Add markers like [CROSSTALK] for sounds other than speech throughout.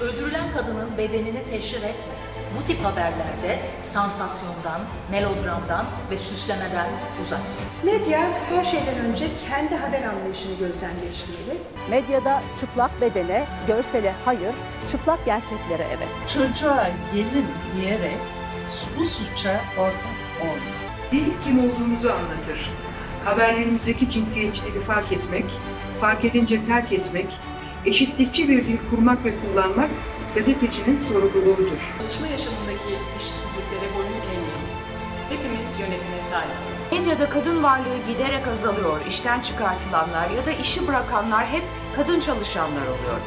öldürülen kadının bedenini teşhir etme. Bu tip haberlerde sansasyondan, melodramdan ve süslemeden uzak dur. Medya her şeyden önce kendi haber anlayışını gözden geçirmeli. Medyada çıplak bedene, görsele hayır, çıplak gerçeklere evet. Çocuğa gelin diyerek bu suça ortak olma. Dil kim olduğumuzu anlatır. Haberlerimizdeki cinsiyetçiliği fark etmek, fark edince terk etmek, eşitlikçi bir dil kurmak ve kullanmak gazetecinin sorumluluğudur. Çalışma yaşamındaki eşitsizliklere boyun eğmeyin. Hepimiz yönetime talip. Medyada kadın varlığı giderek azalıyor. İşten çıkartılanlar ya da işi bırakanlar hep kadın çalışanlar oluyor.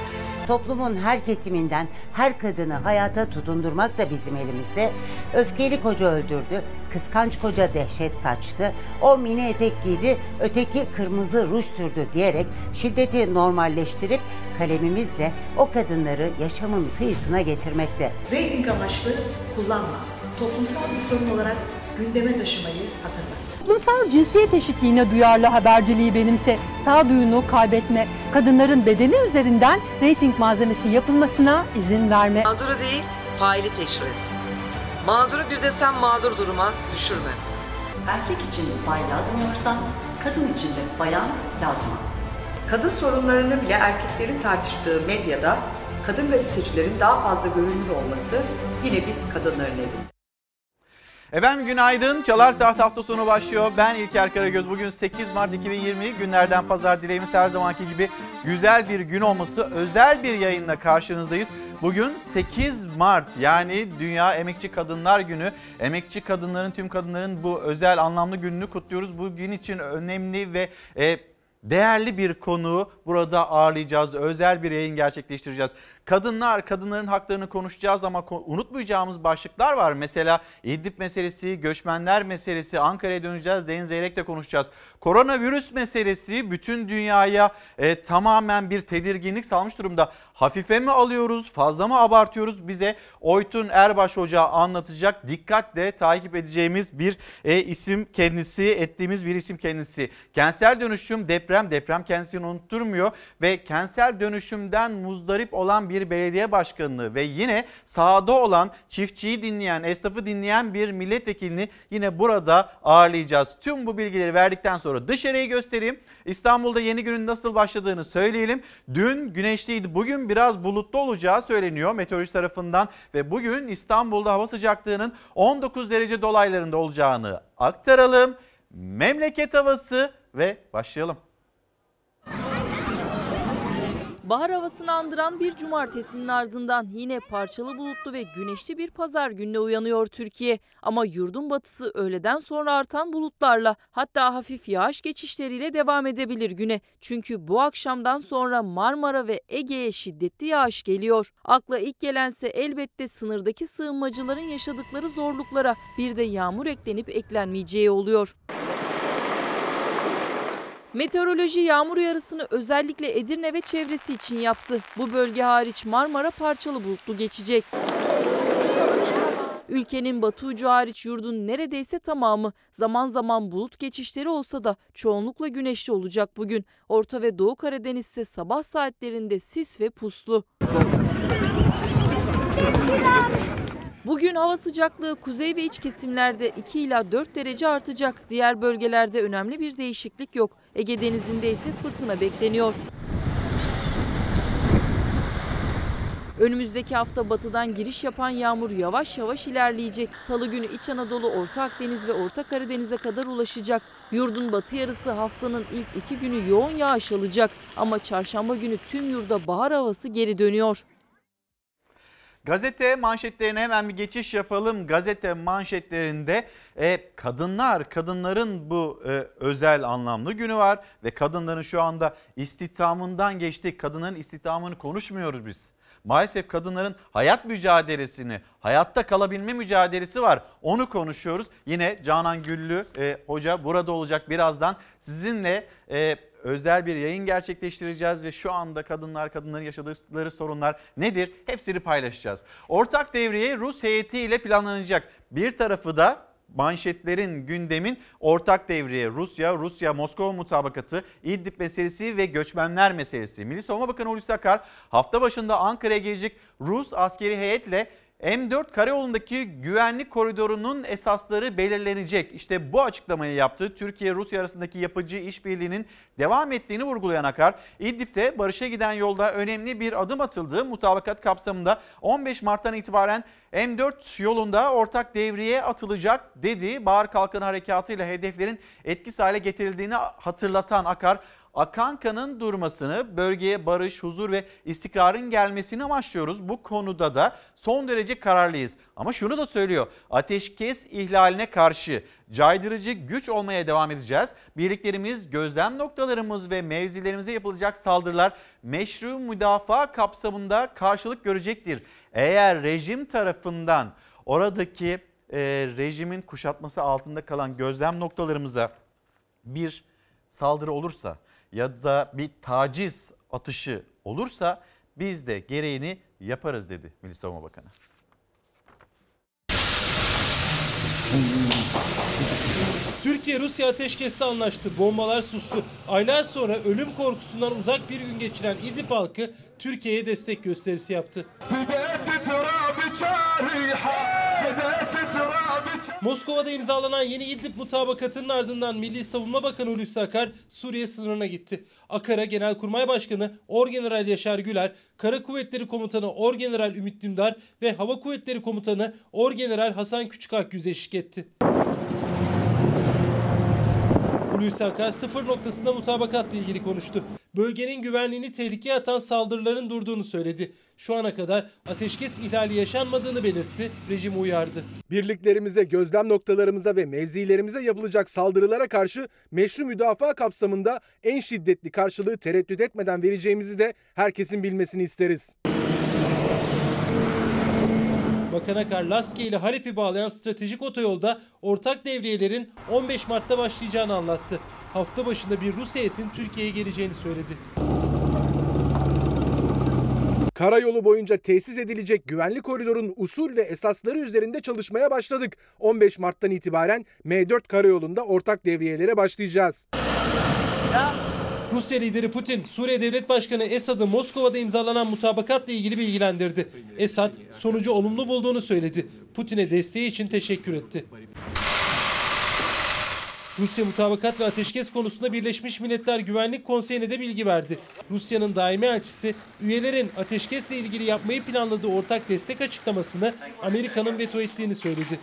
Toplumun her kesiminden her kadını hayata tutundurmak da bizim elimizde. Öfkeli koca öldürdü, kıskanç koca dehşet saçtı, o mini etek giydi, öteki kırmızı ruj sürdü diyerek şiddeti normalleştirip kalemimizle o kadınları yaşamın kıyısına getirmekte. Rating amaçlı kullanma. Toplumsal bir sorun olarak gündeme taşımayı hatırlat. Toplumsal cinsiyet eşitliğine duyarlı haberciliği benimse sağduyunu kaybetme, kadınların bedeni üzerinden reyting malzemesi yapılmasına izin verme. Mağduru değil, faili teşhir et. Mağduru bir de sen mağdur duruma düşürme. Erkek için bay yazmıyorsan kadın için de bayan yazma. Kadın sorunlarını bile erkeklerin tartıştığı medyada kadın gazetecilerin daha fazla görünür olması yine biz kadınların elinde. Efendim günaydın. Çalar Saat hafta sonu başlıyor. Ben İlker Karagöz. Bugün 8 Mart 2020 günlerden pazar dileğimiz her zamanki gibi güzel bir gün olması özel bir yayınla karşınızdayız. Bugün 8 Mart yani Dünya Emekçi Kadınlar Günü. Emekçi kadınların tüm kadınların bu özel anlamlı gününü kutluyoruz. Bu gün için önemli ve e, değerli bir konuğu burada ağırlayacağız. Özel bir yayın gerçekleştireceğiz. Kadınlar, kadınların haklarını konuşacağız ama unutmayacağımız başlıklar var. Mesela İdlib meselesi, göçmenler meselesi, Ankara'ya döneceğiz, Deniz Zeyrek'le konuşacağız. Koronavirüs meselesi bütün dünyaya e, tamamen bir tedirginlik salmış durumda. Hafife mi alıyoruz, fazla mı abartıyoruz? Bize Oytun Erbaş Hoca anlatacak. Dikkatle takip edeceğimiz bir e, isim kendisi, ettiğimiz bir isim kendisi. Kentsel dönüşüm, deprem, deprem kendisini unutturmuyor ve kentsel dönüşümden muzdarip olan bir bir belediye başkanını ve yine sahada olan çiftçiyi dinleyen, esnafı dinleyen bir milletvekilini yine burada ağırlayacağız. Tüm bu bilgileri verdikten sonra dışarıyı göstereyim. İstanbul'da yeni günün nasıl başladığını söyleyelim. Dün güneşliydi. Bugün biraz bulutlu olacağı söyleniyor meteoroloji tarafından ve bugün İstanbul'da hava sıcaklığının 19 derece dolaylarında olacağını aktaralım. Memleket havası ve başlayalım. Bahar havasını andıran bir cumartesinin ardından yine parçalı bulutlu ve güneşli bir pazar gününe uyanıyor Türkiye. Ama yurdun batısı öğleden sonra artan bulutlarla hatta hafif yağış geçişleriyle devam edebilir güne. Çünkü bu akşamdan sonra Marmara ve Ege'ye şiddetli yağış geliyor. Akla ilk gelense elbette sınırdaki sığınmacıların yaşadıkları zorluklara bir de yağmur eklenip eklenmeyeceği oluyor. Meteoroloji yağmur uyarısını özellikle Edirne ve çevresi için yaptı. Bu bölge hariç Marmara parçalı bulutlu geçecek. Ülkenin batı ucu hariç yurdun neredeyse tamamı zaman zaman bulut geçişleri olsa da çoğunlukla güneşli olacak bugün. Orta ve Doğu Karadeniz ise sabah saatlerinde sis ve puslu. Bugün hava sıcaklığı kuzey ve iç kesimlerde 2 ila 4 derece artacak. Diğer bölgelerde önemli bir değişiklik yok. Ege Denizi'nde ise fırtına bekleniyor. Önümüzdeki hafta batıdan giriş yapan yağmur yavaş yavaş ilerleyecek. Salı günü İç Anadolu, Orta Akdeniz ve Orta Karadeniz'e kadar ulaşacak. Yurdun batı yarısı haftanın ilk iki günü yoğun yağış alacak. Ama çarşamba günü tüm yurda bahar havası geri dönüyor. Gazete manşetlerine hemen bir geçiş yapalım. Gazete manşetlerinde e, kadınlar, kadınların bu e, özel anlamlı günü var ve kadınların şu anda istihdamından geçtik. Kadının istihdamını konuşmuyoruz biz. Maalesef kadınların hayat mücadelesini, hayatta kalabilme mücadelesi var. Onu konuşuyoruz. Yine Canan Güllü e, hoca burada olacak birazdan. Sizinle e, özel bir yayın gerçekleştireceğiz ve şu anda kadınlar kadınların yaşadıkları sorunlar nedir? Hepsini paylaşacağız. Ortak devriye Rus heyeti ile planlanacak. Bir tarafı da manşetlerin, gündemin ortak devriye Rusya, Rusya-Moskova mutabakatı, İdlib meselesi ve göçmenler meselesi. Milli Savunma Bakanı Hulusi Akar hafta başında Ankara'ya gelecek Rus askeri heyetle M4 karayolundaki güvenlik koridorunun esasları belirlenecek. İşte bu açıklamayı yaptı. Türkiye-Rusya arasındaki yapıcı işbirliğinin devam ettiğini vurgulayan Akar, İdlib'de barışa giden yolda önemli bir adım atıldı. Mutabakat kapsamında 15 Mart'tan itibaren M4 yolunda ortak devriye atılacak dedi. Bağır Kalkın Harekatı ile hedeflerin etkisiz hale getirildiğini hatırlatan Akar, akan kanın durmasını, bölgeye barış, huzur ve istikrarın gelmesini amaçlıyoruz. Bu konuda da son derece kararlıyız. Ama şunu da söylüyor. Ateşkes ihlaline karşı caydırıcı güç olmaya devam edeceğiz. Birliklerimiz, gözlem noktalarımız ve mevzilerimize yapılacak saldırılar meşru müdafaa kapsamında karşılık görecektir. Eğer rejim tarafından oradaki e, rejimin kuşatması altında kalan gözlem noktalarımıza bir saldırı olursa ya da bir taciz atışı olursa biz de gereğini yaparız dedi Milli Savunma Bakanı. Türkiye-Rusya ateşkesti anlaştı. Bombalar sustu. Aylar sonra ölüm korkusundan uzak bir gün geçiren İdlib halkı Türkiye'ye destek gösterisi yaptı. Moskova'da imzalanan yeni İdlib mutabakatının ardından Milli Savunma Bakanı Hulusi Akar Suriye sınırına gitti. Akar'a Genelkurmay Başkanı Orgeneral Yaşar Güler, Kara Kuvvetleri Komutanı Orgeneral Ümit Dündar ve Hava Kuvvetleri Komutanı Orgeneral Hasan Küçükak yüz eşlik etti. Hulusi Akar sıfır noktasında mutabakatla ilgili konuştu. Bölgenin güvenliğini tehlikeye atan saldırıların durduğunu söyledi. Şu ana kadar ateşkes ihlali yaşanmadığını belirtti, rejimi uyardı. Birliklerimize, gözlem noktalarımıza ve mevzilerimize yapılacak saldırılara karşı meşru müdafaa kapsamında en şiddetli karşılığı tereddüt etmeden vereceğimizi de herkesin bilmesini isteriz. Bakan Akar Laske ile Halep'i bağlayan stratejik otoyolda ortak devriyelerin 15 Mart'ta başlayacağını anlattı. Hafta başında bir Rus heyetin Türkiye'ye geleceğini söyledi. Karayolu boyunca tesis edilecek güvenlik koridorun usul ve esasları üzerinde çalışmaya başladık. 15 Mart'tan itibaren M4 karayolunda ortak devriyelere başlayacağız. Rusya lideri Putin, Suriye Devlet Başkanı Esad'ı Moskova'da imzalanan mutabakatla ilgili bilgilendirdi. Esad sonucu olumlu bulduğunu söyledi. Putin'e desteği için teşekkür etti. Rusya mutabakat ve ateşkes konusunda Birleşmiş Milletler Güvenlik Konseyi'ne de bilgi verdi. Rusya'nın daimi elçisi üyelerin ateşkesle ilgili yapmayı planladığı ortak destek açıklamasını Amerika'nın veto ettiğini söyledi.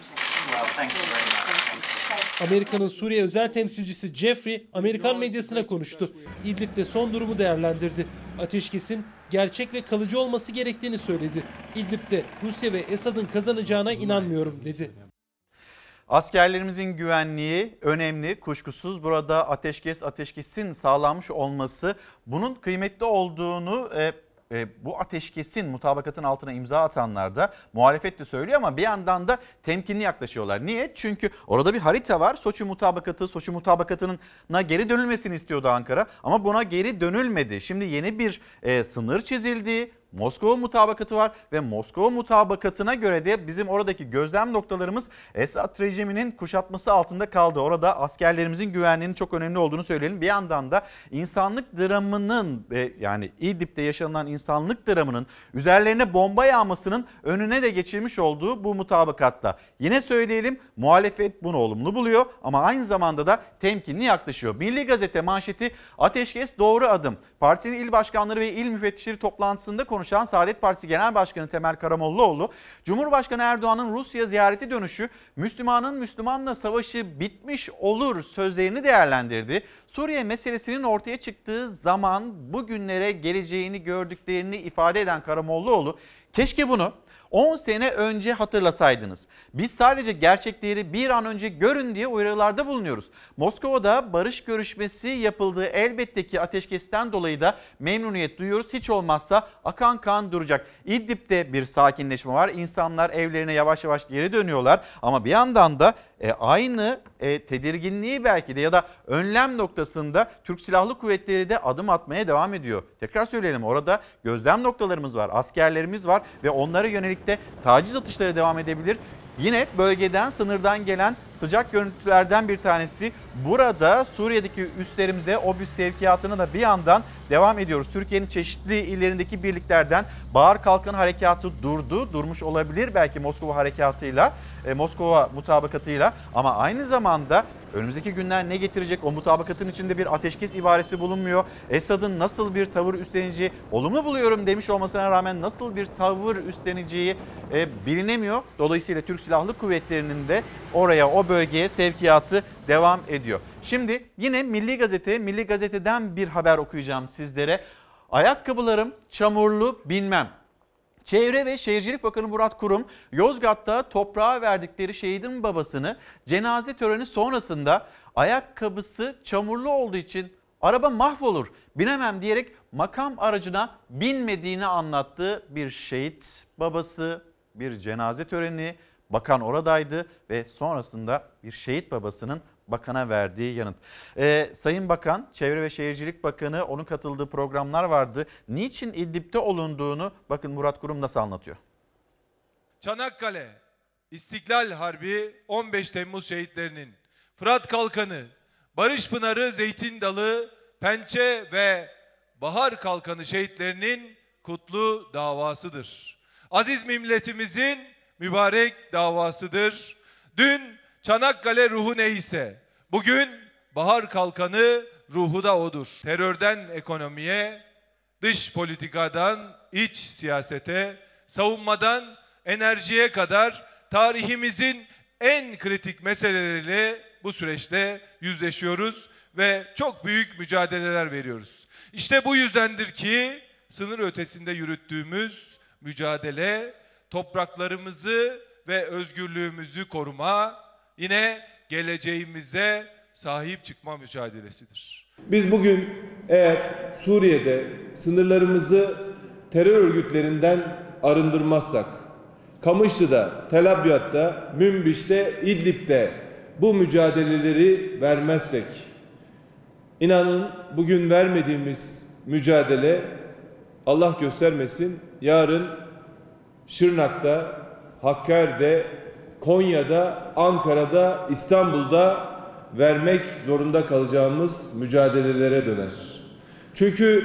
Amerika'nın Suriye özel temsilcisi Jeffrey Amerikan medyasına konuştu. İdlib'de son durumu değerlendirdi. Ateşkesin gerçek ve kalıcı olması gerektiğini söyledi. İdlib'de Rusya ve Esad'ın kazanacağına inanmıyorum dedi. Askerlerimizin güvenliği önemli kuşkusuz. Burada ateşkes ateşkesin sağlanmış olması bunun kıymetli olduğunu e, e, bu ateşkesin mutabakatın altına imza atanlar da muhalefet de söylüyor ama bir yandan da temkinli yaklaşıyorlar. Niye? Çünkü orada bir harita var. Soçi mutabakatı, Soçi mutabakatına geri dönülmesini istiyordu Ankara ama buna geri dönülmedi. Şimdi yeni bir e, sınır çizildi. Moskova mutabakatı var ve Moskova mutabakatına göre de bizim oradaki gözlem noktalarımız Esad rejiminin kuşatması altında kaldı. Orada askerlerimizin güvenliğinin çok önemli olduğunu söyleyelim. Bir yandan da insanlık dramının yani İdlib'de yaşanılan insanlık dramının üzerlerine bomba yağmasının önüne de geçilmiş olduğu bu mutabakatta. Yine söyleyelim muhalefet bunu olumlu buluyor ama aynı zamanda da temkinli yaklaşıyor. Milli Gazete manşeti ateşkes doğru adım. Partinin il başkanları ve il müfettişleri toplantısında konuşan Saadet Partisi Genel Başkanı Temel Karamollaoğlu, Cumhurbaşkanı Erdoğan'ın Rusya ziyareti dönüşü Müslümanın Müslümanla savaşı bitmiş olur sözlerini değerlendirdi. Suriye meselesinin ortaya çıktığı zaman bugünlere geleceğini gördüklerini ifade eden Karamollaoğlu, keşke bunu 10 sene önce hatırlasaydınız. Biz sadece gerçekleri bir an önce görün diye uyarılarda bulunuyoruz. Moskova'da barış görüşmesi yapıldığı elbette ki ateşkesten dolayı da memnuniyet duyuyoruz. Hiç olmazsa akan kan duracak. İdlib'de bir sakinleşme var. İnsanlar evlerine yavaş yavaş geri dönüyorlar. Ama bir yandan da e, aynı e, tedirginliği belki de ya da önlem noktasında Türk Silahlı Kuvvetleri de adım atmaya devam ediyor. Tekrar söyleyelim orada gözlem noktalarımız var, askerlerimiz var ve onlara yönelik de taciz atışları devam edebilir. Yine bölgeden, sınırdan gelen sıcak görüntülerden bir tanesi. Burada Suriye'deki üslerimizde obüs sevkiyatına da bir yandan devam ediyoruz. Türkiye'nin çeşitli illerindeki birliklerden Bahar Kalkın Harekatı durdu. Durmuş olabilir belki Moskova harekatıyla, e, Moskova mutabakatıyla ama aynı zamanda önümüzdeki günler ne getirecek? O mutabakatın içinde bir ateşkes ibaresi bulunmuyor. Esad'ın nasıl bir tavır üstleneceği, olumlu buluyorum demiş olmasına rağmen nasıl bir tavır üstleneceği e, bilinemiyor. Dolayısıyla Türk Silahlı Kuvvetleri'nin de oraya, o bölgeye sevkiyatı devam ediyor. Şimdi yine Milli Gazete, Milli Gazete'den bir haber okuyacağım sizlere. Ayakkabılarım çamurlu bilmem. Çevre ve Şehircilik Bakanı Murat Kurum, Yozgat'ta toprağa verdikleri şehidin babasını cenaze töreni sonrasında ayakkabısı çamurlu olduğu için araba mahvolur, binemem diyerek makam aracına binmediğini anlattığı bir şehit babası, bir cenaze töreni, bakan oradaydı ve sonrasında bir şehit babasının bakana verdiği yanıt. Ee, Sayın Bakan, Çevre ve Şehircilik Bakanı onun katıldığı programlar vardı. Niçin İdlib'de olunduğunu bakın Murat Kurum nasıl anlatıyor. Çanakkale, İstiklal Harbi 15 Temmuz şehitlerinin, Fırat Kalkanı, Barış Pınarı, Zeytin Dalı, Pençe ve Bahar Kalkanı şehitlerinin kutlu davasıdır. Aziz milletimizin mübarek davasıdır. Dün Çanakkale ruhu neyse, bugün Bahar Kalkanı ruhu da odur. Terörden ekonomiye, dış politikadan iç siyasete, savunmadan enerjiye kadar tarihimizin en kritik meseleleriyle bu süreçte yüzleşiyoruz ve çok büyük mücadeleler veriyoruz. İşte bu yüzdendir ki sınır ötesinde yürüttüğümüz mücadele topraklarımızı ve özgürlüğümüzü koruma, yine geleceğimize sahip çıkma mücadelesidir. Biz bugün eğer Suriye'de sınırlarımızı terör örgütlerinden arındırmazsak, Kamışlı'da, Tel Abyad'da, Münbiş'te, İdlib'de bu mücadeleleri vermezsek, inanın bugün vermediğimiz mücadele Allah göstermesin yarın Şırnak'ta, Hakkari'de, Konya'da, Ankara'da, İstanbul'da vermek zorunda kalacağımız mücadelelere döner. Çünkü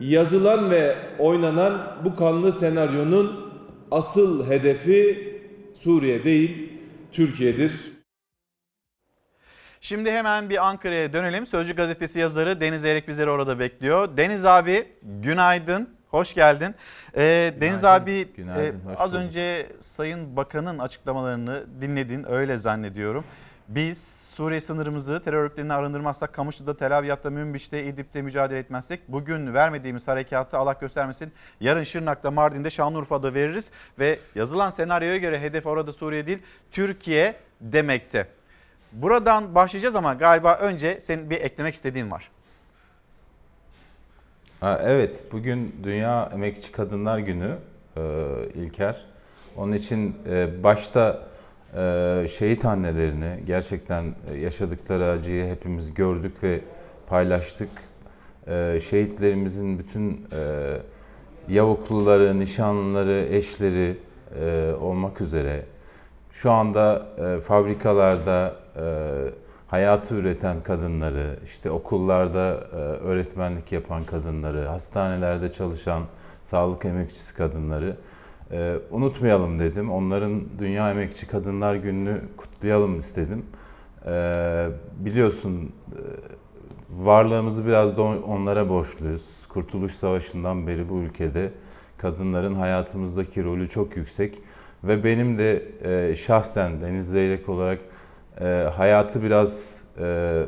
yazılan ve oynanan bu kanlı senaryonun asıl hedefi Suriye değil, Türkiye'dir. Şimdi hemen bir Ankara'ya dönelim. Sözcü gazetesi yazarı Deniz Erek bizleri orada bekliyor. Deniz abi günaydın. Hoş geldin. Ee, Deniz abi günaydın, e, az bulduk. önce Sayın Bakan'ın açıklamalarını dinledin öyle zannediyorum. Biz Suriye sınırımızı terör örgütlerinden arındırmazsak, Kamışlı'da, Tel Abyad'da, Münbiş'te, İdlib'de mücadele etmezsek bugün vermediğimiz harekatı Allah göstermesin yarın Şırnak'ta, Mardin'de, Şanlıurfa'da veririz ve yazılan senaryoya göre hedef orada Suriye değil Türkiye demekte. Buradan başlayacağız ama galiba önce senin bir eklemek istediğin var. Evet, bugün Dünya Emekçi Kadınlar Günü e, İlker. Onun için e, başta e, şehit annelerini gerçekten e, yaşadıkları acıyı hepimiz gördük ve paylaştık. E, şehitlerimizin bütün e, yavukluları, nişanlıları, eşleri e, olmak üzere şu anda e, fabrikalarda e, hayatı üreten kadınları, işte okullarda e, öğretmenlik yapan kadınları, hastanelerde çalışan sağlık emekçisi kadınları e, unutmayalım dedim. Onların Dünya Emekçi Kadınlar Günü'nü kutlayalım istedim. E, biliyorsun varlığımızı biraz da onlara borçluyuz. Kurtuluş Savaşı'ndan beri bu ülkede kadınların hayatımızdaki rolü çok yüksek ve benim de şahsen Deniz Zeyrek olarak e, hayatı biraz e,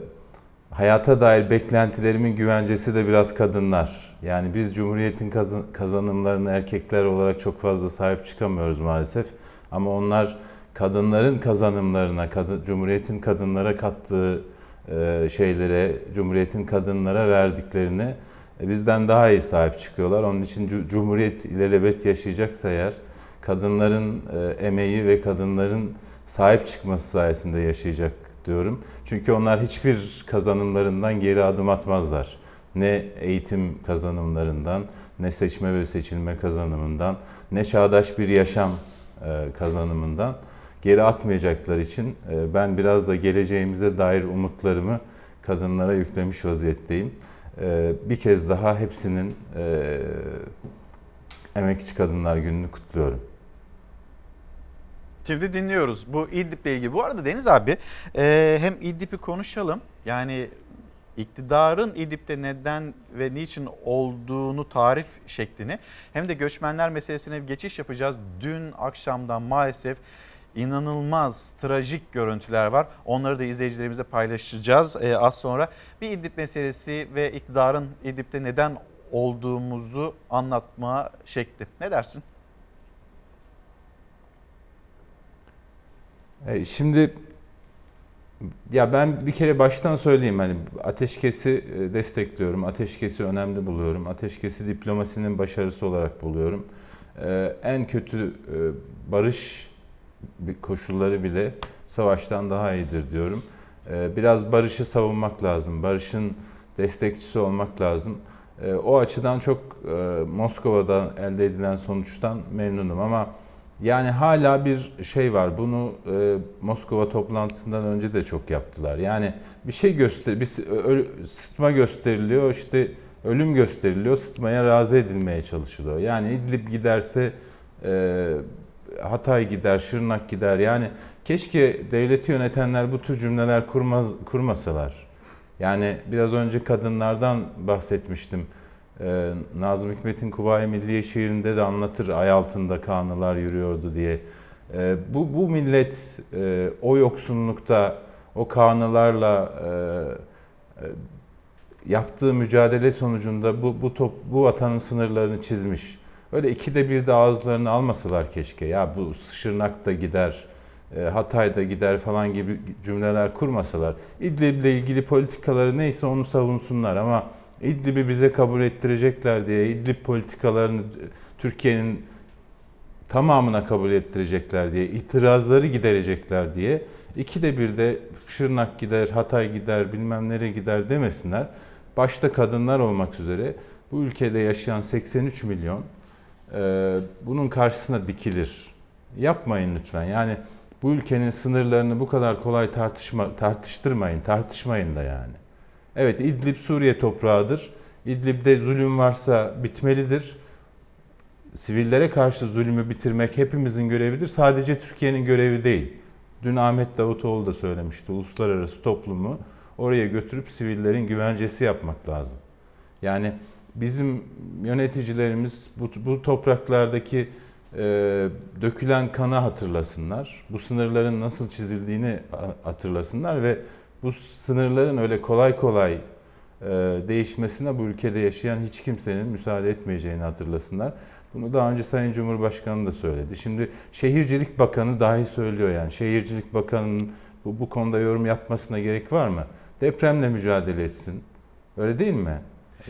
hayata dair beklentilerimin güvencesi de biraz kadınlar. Yani biz Cumhuriyet'in kazan- kazanımlarına erkekler olarak çok fazla sahip çıkamıyoruz maalesef. Ama onlar kadınların kazanımlarına, kadın, Cumhuriyet'in kadınlara kattığı e, şeylere, Cumhuriyet'in kadınlara verdiklerini e, bizden daha iyi sahip çıkıyorlar. Onun için Cu- Cumhuriyet ilelebet yaşayacaksa eğer kadınların e, emeği ve kadınların sahip çıkması sayesinde yaşayacak diyorum. Çünkü onlar hiçbir kazanımlarından geri adım atmazlar. Ne eğitim kazanımlarından, ne seçme ve seçilme kazanımından, ne çağdaş bir yaşam e, kazanımından geri atmayacaklar için e, ben biraz da geleceğimize dair umutlarımı kadınlara yüklemiş vaziyetteyim. E, bir kez daha hepsinin Emekçi Kadınlar Günü'nü kutluyorum. Şimdi dinliyoruz bu İdlib'le ilgili. Bu arada Deniz abi e, hem İdlib'i konuşalım. Yani iktidarın İdlib'de neden ve niçin olduğunu tarif şeklini hem de göçmenler meselesine bir geçiş yapacağız. Dün akşamdan maalesef inanılmaz trajik görüntüler var. Onları da izleyicilerimizle paylaşacağız ee, az sonra. Bir İdlib meselesi ve iktidarın İdlib'de neden olduğumuzu anlatma şekli. Ne dersin? Şimdi ya ben bir kere baştan söyleyeyim hani ateşkesi e, destekliyorum. Ateşkesi önemli buluyorum. Ateşkesi diplomasinin başarısı olarak buluyorum. E, en kötü barış koşulları bile savaştan daha iyidir diyorum. Biraz barışı savunmak lazım. Barışın destekçisi olmak lazım. O açıdan çok Moskova'da elde edilen sonuçtan memnunum ama yani hala bir şey var. Bunu e, Moskova toplantısından önce de çok yaptılar. Yani bir şey göster, bir sıtma gösteriliyor, işte ölüm gösteriliyor, sıtmaya razı edilmeye çalışılıyor. Yani İdlib giderse e, Hatay gider, Şırnak gider. Yani keşke devleti yönetenler bu tür cümleler kurmaz, kurmasalar. Yani biraz önce kadınlardan bahsetmiştim. Ee, Nazım Hikmet'in Kuvayi Milliye şiirinde de anlatır ay altında kanılar yürüyordu diye. Ee, bu, bu millet e, o yoksunlukta o kanılarla e, e, yaptığı mücadele sonucunda bu, bu, top, bu vatanın sınırlarını çizmiş. Öyle ikide bir de ağızlarını almasalar keşke. Ya bu Şırnak da gider, Hatay da gider falan gibi cümleler kurmasalar. İdlib'le ilgili politikaları neyse onu savunsunlar ama İdlib'i bize kabul ettirecekler diye, İdlib politikalarını Türkiye'nin tamamına kabul ettirecekler diye, itirazları giderecekler diye iki de bir de Şırnak gider, Hatay gider, bilmem nereye gider demesinler. Başta kadınlar olmak üzere bu ülkede yaşayan 83 milyon e, bunun karşısına dikilir. Yapmayın lütfen. Yani bu ülkenin sınırlarını bu kadar kolay tartışma tartıştırmayın, tartışmayın da yani. Evet İdlib Suriye toprağıdır. İdlib'de zulüm varsa bitmelidir. Sivillere karşı zulmü bitirmek hepimizin görevidir. Sadece Türkiye'nin görevi değil. Dün Ahmet Davutoğlu da söylemişti. Uluslararası toplumu oraya götürüp sivillerin güvencesi yapmak lazım. Yani bizim yöneticilerimiz bu, bu topraklardaki e, dökülen kanı hatırlasınlar. Bu sınırların nasıl çizildiğini hatırlasınlar ve bu sınırların öyle kolay kolay e, değişmesine bu ülkede yaşayan hiç kimsenin müsaade etmeyeceğini hatırlasınlar. Bunu daha önce Sayın Cumhurbaşkanı da söyledi. Şimdi Şehircilik Bakanı dahi söylüyor yani. Şehircilik Bakanı'nın bu, bu konuda yorum yapmasına gerek var mı? Depremle mücadele etsin. Öyle değil mi?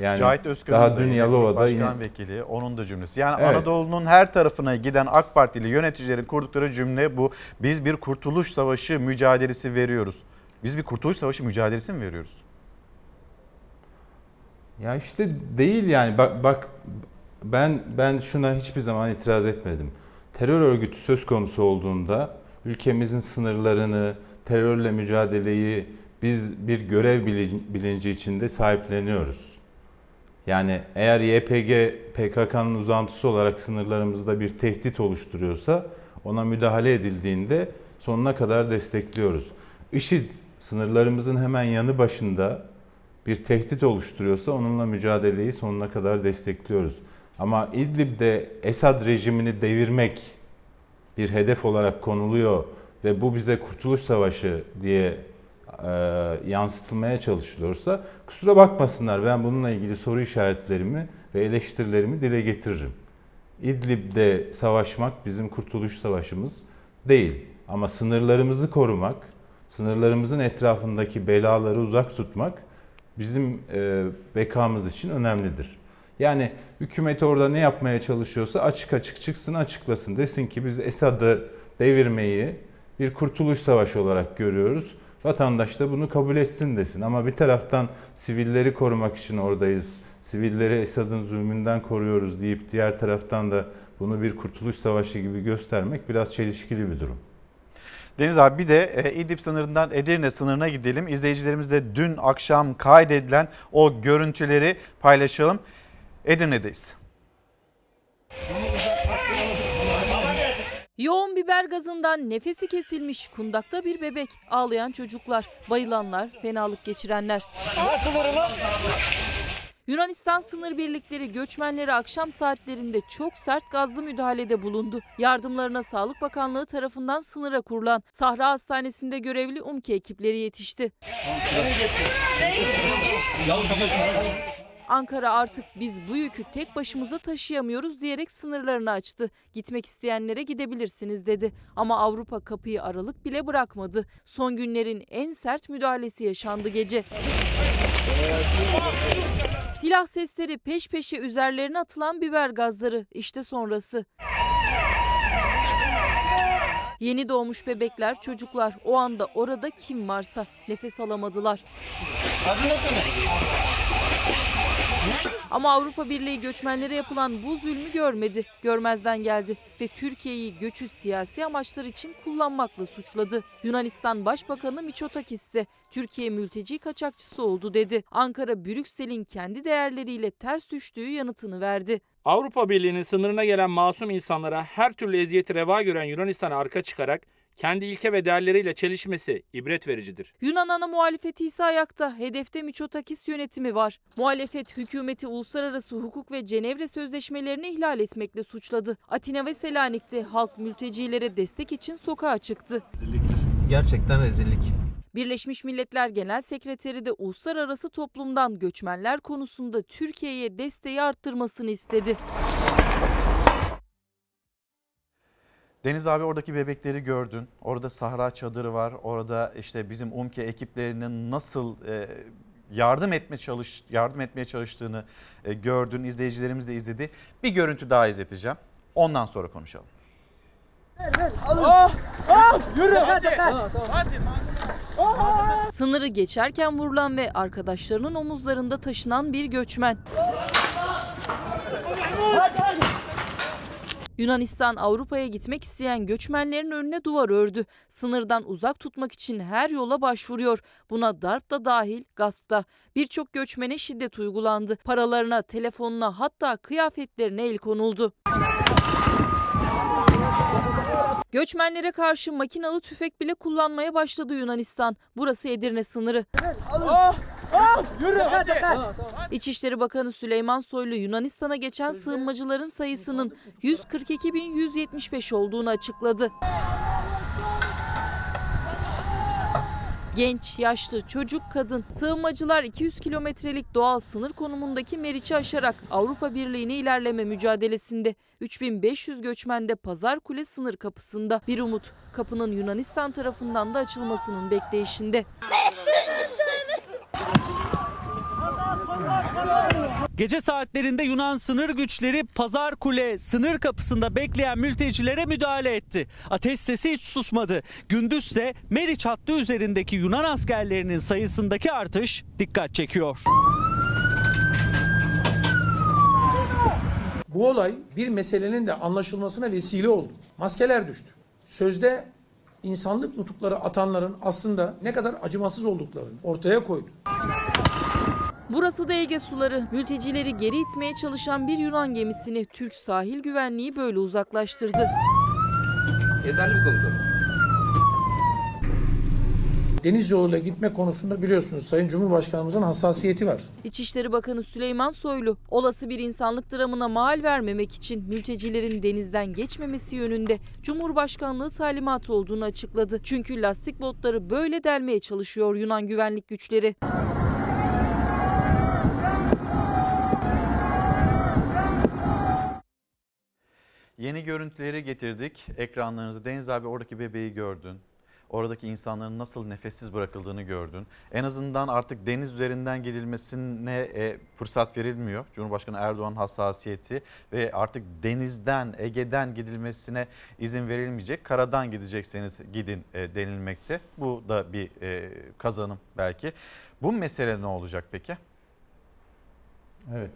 Yani Cahit Özkan'ın daha dün Yalova'da başkan yine... vekili onun da cümlesi. Yani evet. Anadolu'nun her tarafına giden AK Partili yöneticilerin kurdukları cümle bu. Biz bir kurtuluş savaşı mücadelesi veriyoruz. Biz bir kurtuluş savaşı mücadelesi mi veriyoruz? Ya işte değil yani bak, bak ben ben şuna hiçbir zaman itiraz etmedim. Terör örgütü söz konusu olduğunda ülkemizin sınırlarını, terörle mücadeleyi biz bir görev bilinci içinde sahipleniyoruz. Yani eğer YPG PKK'nın uzantısı olarak sınırlarımızda bir tehdit oluşturuyorsa ona müdahale edildiğinde sonuna kadar destekliyoruz. IŞİD sınırlarımızın hemen yanı başında bir tehdit oluşturuyorsa onunla mücadeleyi sonuna kadar destekliyoruz. Ama İdlib'de Esad rejimini devirmek bir hedef olarak konuluyor ve bu bize kurtuluş savaşı diye e, yansıtılmaya çalışılıyorsa kusura bakmasınlar ben bununla ilgili soru işaretlerimi ve eleştirilerimi dile getiririm. İdlib'de savaşmak bizim kurtuluş savaşımız değil ama sınırlarımızı korumak sınırlarımızın etrafındaki belaları uzak tutmak bizim e, bekamız için önemlidir. Yani hükümet orada ne yapmaya çalışıyorsa açık açık çıksın açıklasın. Desin ki biz Esad'ı devirmeyi bir kurtuluş savaşı olarak görüyoruz. Vatandaş da bunu kabul etsin desin. Ama bir taraftan sivilleri korumak için oradayız. Sivilleri Esad'ın zulmünden koruyoruz deyip diğer taraftan da bunu bir kurtuluş savaşı gibi göstermek biraz çelişkili bir durum. Deniz abi bir de e, İdlib sınırından Edirne sınırına gidelim. İzleyicilerimizle dün akşam kaydedilen o görüntüleri paylaşalım. Edirne'deyiz. Yoğun biber gazından nefesi kesilmiş kundakta bir bebek, ağlayan çocuklar, bayılanlar, fenalık geçirenler. Yunanistan sınır birlikleri göçmenlere akşam saatlerinde çok sert gazlı müdahalede bulundu. Yardımlarına Sağlık Bakanlığı tarafından sınıra kurulan Sahra Hastanesi'nde görevli UMKE ekipleri yetişti. Ankara artık biz bu yükü tek başımıza taşıyamıyoruz diyerek sınırlarını açtı. Gitmek isteyenlere gidebilirsiniz dedi. Ama Avrupa kapıyı aralık bile bırakmadı. Son günlerin en sert müdahalesi yaşandı gece. Silah sesleri peş peşe üzerlerine atılan biber gazları işte sonrası. Yeni doğmuş bebekler, çocuklar o anda orada kim varsa nefes alamadılar. Ama Avrupa Birliği göçmenlere yapılan bu zulmü görmedi, görmezden geldi ve Türkiye'yi göçü siyasi amaçlar için kullanmakla suçladı. Yunanistan Başbakanı Mitsotakis ise Türkiye mülteci kaçakçısı oldu dedi. Ankara Brüksel'in kendi değerleriyle ters düştüğü yanıtını verdi. Avrupa Birliği'nin sınırına gelen masum insanlara her türlü eziyeti reva gören Yunanistan'a arka çıkarak kendi ilke ve değerleriyle çelişmesi ibret vericidir. Yunan ana muhalefeti ise ayakta. Hedefte Miçotakis yönetimi var. Muhalefet hükümeti uluslararası hukuk ve Cenevre sözleşmelerini ihlal etmekle suçladı. Atina ve Selanik'te halk mültecilere destek için sokağa çıktı. Gerçekten rezillik. Birleşmiş Milletler Genel Sekreteri de uluslararası toplumdan göçmenler konusunda Türkiye'ye desteği arttırmasını istedi. Deniz abi oradaki bebekleri gördün. Orada Sahra çadırı var. Orada işte bizim UMKE ekiplerinin nasıl e, yardım etme çalış yardım etmeye çalıştığını e, gördün. İzleyicilerimiz de izledi. Bir görüntü daha izleteceğim. Ondan sonra konuşalım. Yürü hadi. hadi. Sınırı geçerken vurulan ve arkadaşlarının omuzlarında taşınan bir göçmen. Yunanistan Avrupa'ya gitmek isteyen göçmenlerin önüne duvar ördü. Sınırdan uzak tutmak için her yola başvuruyor. Buna darp da dahil, gasp da. Birçok göçmene şiddet uygulandı. Paralarına, telefonuna hatta kıyafetlerine el konuldu. Göçmenlere karşı makinalı tüfek bile kullanmaya başladı Yunanistan. Burası Edirne sınırı. Oh, oh, yürü hadi. İçişleri Bakanı Süleyman Soylu Yunanistan'a geçen sığınmacıların sayısının 142.175 olduğunu açıkladı. Genç, yaşlı, çocuk, kadın, sığınmacılar 200 kilometrelik doğal sınır konumundaki Meriç'i aşarak Avrupa Birliği'ne ilerleme mücadelesinde. 3500 göçmen de Pazar Kule sınır kapısında. Bir umut, kapının Yunanistan tarafından da açılmasının bekleyişinde. Gece saatlerinde Yunan sınır güçleri Pazar Kule sınır kapısında bekleyen mültecilere müdahale etti. Ateş sesi hiç susmadı. Gündüzse Meriç hattı üzerindeki Yunan askerlerinin sayısındaki artış dikkat çekiyor. Bu olay bir meselenin de anlaşılmasına vesile oldu. Maskeler düştü. Sözde insanlık nutukları atanların aslında ne kadar acımasız olduklarını ortaya koydu. Burası da Ege suları. Mültecileri geri itmeye çalışan bir Yunan gemisini Türk sahil güvenliği böyle uzaklaştırdı. Yeterli mi komutanım? Deniz yoluyla gitme konusunda biliyorsunuz Sayın Cumhurbaşkanımızın hassasiyeti var. İçişleri Bakanı Süleyman Soylu, olası bir insanlık dramına mal vermemek için mültecilerin denizden geçmemesi yönünde Cumhurbaşkanlığı talimatı olduğunu açıkladı. Çünkü lastik botları böyle delmeye çalışıyor Yunan güvenlik güçleri. Yeni görüntüleri getirdik ekranlarınızı. Deniz abi oradaki bebeği gördün. Oradaki insanların nasıl nefessiz bırakıldığını gördün. En azından artık deniz üzerinden gidilmesine e, fırsat verilmiyor. Cumhurbaşkanı Erdoğan hassasiyeti ve artık denizden, Ege'den gidilmesine izin verilmeyecek. Karadan gidecekseniz gidin e, denilmekte. Bu da bir e, kazanım belki. Bu mesele ne olacak peki? Evet.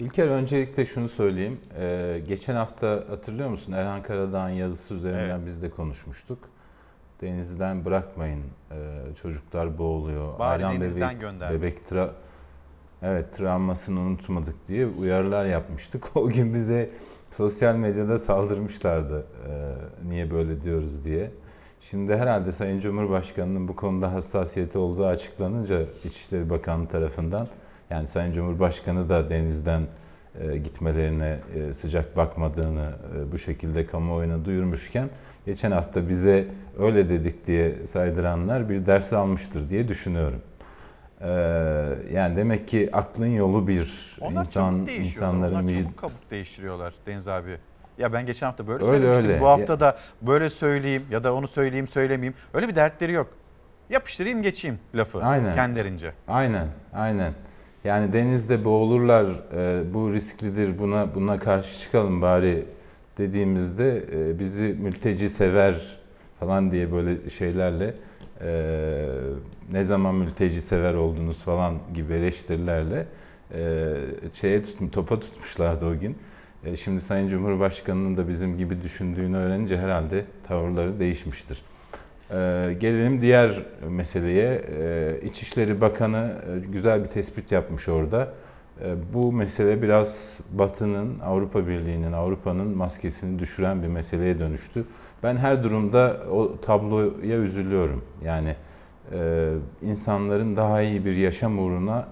İlker öncelikle şunu söyleyeyim. Ee, geçen hafta hatırlıyor musun Erhan Karadağ'ın yazısı üzerinden Evet. biz de konuşmuştuk. denizden bırakmayın. Ee, çocuklar boğuluyor. Bari Aylan bebek, gönderme. bebek tra- Evet travmasını unutmadık diye uyarılar yapmıştık. [LAUGHS] O gün bize sosyal medyada saldırmışlardı ee, niye böyle diyoruz diye. Şimdi herhalde Sayın Cumhurbaşkanı'nın bu konuda hassasiyeti olduğu açıklanınca İçişleri Bakanlığı tarafından yani Sayın Cumhurbaşkanı da denizden e, gitmelerine e, sıcak bakmadığını e, bu şekilde kamuoyuna duyurmuşken geçen hafta bize öyle dedik diye saydıranlar bir ders almıştır diye düşünüyorum. Yani demek ki aklın yolu bir. Onlar İnsan, insanların Onlar çabuk kabuk değiştiriyorlar Deniz abi. Ya ben geçen hafta böyle Öyle, söylemiştim. öyle. Bu hafta da böyle söyleyeyim ya da onu söyleyeyim söylemeyeyim. Öyle bir dertleri yok. Yapıştırayım geçeyim lafı Aynen. kendilerince. Aynen, aynen. Yani denizde boğulurlar, e, bu risklidir, buna buna karşı çıkalım bari dediğimizde e, bizi mülteci sever falan diye böyle şeylerle e, ne zaman mülteci sever oldunuz falan gibi eleştirilerle e, şeye tut, topa tutmuşlardı o gün. E, şimdi Sayın Cumhurbaşkanı'nın da bizim gibi düşündüğünü öğrenince herhalde tavırları değişmiştir. Ee, gelelim diğer meseleye. Ee, İçişleri Bakanı e, güzel bir tespit yapmış orada. Ee, bu mesele biraz Batı'nın, Avrupa Birliği'nin, Avrupa'nın maskesini düşüren bir meseleye dönüştü. Ben her durumda o tabloya üzülüyorum. Yani e, insanların daha iyi bir yaşam uğruna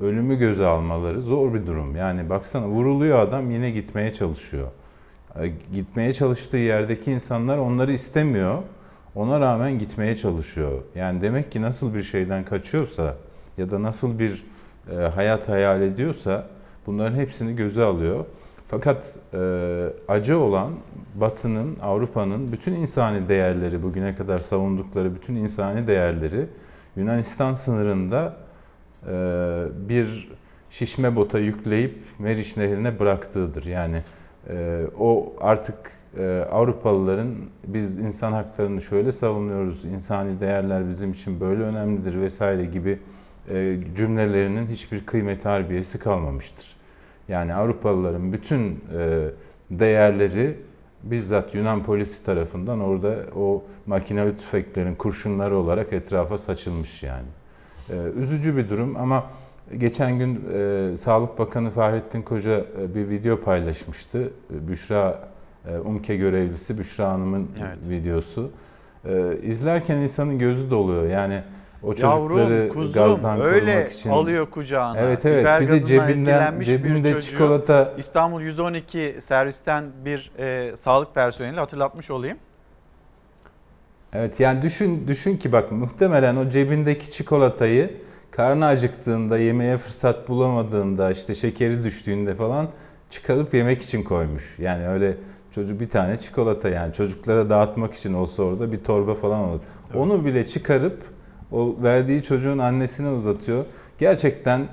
ölümü göze almaları zor bir durum. Yani baksana vuruluyor adam yine gitmeye çalışıyor. E, Gitmeye çalıştığı yerdeki insanlar onları istemiyor. Ona rağmen gitmeye çalışıyor. Yani demek ki nasıl bir şeyden kaçıyorsa ya da nasıl bir e, hayat hayal ediyorsa bunların hepsini göze alıyor. Fakat e, acı olan Batı'nın, Avrupa'nın bütün insani değerleri, bugüne kadar savundukları bütün insani değerleri Yunanistan sınırında e, bir şişme bota yükleyip Meriç Nehri'ne bıraktığıdır. Yani e, o artık Avrupalıların biz insan haklarını şöyle savunuyoruz, insani değerler bizim için böyle önemlidir vesaire gibi e, cümlelerinin hiçbir kıymet harbiyesi kalmamıştır. Yani Avrupalıların bütün e, değerleri bizzat Yunan polisi tarafından orada o makinalı tüfeklerin kurşunları olarak etrafa saçılmış yani. E, üzücü bir durum ama geçen gün Sağlık Bakanı Fahrettin Koca bir video paylaşmıştı. Büşra UMKE görevlisi Büşra Hanım'ın Evet. videosu. E, izlerken insanın gözü doluyor. Yani o çocukları Yavrum, kuzum gazdan öyle korumak için alıyor kucağına. Evet evet. Biber bir de cebinden bir cebinde çocuğu çikolata İstanbul 112 servisten bir e, sağlık personeli hatırlatmış olayım. Evet yani düşün düşün ki bak muhtemelen o cebindeki çikolatayı karnı acıktığında, yemeğe fırsat bulamadığında, işte şekeri düştüğünde falan çıkarıp yemek için koymuş. Yani öyle çocuk bir tane çikolata yani çocuklara dağıtmak için olsa orada bir torba falan olur. Onu bile çıkarıp o verdiği çocuğun annesine uzatıyor. Gerçekten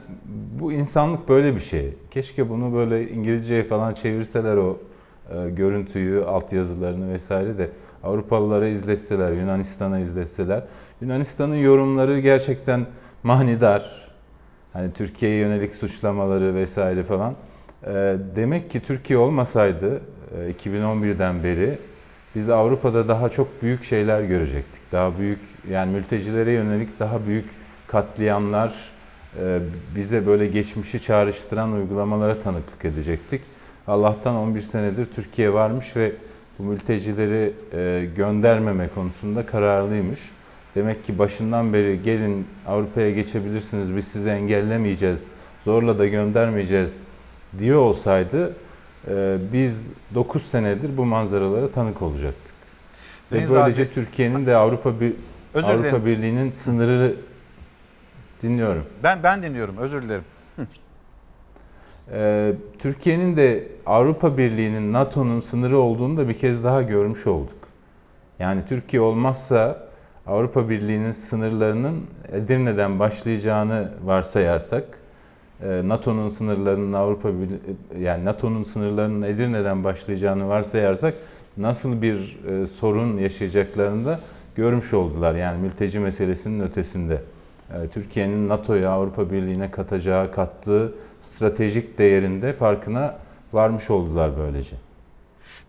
bu insanlık böyle bir şey. Keşke bunu böyle İngilizceye falan çevirseler o e, görüntüyü, altyazılarını vesaire de Avrupalılara izletseler, Yunanistan'a izletseler. Yunanistan'ın yorumları gerçekten manidar. Hani Türkiye'ye yönelik suçlamaları vesaire falan. E, demek ki Türkiye olmasaydı 2011'den beri biz Avrupa'da daha çok büyük şeyler görecektik. Daha büyük yani mültecilere yönelik daha büyük katliamlar, e, bize böyle geçmişi çağrıştıran uygulamalara tanıklık edecektik. Allah'tan 11 senedir Türkiye varmış ve bu mültecileri e, göndermeme konusunda kararlıymış. Demek ki başından beri gelin Avrupa'ya geçebilirsiniz biz sizi engellemeyeceğiz, zorla da göndermeyeceğiz diyor olsaydı e, biz 9 senedir bu manzaralara tanık olacaktık. Deniz Ve böylece abi- Türkiye'nin de Avrupa bir Avrupa. Birliği'nin sınırı dinliyorum. Ben ben dinliyorum özür dilerim. Ee, Türkiye'nin de Avrupa Birliği'nin, NATO'nun sınırı olduğunu da bir kez daha görmüş olduk. Yani Türkiye olmazsa Avrupa Birliği'nin sınırlarının Edirne'den başlayacağını varsayarsak, NATO'nun sınırlarının Avrupa yani NATO'nun sınırlarının Edirne'den başlayacağını varsayarsak nasıl bir e, sorun yaşayacaklarını da görmüş oldular. Yani mülteci meselesinin ötesinde. E, Türkiye'nin NATO'ya, Avrupa Birliği'ne katacağı, kattığı stratejik değerinde farkına varmış oldular böylece.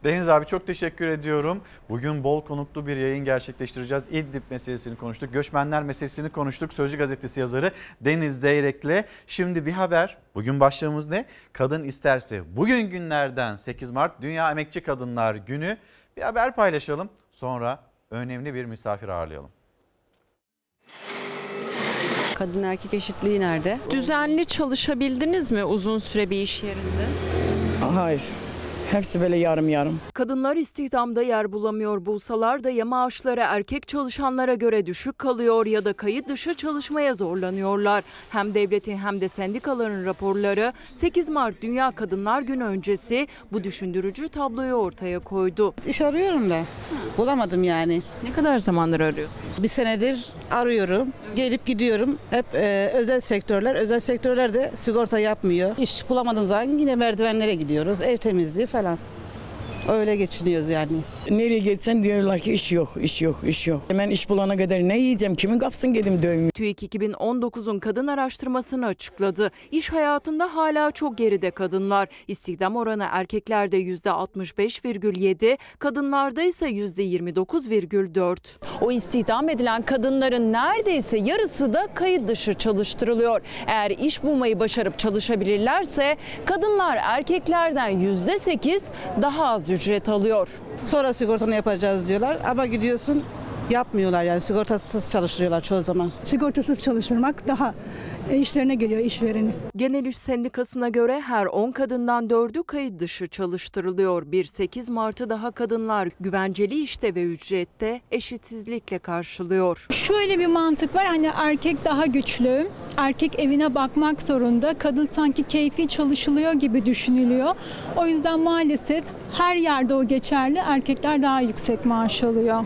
Deniz abi çok teşekkür ediyorum. Bugün bol konuklu bir yayın gerçekleştireceğiz. İdlib meselesini konuştuk. Göçmenler meselesini konuştuk. Sözcü gazetesi yazarı Deniz Zeyrek'le. Şimdi bir haber. Bugün başlığımız ne? Kadın isterse. Bugün günlerden 8 Mart Dünya Emekçi Kadınlar Günü. Bir haber paylaşalım. Sonra önemli bir misafir ağırlayalım. Kadın erkek eşitliği nerede? Düzenli çalışabildiniz mi uzun süre bir iş yerinde? Hayır. Hepsi böyle yarım yarım. Kadınlar istihdamda yer bulamıyor bulsalar da ya maaşları erkek çalışanlara göre düşük kalıyor ya da kayıt dışı çalışmaya zorlanıyorlar. Hem devletin hem de sendikaların raporları 8 Mart Dünya Kadınlar Günü öncesi bu düşündürücü tabloyu ortaya koydu. İş arıyorum da bulamadım yani. Ne kadar zamandır arıyorsunuz? Bir senedir arıyorum. Gelip gidiyorum. Hep e, özel sektörler. Özel sektörler de sigorta yapmıyor. İş bulamadığım zaman yine merdivenlere gidiyoruz. Ev temizliği falan. Öyle geçiniyoruz yani. Nereye geçsen diyorlar ki iş yok, iş yok, iş yok. Ben iş bulana kadar ne yiyeceğim, kimin kapsın gelim dövmeye. TÜİK 2019'un kadın araştırmasını açıkladı. İş hayatında hala çok geride kadınlar. İstihdam oranı erkeklerde %65,7, kadınlarda ise %29,4. O istihdam edilen kadınların neredeyse yarısı da kayıt dışı çalıştırılıyor. Eğer iş bulmayı başarıp çalışabilirlerse kadınlar erkeklerden %8 daha az ücret alıyor. Sonra sigortanı yapacağız diyorlar ama gidiyorsun yapmıyorlar yani sigortasız çalıştırıyorlar çoğu zaman. Sigortasız çalıştırmak daha e, işlerine geliyor işvereni. Genel İş Sendikası'na göre her 10 kadından 4'ü kayıt dışı çalıştırılıyor. Bir 8 Mart'ı daha kadınlar güvenceli işte ve ücrette eşitsizlikle karşılıyor. Şöyle bir mantık var hani erkek daha güçlü, erkek evine bakmak zorunda, kadın sanki keyfi çalışılıyor gibi düşünülüyor. O yüzden maalesef her yerde o geçerli, erkekler daha yüksek maaş alıyor.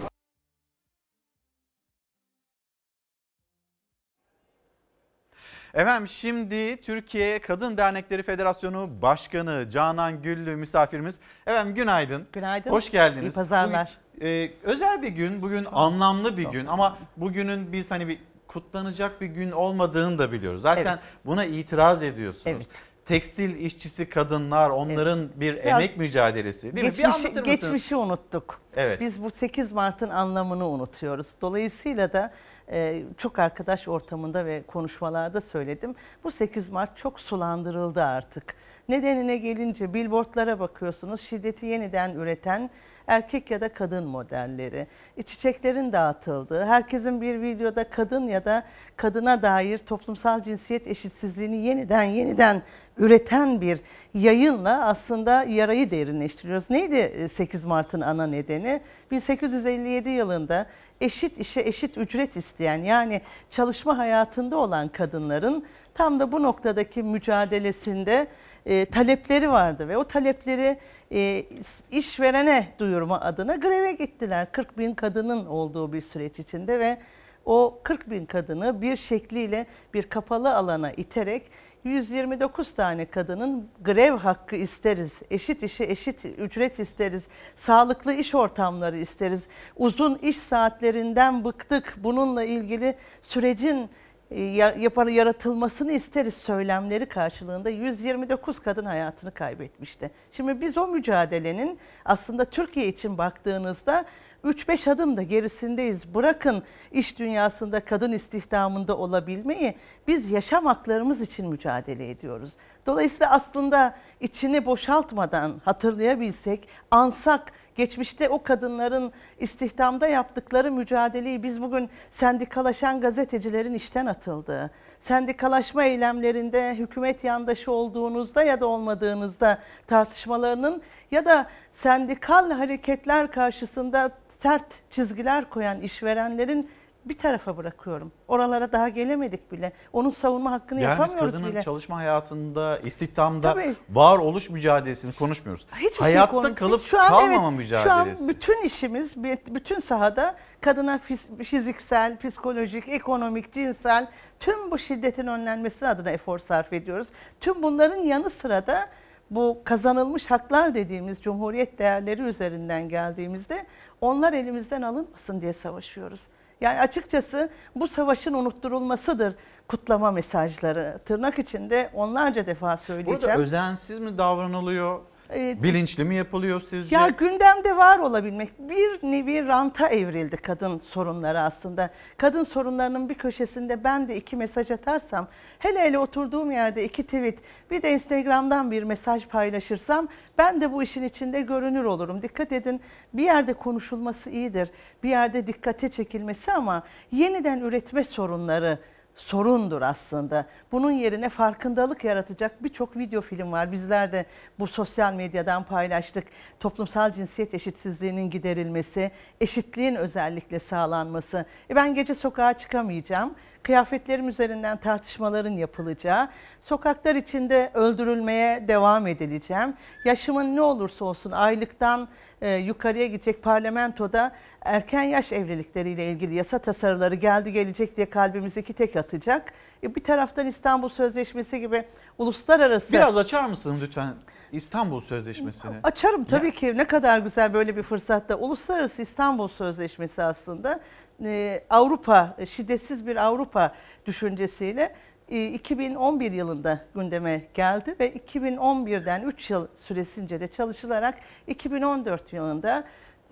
Efendim şimdi Türkiye Kadın Dernekleri Federasyonu Başkanı Canan Güllü misafirimiz. Efendim günaydın. Günaydın. Hoş geldiniz. İyi pazarlar. Bugün, e, özel bir gün, bugün anlamlı bir gün ama bugünün biz hani bir kutlanacak bir gün olmadığını da biliyoruz. Zaten Evet. buna itiraz ediyorsunuz. Evet. Tekstil işçisi kadınlar, onların bir Biraz emek mücadelesi değil mi? Bir Geçmişi, anlatır mısınız? geçmişi unuttuk. Evet. Biz bu 8 Mart'ın anlamını unutuyoruz. Dolayısıyla da e, çok arkadaş ortamında ve konuşmalarda söyledim. Bu 8 Mart çok sulandırıldı artık. Nedenine gelince billboardlara bakıyorsunuz şiddeti yeniden üreten erkek ya da kadın modelleri, çiçeklerin dağıtıldığı, herkesin bir videoda kadın ya da kadına dair toplumsal cinsiyet eşitsizliğini yeniden yeniden üreten bir yayınla aslında yarayı derinleştiriyoruz. Neydi e, 8 Mart'ın ana nedeni? 1857 yılında eşit işe eşit ücret isteyen yani çalışma hayatında olan kadınların tam da bu noktadaki mücadelesinde e, talepleri vardı ve o talepleri e, işverene duyurma adına greve gittiler. 40 bin kadının olduğu bir süreç içinde ve o 40 bin kadını bir şekliyle bir kapalı alana iterek 129 tane kadının grev hakkı isteriz, eşit işe eşit ücret isteriz, sağlıklı iş ortamları isteriz, uzun iş saatlerinden bıktık, bununla ilgili sürecin yapar yaratılmasını isteriz söylemleri karşılığında 129 kadın hayatını kaybetmişti. Şimdi biz o mücadelenin aslında Türkiye için baktığınızda 3-5 adım da gerisindeyiz. Bırakın iş dünyasında kadın istihdamında olabilmeyi biz yaşam haklarımız için mücadele ediyoruz. Dolayısıyla aslında içini boşaltmadan hatırlayabilsek, ansak, geçmişte o kadınların istihdamda yaptıkları mücadeleyi biz bugün sendikalaşan gazetecilerin işten atıldığı, sendikalaşma eylemlerinde hükümet yandaşı olduğunuzda ya da olmadığınızda tartışmalarının ya da sendikal hareketler karşısında sert çizgiler koyan işverenlerin bir tarafa bırakıyorum. Oralara daha gelemedik bile. Onun savunma hakkını Yani biz yapamıyoruz kadının bile. çalışma hayatında, istihdamda Tabii. varoluş mücadelesini konuşmuyoruz. Hiçbir şey Hayatta konu- kalıp Biz şu an, kalmama evet, mücadelesi. Şu an bütün işimiz, bütün sahada kadına fiz- fiziksel, psikolojik, ekonomik, cinsel tüm bu şiddetin önlenmesi adına efor sarf ediyoruz. Tüm bunların yanı sıra da bu kazanılmış haklar dediğimiz cumhuriyet değerleri üzerinden geldiğimizde onlar elimizden alınmasın diye savaşıyoruz. Yani açıkçası bu savaşın unutturulmasıdır kutlama mesajları. Tırnak içinde onlarca defa söyleyeceğim. Burada özensiz mi davranılıyor? E, Bilinçli mi yapılıyor sizce? ya gündemde var olabilmek bir nevi ranta evrildi kadın sorunları aslında. Kadın sorunlarının bir köşesinde ben de iki mesaj atarsam, hele hele oturduğum yerde iki tweet, bir de Instagram'dan bir mesaj paylaşırsam ben de bu işin içinde görünür olurum. Dikkat edin bir yerde konuşulması iyidir, bir yerde dikkate çekilmesi ama yeniden üretme sorunları sorundur aslında. Bunun yerine farkındalık yaratacak birçok video film var. Bizler de bu sosyal medyadan paylaştık. Toplumsal cinsiyet eşitsizliğinin giderilmesi, eşitliğin özellikle sağlanması. E ben gece sokağa çıkamayacağım. Kıyafetlerim üzerinden tartışmaların yapılacağı, sokaklar içinde öldürülmeye devam edileceğim. Yaşımın ne olursa olsun aylıktan e, yukarıya gidecek parlamentoda erken yaş evlilikleriyle ilgili yasa tasarıları geldi gelecek diye kalbimizi iki tek atacak. E, bir taraftan İstanbul Sözleşmesi gibi uluslararası... Biraz açar mısın lütfen İstanbul Sözleşmesi'ni? Açarım tabii ki. Ne kadar güzel böyle bir fırsatta. Uluslararası İstanbul Sözleşmesi aslında e, Avrupa, şiddetsiz bir Avrupa düşüncesiyle e, 2011 yılında gündeme geldi ve 2011'den 3 yıl süresince de çalışılarak 2014 yılında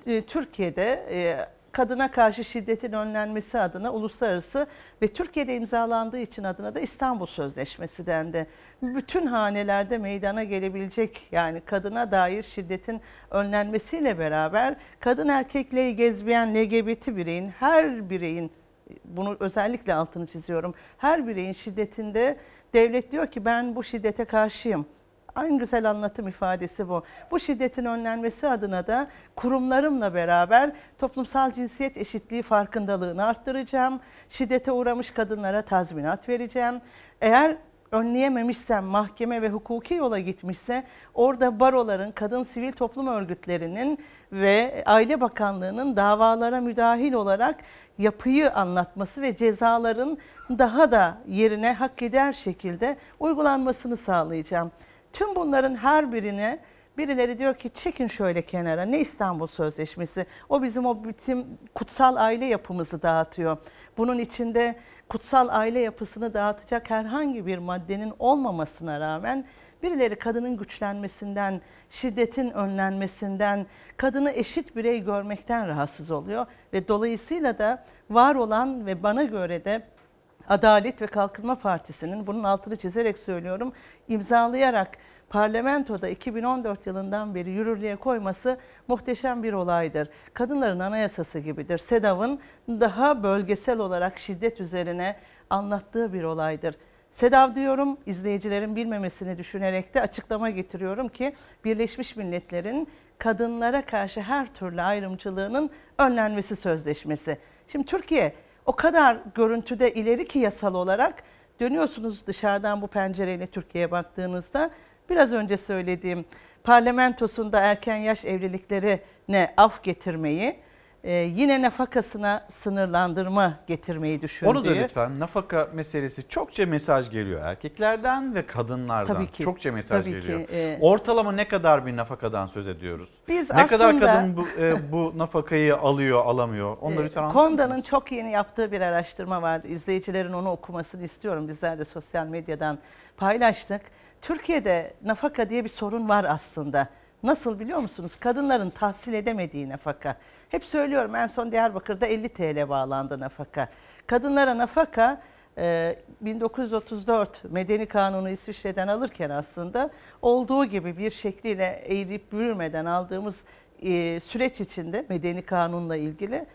e, Türkiye'de e, kadına karşı şiddetin önlenmesi adına uluslararası ve Türkiye'de imzalandığı için adına da İstanbul Sözleşmesi dendi. Bütün hanelerde meydana gelebilecek yani kadına dair şiddetin önlenmesiyle beraber kadın erkekliği gezmeyen LGBT bireyin her bireyin bunu özellikle altını çiziyorum. Her bireyin şiddetinde devlet diyor ki ben bu şiddete karşıyım. En güzel anlatım ifadesi bu. Bu şiddetin önlenmesi adına da kurumlarımla beraber toplumsal cinsiyet eşitliği farkındalığını arttıracağım. Şiddete uğramış kadınlara tazminat vereceğim. Eğer önleyememişsem mahkeme ve hukuki yola gitmişse orada baroların, kadın sivil toplum örgütlerinin ve Aile Bakanlığı'nın davalara müdahil olarak yapıyı anlatması ve cezaların daha da yerine hak eder şekilde uygulanmasını sağlayacağım. Tüm bunların her birine birileri diyor ki çekin şöyle kenara ne İstanbul Sözleşmesi o bizim o bütün kutsal aile yapımızı dağıtıyor. Bunun içinde kutsal aile yapısını dağıtacak herhangi bir maddenin olmamasına rağmen birileri kadının güçlenmesinden, şiddetin önlenmesinden, kadını eşit birey görmekten rahatsız oluyor ve dolayısıyla da var olan ve bana göre de Adalet ve Kalkınma Partisi'nin bunun altını çizerek söylüyorum imzalayarak parlamentoda 2014 yılından beri yürürlüğe koyması muhteşem bir olaydır. Kadınların anayasası gibidir. SEDAV'ın daha bölgesel olarak şiddet üzerine anlattığı bir olaydır. SEDAV diyorum izleyicilerin bilmemesini düşünerek de açıklama getiriyorum ki Birleşmiş Milletler'in kadınlara karşı her türlü ayrımcılığının önlenmesi sözleşmesi. Şimdi Türkiye o kadar görüntüde ileri ki yasal olarak dönüyorsunuz dışarıdan bu pencereyle Türkiye'ye baktığınızda. Biraz önce söylediğim parlamentosunda erken yaş evliliklerine af getirmeyi, e, yine nafakasına sınırlandırma getirmeyi düşündüğü. Onu da lütfen nafaka meselesi çokça mesaj geliyor erkeklerden ve kadınlardan. Tabii ki, Çokça mesaj tabii ki, geliyor. e- Ortalama ne kadar bir nafakadan söz ediyoruz? Biz ne kadar aslında- kadın bu, e, bu [LAUGHS] nafakayı alıyor, alamıyor? Onu Ee, lütfen anlatır Konda'nın çok yeni yaptığı bir araştırma var. İzleyicilerin onu okumasını istiyorum. Bizler de sosyal medyadan paylaştık. Türkiye'de nafaka diye bir sorun var aslında. Nasıl biliyor musunuz? Kadınların tahsil edemediği nafaka. Hep söylüyorum en son Diyarbakır'da 50 TL bağlandı nafaka. Kadınlara nafaka e, 1934 Medeni Kanunu İsviçre'den alırken aslında olduğu gibi bir şekliyle eğilip bürümeden aldığımız e, süreç içinde Medeni Kanun'la ilgili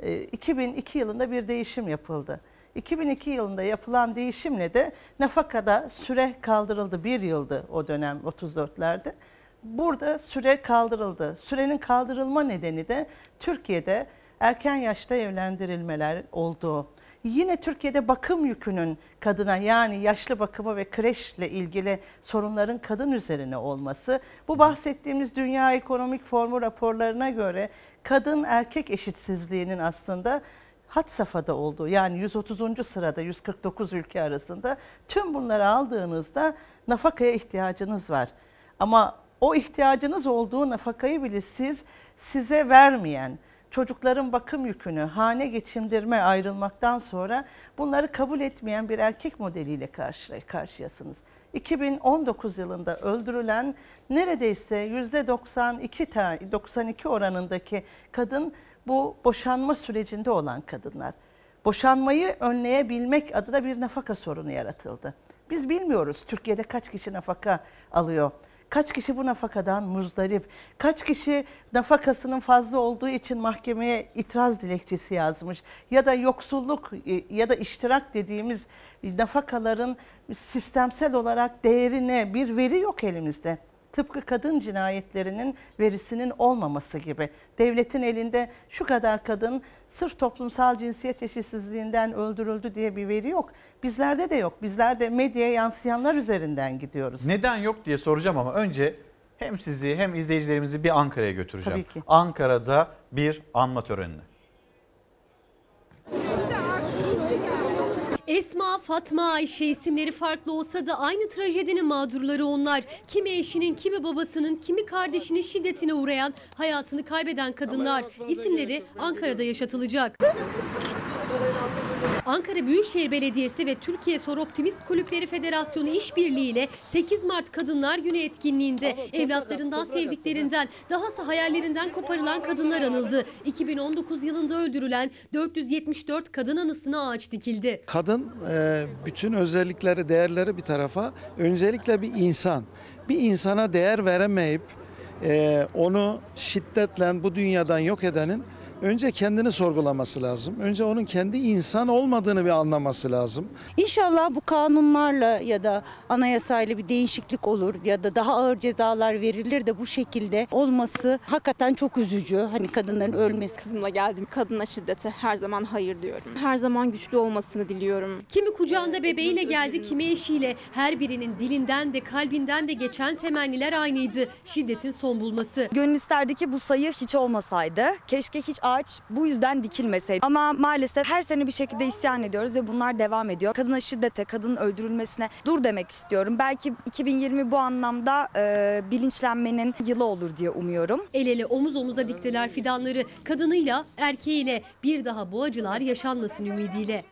e, 2002 yılında bir değişim yapıldı. 2002 yılında yapılan değişimle de nafakada süre kaldırıldı. Bir yıldı o dönem 34'lerde. Burada süre kaldırıldı. Sürenin kaldırılma nedeni de Türkiye'de erken yaşta evlendirilmeler olduğu. Yine Türkiye'de bakım yükünün kadına yani yaşlı bakımı ve kreşle ilgili sorunların kadın üzerine olması. Bu bahsettiğimiz Dünya Ekonomik Forumu raporlarına göre kadın erkek eşitsizliğinin aslında hat safhada olduğu yani 130. sırada 149 ülke arasında tüm bunları aldığınızda nafakaya ihtiyacınız var. Ama o ihtiyacınız olduğu nafakayı bile siz size vermeyen, çocukların bakım yükünü, hane geçindirme ayrılmaktan sonra bunları kabul etmeyen bir erkek modeliyle karşı karşıyasınız. 2019 yılında öldürülen neredeyse %92 ta- 92 oranındaki kadın bu boşanma sürecinde olan kadınlar. Boşanmayı önleyebilmek adına bir nafaka sorunu yaratıldı. Biz bilmiyoruz Türkiye'de kaç kişi nafaka alıyor. Kaç kişi bu nafakadan muzdarip? Kaç kişi nafakasının fazla olduğu için mahkemeye itiraz dilekçesi yazmış? Ya da yoksulluk e, ya da iştirak dediğimiz nafakaların sistemsel olarak değerine bir veri yok elimizde. Tıpkı kadın cinayetlerinin verisinin olmaması gibi. Devletin elinde şu kadar kadın sırf toplumsal cinsiyet eşitsizliğinden öldürüldü diye bir veri yok. Bizlerde de yok. Bizler de medyaya yansıyanlar üzerinden gidiyoruz. Neden yok diye soracağım ama önce hem sizi hem izleyicilerimizi bir Ankara'ya götüreceğim. Tabii ki. Ankara'da bir anma törenine. Esma, Fatma, Ayşe isimleri farklı olsa da aynı trajedinin mağdurları onlar. Kimi eşinin, kimi babasının, kimi kardeşinin şiddetine uğrayan, hayatını kaybeden kadınlar. İsimleri Ankara'da yaşatılacak. Ankara Büyükşehir Belediyesi ve Türkiye Sor Optimist Kulüpleri Federasyonu işbirliğiyle 8 Mart Kadınlar Günü etkinliğinde evlatlarından, sevdiklerinden, dahası hayallerinden koparılan kadınlar anıldı. 2019 yılında öldürülen 474 kadın anısına ağaç dikildi. Kadın e, bütün özellikleri, değerleri bir tarafa öncelikle bir insan. Bir insana değer veremeyip e, onu şiddetle bu dünyadan yok edenin önce kendini sorgulaması lazım. Önce onun kendi insan olmadığını bir anlaması lazım. İnşallah bu kanunlarla ya da anayasayla bir değişiklik olur ya da daha ağır cezalar verilir de bu şekilde olması hakikaten çok üzücü. Hani kadınların ölmesi. Kızımla geldim. Kadına şiddete her zaman hayır diyorum. Her zaman güçlü olmasını diliyorum. Kimi kucağında bebeğiyle geldi, kimi eşiyle. Her birinin dilinden de kalbinden de geçen temenniler aynıydı. Şiddetin son bulması. Gönül isterdi ki bu sayı hiç olmasaydı. Keşke hiç ağaç bu yüzden dikilmeseydi. Ama maalesef her sene bir şekilde isyan ediyoruz ve bunlar devam ediyor. Kadına şiddete, kadının öldürülmesine dur demek istiyorum. Belki 2020 bu anlamda e, bilinçlenmenin yılı olur diye umuyorum. El ele omuz omuza diktiler fidanları. Kadınıyla, erkeğiyle bir daha bu acılar yaşanmasın ümidiyle.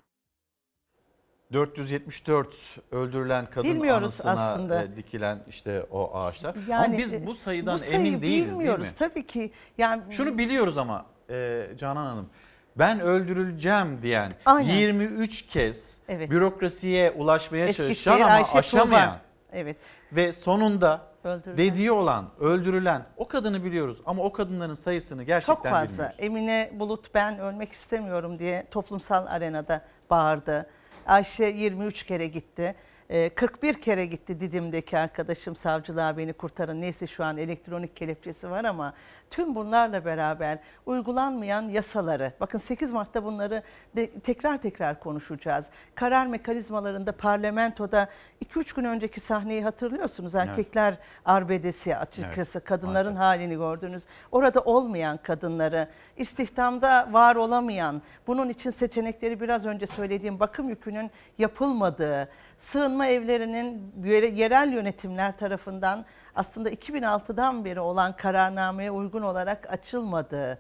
474 öldürülen kadın Bilmiyoruz anısına aslında. e, dikilen işte o ağaçlar. Yani, ama biz bu sayıdan bu sayıyı emin değiliz bilmiyoruz. değil mi? Tabii ki. Yani Şunu biliyoruz ama e, Canan Hanım. Ben öldürüleceğim diyen Aynen. 23 kez Evet. bürokrasiye ulaşmaya Eskişehir, çalışan ama Ayşe Tuğba. aşamayan Evet. ve sonunda Öldürülen. dediği olan, öldürülen o kadını biliyoruz ama o kadınların sayısını gerçekten Çok fazla. bilmiyoruz. Emine Bulut ben ölmek istemiyorum diye toplumsal arenada bağırdı. Ayşe 23 kere gitti. Ee, 41 kere gitti Didim'deki arkadaşım savcılığa beni kurtarın. Neyse şu an elektronik kelepçesi var ama tüm bunlarla beraber uygulanmayan yasaları, bakın 8 Mart'ta bunları de, tekrar tekrar konuşacağız. Karar mekanizmalarında parlamentoda 2-3 gün önceki sahneyi hatırlıyorsunuz. Evet. Erkekler arbedesi açıkçası kadınların halini gördünüz. Orada olmayan kadınları, istihdamda var olamayan, bunun için seçenekleri biraz önce söylediğim bakım yükünün yapılmadığı, sığınma evlerinin yere- yerel yönetimler tarafından aslında 2006'dan beri olan kararnameye uygun olarak açılmadığı,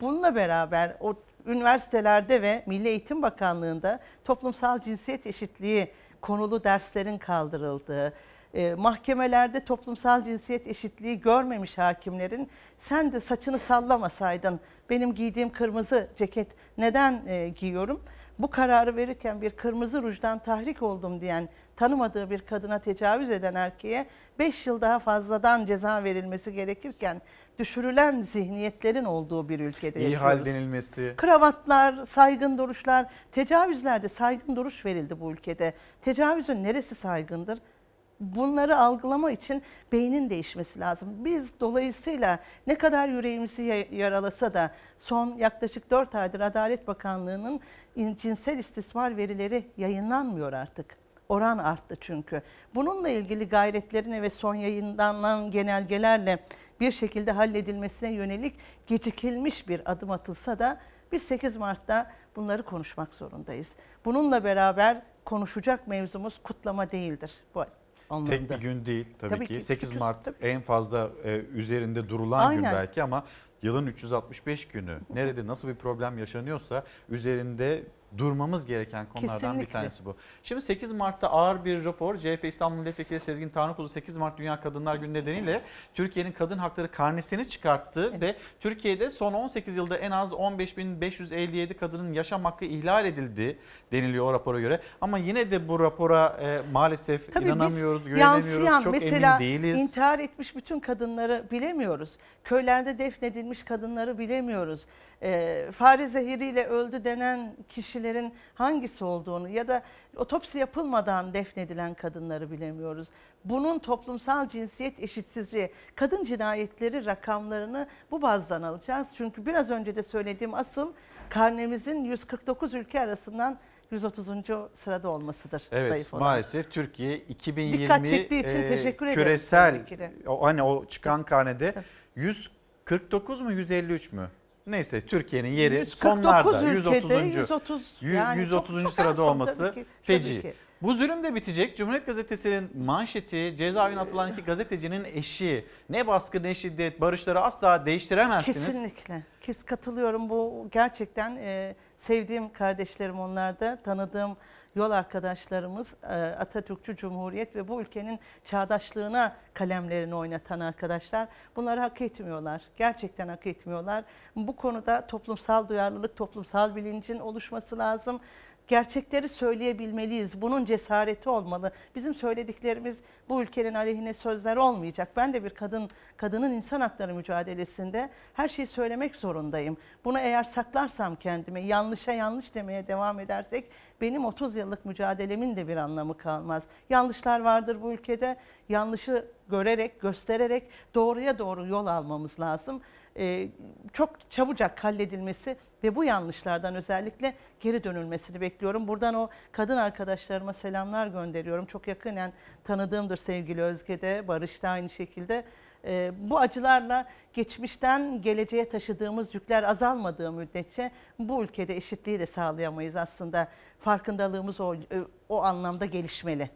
bununla beraber o üniversitelerde ve Milli Eğitim Bakanlığı'nda toplumsal cinsiyet eşitliği konulu derslerin kaldırıldığı, e, mahkemelerde toplumsal cinsiyet eşitliği görmemiş hakimlerin sen de saçını sallamasaydın benim giydiğim kırmızı ceket neden e, giyiyorum? Bu kararı verirken bir kırmızı rujdan tahrik oldum diyen tanımadığı bir kadına tecavüz eden erkeğe 5 yıl daha fazladan ceza verilmesi gerekirken düşürülen zihniyetlerin olduğu bir ülkede İyi yaşıyoruz. hal denilmesi. Kravatlar, saygın duruşlar, tecavüzlerde saygın duruş verildi bu ülkede. Tecavüzün neresi saygındır? Bunları algılama için beynin değişmesi lazım. Biz dolayısıyla ne kadar yüreğimizi ya- yaralasa da son yaklaşık 4 aydır Adalet Bakanlığı'nın cinsel istismar verileri yayınlanmıyor artık. Oran arttı çünkü. Bununla ilgili gayretlerine ve son yayınlanan genelgelerle bir şekilde halledilmesine yönelik gecikilmiş bir adım atılsa da biz 8 Mart'ta bunları konuşmak zorundayız. Bununla beraber konuşacak mevzumuz kutlama değildir bu anlamda. Tek bir gün değil tabii, Tabii ki. ki. 8 Çünkü- Mart en fazla e, üzerinde durulan gün Aynen. belki ama yılın 365 günü. Nerede nasıl bir problem yaşanıyorsa üzerinde durmamız gereken konulardan bir Kesinlikle. tanesi bu. Şimdi 8 Mart'ta ağır bir rapor CHP İstanbul Milletvekili Sezgin Tanrıkulu 8 Mart Dünya Kadınlar Günü nedeniyle Türkiye'nin kadın hakları karnesini çıkarttı ve Türkiye'de son 18 yılda en az 15.557 kadının yaşam hakkı ihlal edildi deniliyor o rapora göre. Ama yine de bu rapora e, maalesef Tabii inanamıyoruz, güvenemiyoruz, çok mesela emin değiliz. intihar etmiş bütün kadınları bilemiyoruz. Köylerde defnedilmiş kadınları bilemiyoruz. Ee, fare zehiriyle öldü denen kişilerin hangisi olduğunu ya da otopsi yapılmadan defnedilen kadınları bilemiyoruz. Bunun toplumsal cinsiyet eşitsizliği, kadın cinayetleri rakamlarını bu bazdan alacağız. Çünkü biraz önce de söylediğim asıl karnemizin 149 ülke arasından 130. sırada olmasıdır Evet zayıf olan. maalesef Türkiye 2020 Dikkat çektiği için e, teşekkür ederim küresel o, hani o çıkan karnede 149 mu 153 mü? Neyse Türkiye'nin yeri 149 sonlarda ülkede 130. 130 Yüz- yani 130. çok- sırada olması tabii ki, feci. ki. Bu zulüm de bitecek. Cumhuriyet Gazetesi'nin manşeti cezaevine atılan iki gazetecinin eşi. Ne baskı ne şiddet barışları asla değiştiremezsiniz. Kesinlikle. Kes katılıyorum. Bu gerçekten e, sevdiğim kardeşlerim onlar da tanıdığım yol arkadaşlarımız e, Atatürkçü Cumhuriyet ve bu ülkenin çağdaşlığına kalemlerini oynatan arkadaşlar. Bunları hak etmiyorlar. Gerçekten hak etmiyorlar. Bu konuda toplumsal duyarlılık, toplumsal bilincin oluşması lazım. Gerçekleri söyleyebilmeliyiz. Bunun cesareti olmalı. Bizim söylediklerimiz bu ülkenin aleyhine sözler olmayacak. Ben de bir kadın, kadının insan hakları mücadelesinde her şeyi söylemek zorundayım. Bunu eğer saklarsam kendime, yanlışa yanlış demeye devam edersek benim 30 yıllık mücadelemin de bir anlamı kalmaz. Yanlışlar vardır bu ülkede. Yanlışı görerek, göstererek doğruya doğru yol almamız lazım. Ee, çok çabucak halledilmesi ve bu yanlışlardan özellikle geri dönülmesini bekliyorum. Buradan o kadın arkadaşlarıma selamlar gönderiyorum. Çok yakinen tanıdığımdır sevgili Özge'de, Barış da aynı şekilde. Ee, bu acılarla geçmişten geleceğe taşıdığımız yükler azalmadığı müddetçe bu ülkede eşitliği de sağlayamayız aslında. Farkındalığımız o, o anlamda gelişmeli.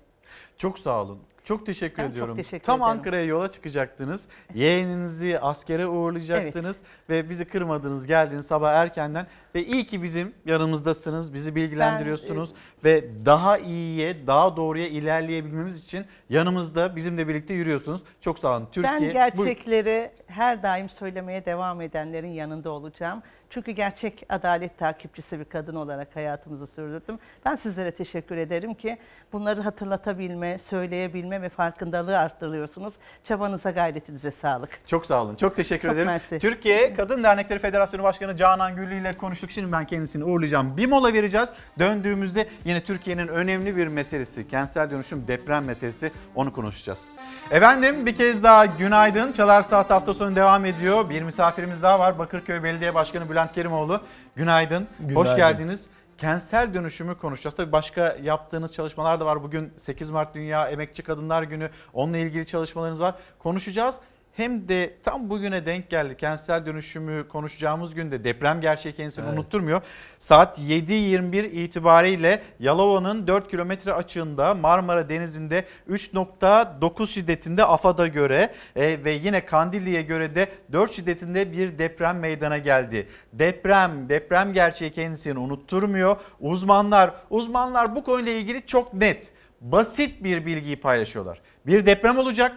Çok sağ olun. Çok teşekkür Ben çok ediyorum. teşekkür Tam ederim. Ankara'ya yola çıkacaktınız. Yeğeninizi askere uğurlayacaktınız ve bizi kırmadınız. Geldiniz sabah erkenden ve iyi ki bizim yanımızdasınız. Bizi bilgilendiriyorsunuz ve daha iyiye, daha doğruya ilerleyebilmemiz için yanımızda bizimle birlikte yürüyorsunuz. Çok sağ olun. Türkiye ben gerçekleri her daim söylemeye devam edenlerin yanında olacağım. Çünkü gerçek adalet takipçisi bir kadın olarak hayatımızı sürdürdüm. Ben sizlere teşekkür ederim ki bunları hatırlatabilme, söyleyebilme ve farkındalığı arttırıyorsunuz. Çabanıza, gayretinize sağlık. Çok sağ olun. Çok teşekkür Çok ederim. mersi. Türkiye Kadın Dernekleri Federasyonu Başkanı Canan Güllü ile konuştuk. Şimdi ben kendisini uğurlayacağım. Bir mola vereceğiz. Döndüğümüzde yine Türkiye'nin önemli bir meselesi, kentsel dönüşüm deprem meselesi onu konuşacağız. Efendim bir kez daha günaydın. Çalar Saat hafta sonu devam ediyor. Bir misafirimiz daha var. Bakırköy Belediye Başkanı Bülent Kerimoğlu. Günaydın. Hoş Günaydın. geldiniz. Kentsel dönüşümü konuşacağız. Tabii başka yaptığınız çalışmalar da var. Bugün 8 Mart Dünya Emekçi Kadınlar Günü. Onunla ilgili çalışmalarınız var. Konuşacağız. Hem de tam bugüne denk geldi. Kentsel dönüşümü konuşacağımız günde deprem gerçeği kendisini Evet. unutturmuyor. Saat 7.21 itibariyle Yalova'nın 4 kilometre açığında Marmara Denizi'nde 3.9 şiddetinde AFAD'a göre e, ve yine Kandilli'ye göre de 4 şiddetinde bir deprem meydana geldi. Deprem, deprem gerçeği kendisini unutturmuyor. Uzmanlar, uzmanlar bu konuyla ilgili çok net, basit bir bilgiyi paylaşıyorlar. Bir deprem olacak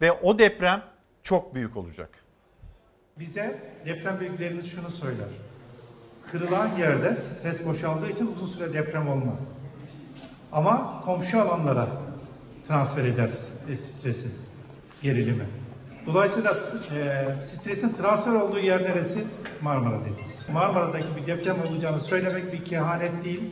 ve o deprem çok büyük olacak. Bize deprem bilgilerimiz şunu söyler. Kırılan yerde stres boşaldığı için uzun süre deprem olmaz. Ama komşu alanlara transfer eder s- stresi, gerilimi. Dolayısıyla e, stresin transfer olduğu yer neresi? Marmara Denizi. Marmara'daki bir deprem olacağını söylemek bir kehanet değil,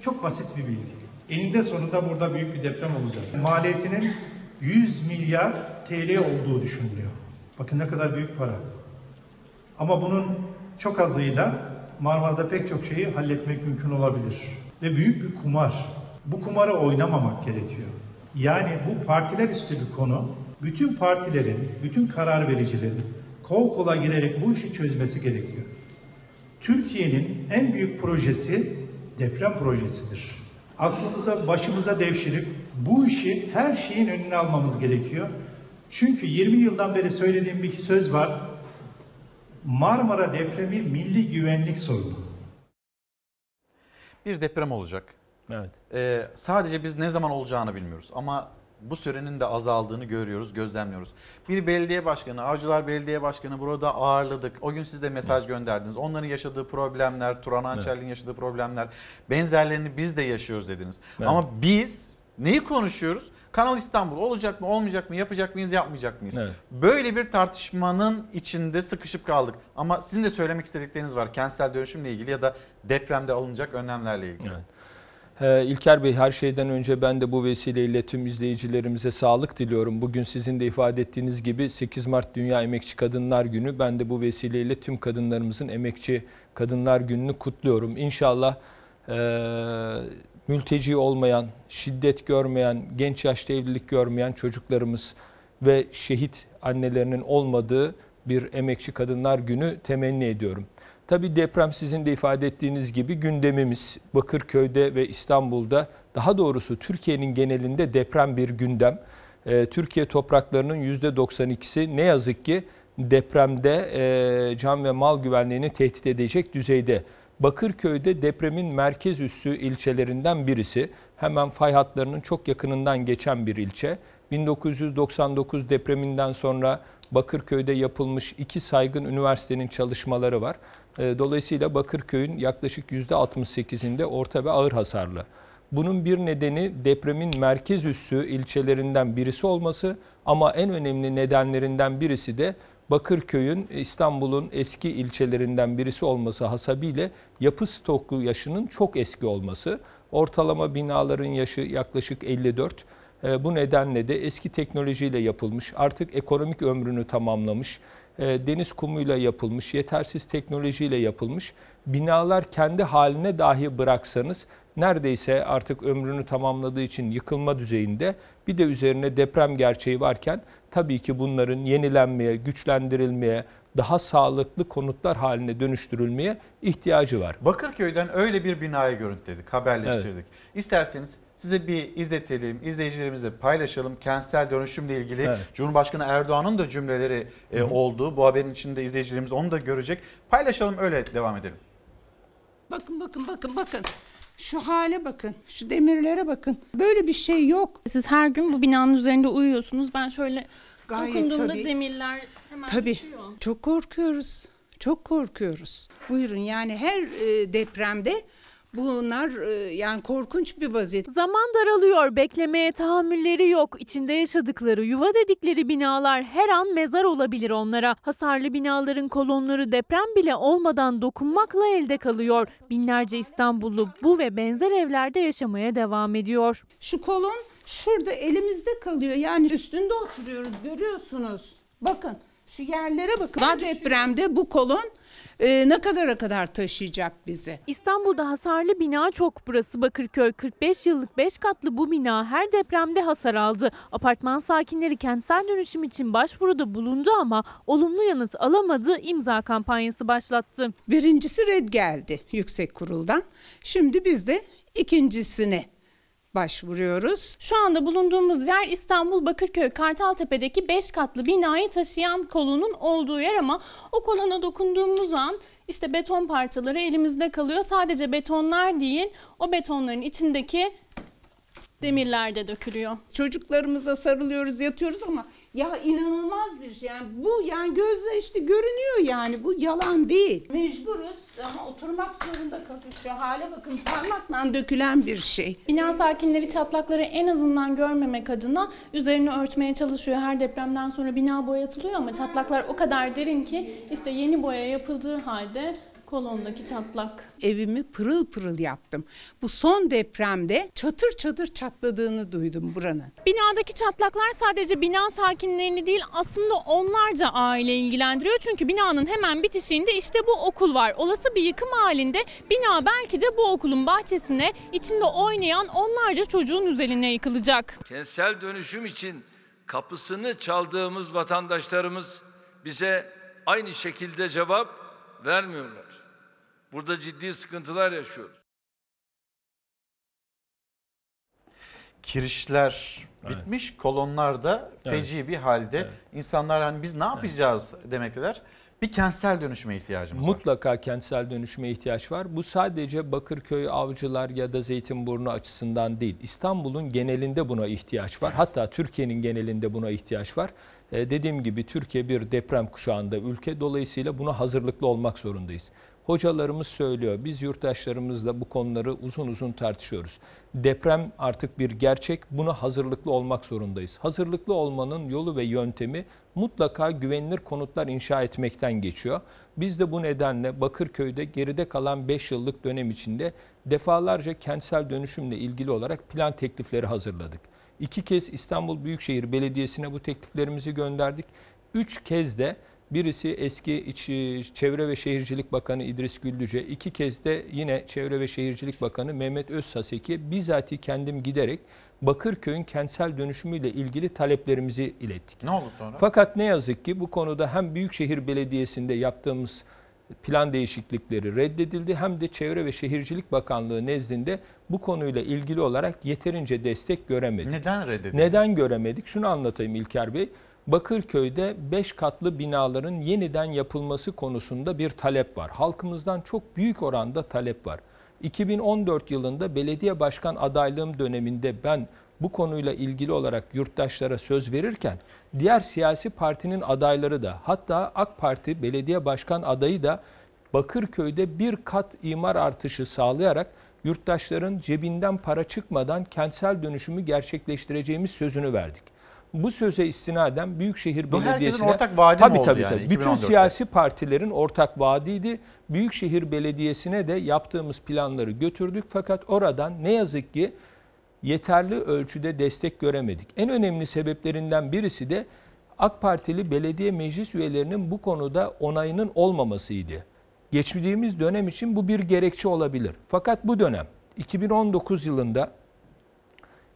çok basit bir bilgi. Eninde sonunda burada büyük bir deprem olacak. Maliyetinin 100 milyar TL olduğu düşünülüyor. Bakın ne kadar büyük para. Ama bunun çok azıyla Marmara'da pek çok şeyi halletmek mümkün olabilir. Ve büyük bir kumar. Bu kumarı oynamamak gerekiyor. Yani bu partiler üstü bir konu. Bütün partilerin, bütün karar vericilerin kol kola girerek bu işi çözmesi gerekiyor. Türkiye'nin en büyük projesi deprem projesidir. Aklımıza, başımıza devşirip bu işi her şeyin önüne almamız gerekiyor. Çünkü 20 yıldan beri söylediğim bir söz var. Marmara depremi milli güvenlik sorunu. Bir deprem olacak. Evet. Ee, sadece biz ne zaman olacağını bilmiyoruz ama bu sürenin de azaldığını görüyoruz, gözlemliyoruz. Bir belediye başkanı, Avcılar Belediye Başkanı burada ağırladık. O gün siz de mesaj gönderdiniz. Onların yaşadığı problemler, Turan Ançerli'nin yaşadığı problemler, benzerlerini biz de yaşıyoruz dediniz. Evet. Ama biz neyi konuşuyoruz? Kanal İstanbul olacak mı, olmayacak mı, yapacak mıyız, yapmayacak mıyız? Evet. Böyle bir tartışmanın içinde sıkışıp kaldık. Ama sizin de söylemek istedikleriniz var. Kentsel dönüşümle ilgili ya da depremde alınacak önlemlerle ilgili. Evet. Ee, İlker Bey her şeyden önce ben de bu vesileyle tüm izleyicilerimize sağlık diliyorum. Bugün sizin de ifade ettiğiniz gibi 8 Mart Dünya Emekçi Kadınlar Günü. Ben de bu vesileyle tüm kadınlarımızın Emekçi Kadınlar Günü'nü kutluyorum. İnşallah e, mülteci olmayan, şiddet görmeyen, genç yaşta evlilik görmeyen çocuklarımız ve şehit annelerinin olmadığı bir Emekçi Kadınlar Günü temenni ediyorum. Tabii deprem sizin de ifade ettiğiniz gibi gündemimiz Bakırköy'de ve İstanbul'da daha doğrusu Türkiye'nin genelinde deprem bir gündem. Ee, Türkiye topraklarının %92'si ne yazık ki depremde e, can ve mal güvenliğini tehdit edecek düzeyde. Bakırköy'de depremin merkez üssü ilçelerinden birisi. Hemen fay hatlarının çok yakınından geçen bir ilçe. 1999 depreminden sonra Bakırköy'de yapılmış iki saygın üniversitenin çalışmaları var. E, Dolayısıyla Bakırköy'ün yaklaşık %68'inde orta ve ağır hasarlı. Bunun bir nedeni depremin merkez üssü ilçelerinden birisi olması ama en önemli nedenlerinden birisi de Bakırköy'ün İstanbul'un eski ilçelerinden birisi olması hasabiyle yapı stoklu yaşının çok eski olması. Ortalama binaların yaşı yaklaşık 54. E, Bu nedenle de eski teknolojiyle yapılmış, artık ekonomik ömrünü tamamlamış, e, deniz kumuyla yapılmış, yetersiz teknolojiyle yapılmış binalar kendi haline dahi bıraksanız neredeyse artık ömrünü tamamladığı için yıkılma düzeyinde bir de üzerine deprem gerçeği varken tabii ki bunların yenilenmeye, güçlendirilmeye, daha sağlıklı konutlar haline dönüştürülmeye ihtiyacı var. Bakırköy'den öyle bir binayı görüntüledik, haberleştirdik. İsterseniz size bir izletelim, izleyicilerimizle paylaşalım. Kentsel dönüşümle ilgili Evet. Cumhurbaşkanı Erdoğan'ın da cümleleri e, oldu. Bu haberin içinde izleyicilerimiz onu da görecek. Paylaşalım öyle devam edelim. Bakın bakın bakın bakın. Şu hale bakın. Şu demirlere bakın. Böyle bir şey yok. Siz her gün bu binanın üzerinde uyuyorsunuz. Ben şöyle Gayet dokunduğumda tabii. demirler hemen Tabii. düşüyor. Çok korkuyoruz. Çok korkuyoruz. Buyurun yani her e, depremde bunlar e, yani korkunç bir vaziyet. Zaman daralıyor, beklemeye tahammülleri yok. İçinde yaşadıkları, yuva dedikleri binalar her an mezar olabilir onlara. Hasarlı binaların kolonları deprem bile olmadan dokunmakla elde kalıyor. Binlerce İstanbullu bu ve benzer evlerde yaşamaya devam ediyor. Şu kolon şurada elimizde kalıyor. Yani üstünde oturuyoruz görüyorsunuz. Bakın şu yerlere bakın. Bu depremde bu kolon e, ne kadara kadar taşıyacak bizi? İstanbul'da hasarlı bina çok. Burası Bakırköy. 45 yıllık 5 katlı bu bina her depremde hasar aldı. Apartman sakinleri kentsel dönüşüm için başvuruda bulundu ama olumlu yanıt alamadı. imza kampanyası başlattı. Birincisi red geldi yüksek kuruldan. Şimdi biz de ikincisine başvuruyoruz. Şu anda bulunduğumuz yer İstanbul Bakırköy Kartaltepe'deki 5 katlı binayı taşıyan kolonun olduğu yer ama o kolona dokunduğumuz an işte beton parçaları elimizde kalıyor. Sadece betonlar değil o betonların içindeki demirler de dökülüyor. Çocuklarımıza sarılıyoruz, yatıyoruz ama ya inanılmaz bir şey. Yani bu yani gözle işte görünüyor yani. Bu yalan değil. Mecburuz ama oturmak zorunda kalıyoruz. Hale bakın parmakla dökülen bir şey. Bina sakinleri çatlakları en azından görmemek adına üzerini örtmeye çalışıyor. Her depremden sonra bina boyatılıyor ama çatlaklar o kadar derin ki işte yeni boya yapıldığı halde kolondaki çatlak. Evimi pırıl pırıl yaptım. Bu son depremde çatır çatır çatladığını duydum buranın. Binadaki çatlaklar sadece bina sakinlerini değil aslında onlarca aile ilgilendiriyor. Çünkü binanın hemen bitişiğinde işte bu okul var. Olası bir yıkım halinde bina belki de bu okulun bahçesine içinde oynayan onlarca çocuğun üzerine yıkılacak. Kentsel dönüşüm için kapısını çaldığımız vatandaşlarımız bize aynı şekilde cevap vermiyorlar. Burada ciddi sıkıntılar yaşıyoruz. kirişler bitmiş, kolonlar da Evet. feci bir halde. İnsanlar hani biz ne yapacağız demekteler. Bir kentsel dönüşüme ihtiyacımız var. Mutlaka kentsel dönüşüme ihtiyaç var. Bu sadece Bakırköy, Avcılar ya da Zeytinburnu açısından değil. İstanbul'un genelinde buna ihtiyaç var. Hatta Türkiye'nin genelinde buna ihtiyaç var. Ee, dediğim gibi Türkiye bir deprem kuşağında ülke. Dolayısıyla buna hazırlıklı olmak zorundayız. Hocalarımız söylüyor. Biz yurttaşlarımızla bu konuları uzun uzun tartışıyoruz. Deprem artık bir gerçek. Buna hazırlıklı olmak zorundayız. Hazırlıklı olmanın yolu ve yöntemi mutlaka güvenilir konutlar inşa etmekten geçiyor. Biz de bu nedenle Bakırköy'de geride kalan 5 yıllık dönem içinde defalarca kentsel dönüşümle ilgili olarak plan teklifleri hazırladık. İki kez İstanbul Büyükşehir Belediyesi'ne bu tekliflerimizi gönderdik. Üç kez de birisi eski İç, Çevre ve Şehircilik Bakanı İdris Güllüce, iki kez de yine Çevre ve Şehircilik Bakanı Mehmet Özsasek'e bizatihi kendim giderek Bakırköy'ün kentsel dönüşümüyle ilgili taleplerimizi ilettik. Ne oldu sonra? Fakat ne yazık ki bu konuda hem Büyükşehir Belediyesi'nde yaptığımız plan değişiklikleri reddedildi hem de Çevre ve Şehircilik Bakanlığı nezdinde bu konuyla ilgili olarak yeterince destek göremedik. Neden reddedildi? Neden göremedik? Şunu anlatayım İlker Bey. Bakırköy'de 5 katlı binaların yeniden yapılması konusunda bir talep var. Halkımızdan çok büyük oranda talep var. 2014 yılında belediye başkan adaylığım döneminde ben bu konuyla ilgili olarak yurttaşlara söz verirken diğer siyasi partinin adayları da hatta AK Parti belediye başkan adayı da Bakırköy'de bir kat imar artışı sağlayarak yurttaşların cebinden para çıkmadan kentsel dönüşümü gerçekleştireceğimiz sözünü verdik. Bu söze istinaden Büyükşehir Bu Belediyesi'ne ortak vaadi mi tabii, oldu tabii, yani tabii. Bütün 2014'te? siyasi partilerin ortak vaadiydi. Büyükşehir Belediyesi'ne de yaptığımız planları götürdük fakat oradan ne yazık ki yeterli ölçüde destek göremedik. En önemli sebeplerinden birisi de AK Partili belediye meclis üyelerinin bu konuda onayının olmamasıydı. Geçtiğimiz dönem için bu bir gerekçe olabilir. Fakat bu dönem 2019 yılında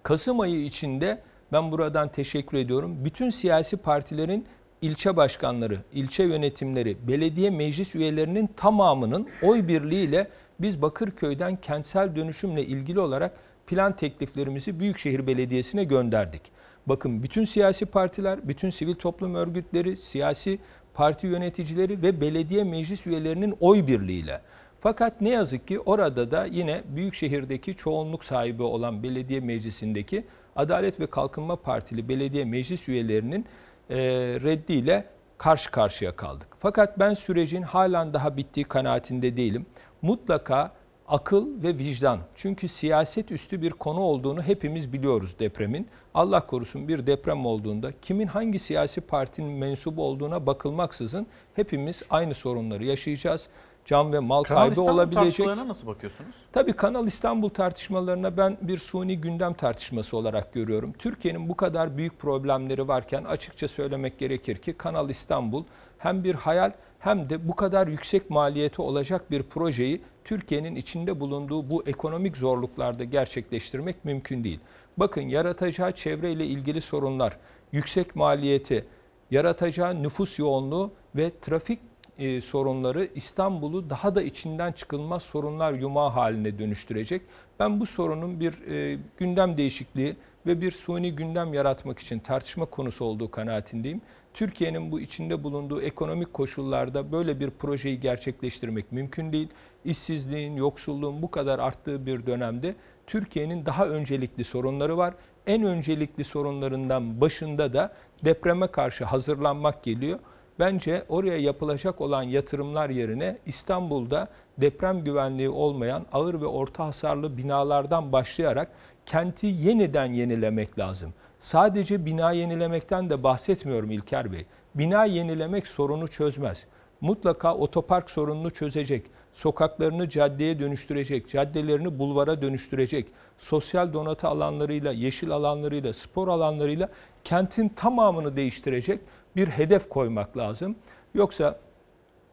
Kasım ayı içinde ben buradan teşekkür ediyorum. Bütün siyasi partilerin ilçe başkanları, ilçe yönetimleri, belediye meclis üyelerinin tamamının oy birliğiyle biz Bakırköy'den kentsel dönüşümle ilgili olarak plan tekliflerimizi Büyükşehir Belediyesi'ne gönderdik. Bakın bütün siyasi partiler, bütün sivil toplum örgütleri, siyasi parti yöneticileri ve belediye meclis üyelerinin oy birliğiyle. Fakat ne yazık ki orada da yine Büyükşehir'deki çoğunluk sahibi olan belediye meclisindeki Adalet ve Kalkınma Partili belediye meclis üyelerinin e, reddiyle karşı karşıya kaldık. Fakat ben sürecin halen daha bittiği kanaatinde değilim. Mutlaka akıl ve vicdan. Çünkü siyaset üstü bir konu olduğunu hepimiz biliyoruz depremin. Allah korusun bir deprem olduğunda kimin hangi siyasi partinin mensubu olduğuna bakılmaksızın hepimiz aynı sorunları yaşayacağız. Can ve mal Kanal kaybı İstanbul olabilecek. tartışmalarına nasıl bakıyorsunuz? Tabii Kanal İstanbul tartışmalarına ben bir suni gündem tartışması olarak görüyorum. Türkiye'nin bu kadar büyük problemleri varken açıkça söylemek gerekir ki Kanal İstanbul hem bir hayal hem de bu kadar yüksek maliyeti olacak bir projeyi Türkiye'nin içinde bulunduğu bu ekonomik zorluklarda gerçekleştirmek mümkün değil. Bakın yaratacağı çevreyle ilgili sorunlar, yüksek maliyeti, yaratacağı nüfus yoğunluğu ve trafik e, sorunları İstanbul'u daha da içinden çıkılmaz sorunlar yumağı haline dönüştürecek. Ben bu sorunun bir e, gündem değişikliği ve bir suni gündem yaratmak için tartışma konusu olduğu kanaatindeyim. Türkiye'nin bu içinde bulunduğu ekonomik koşullarda böyle bir projeyi gerçekleştirmek mümkün değil. İşsizliğin, yoksulluğun bu kadar arttığı bir dönemde Türkiye'nin daha öncelikli sorunları var. En öncelikli sorunlarından başında da depreme karşı hazırlanmak geliyor. Bence oraya yapılacak olan yatırımlar yerine İstanbul'da deprem güvenliği olmayan ağır ve orta hasarlı binalardan başlayarak kenti yeniden yenilemek lazım. Sadece bina yenilemekten de bahsetmiyorum İlker Bey. Bina yenilemek sorunu çözmez. Mutlaka otopark sorununu çözecek. Sokaklarını caddeye dönüştürecek, caddelerini bulvara dönüştürecek. Sosyal donatı alanlarıyla, yeşil alanlarıyla, spor alanlarıyla kentin tamamını değiştirecek bir hedef koymak lazım. Yoksa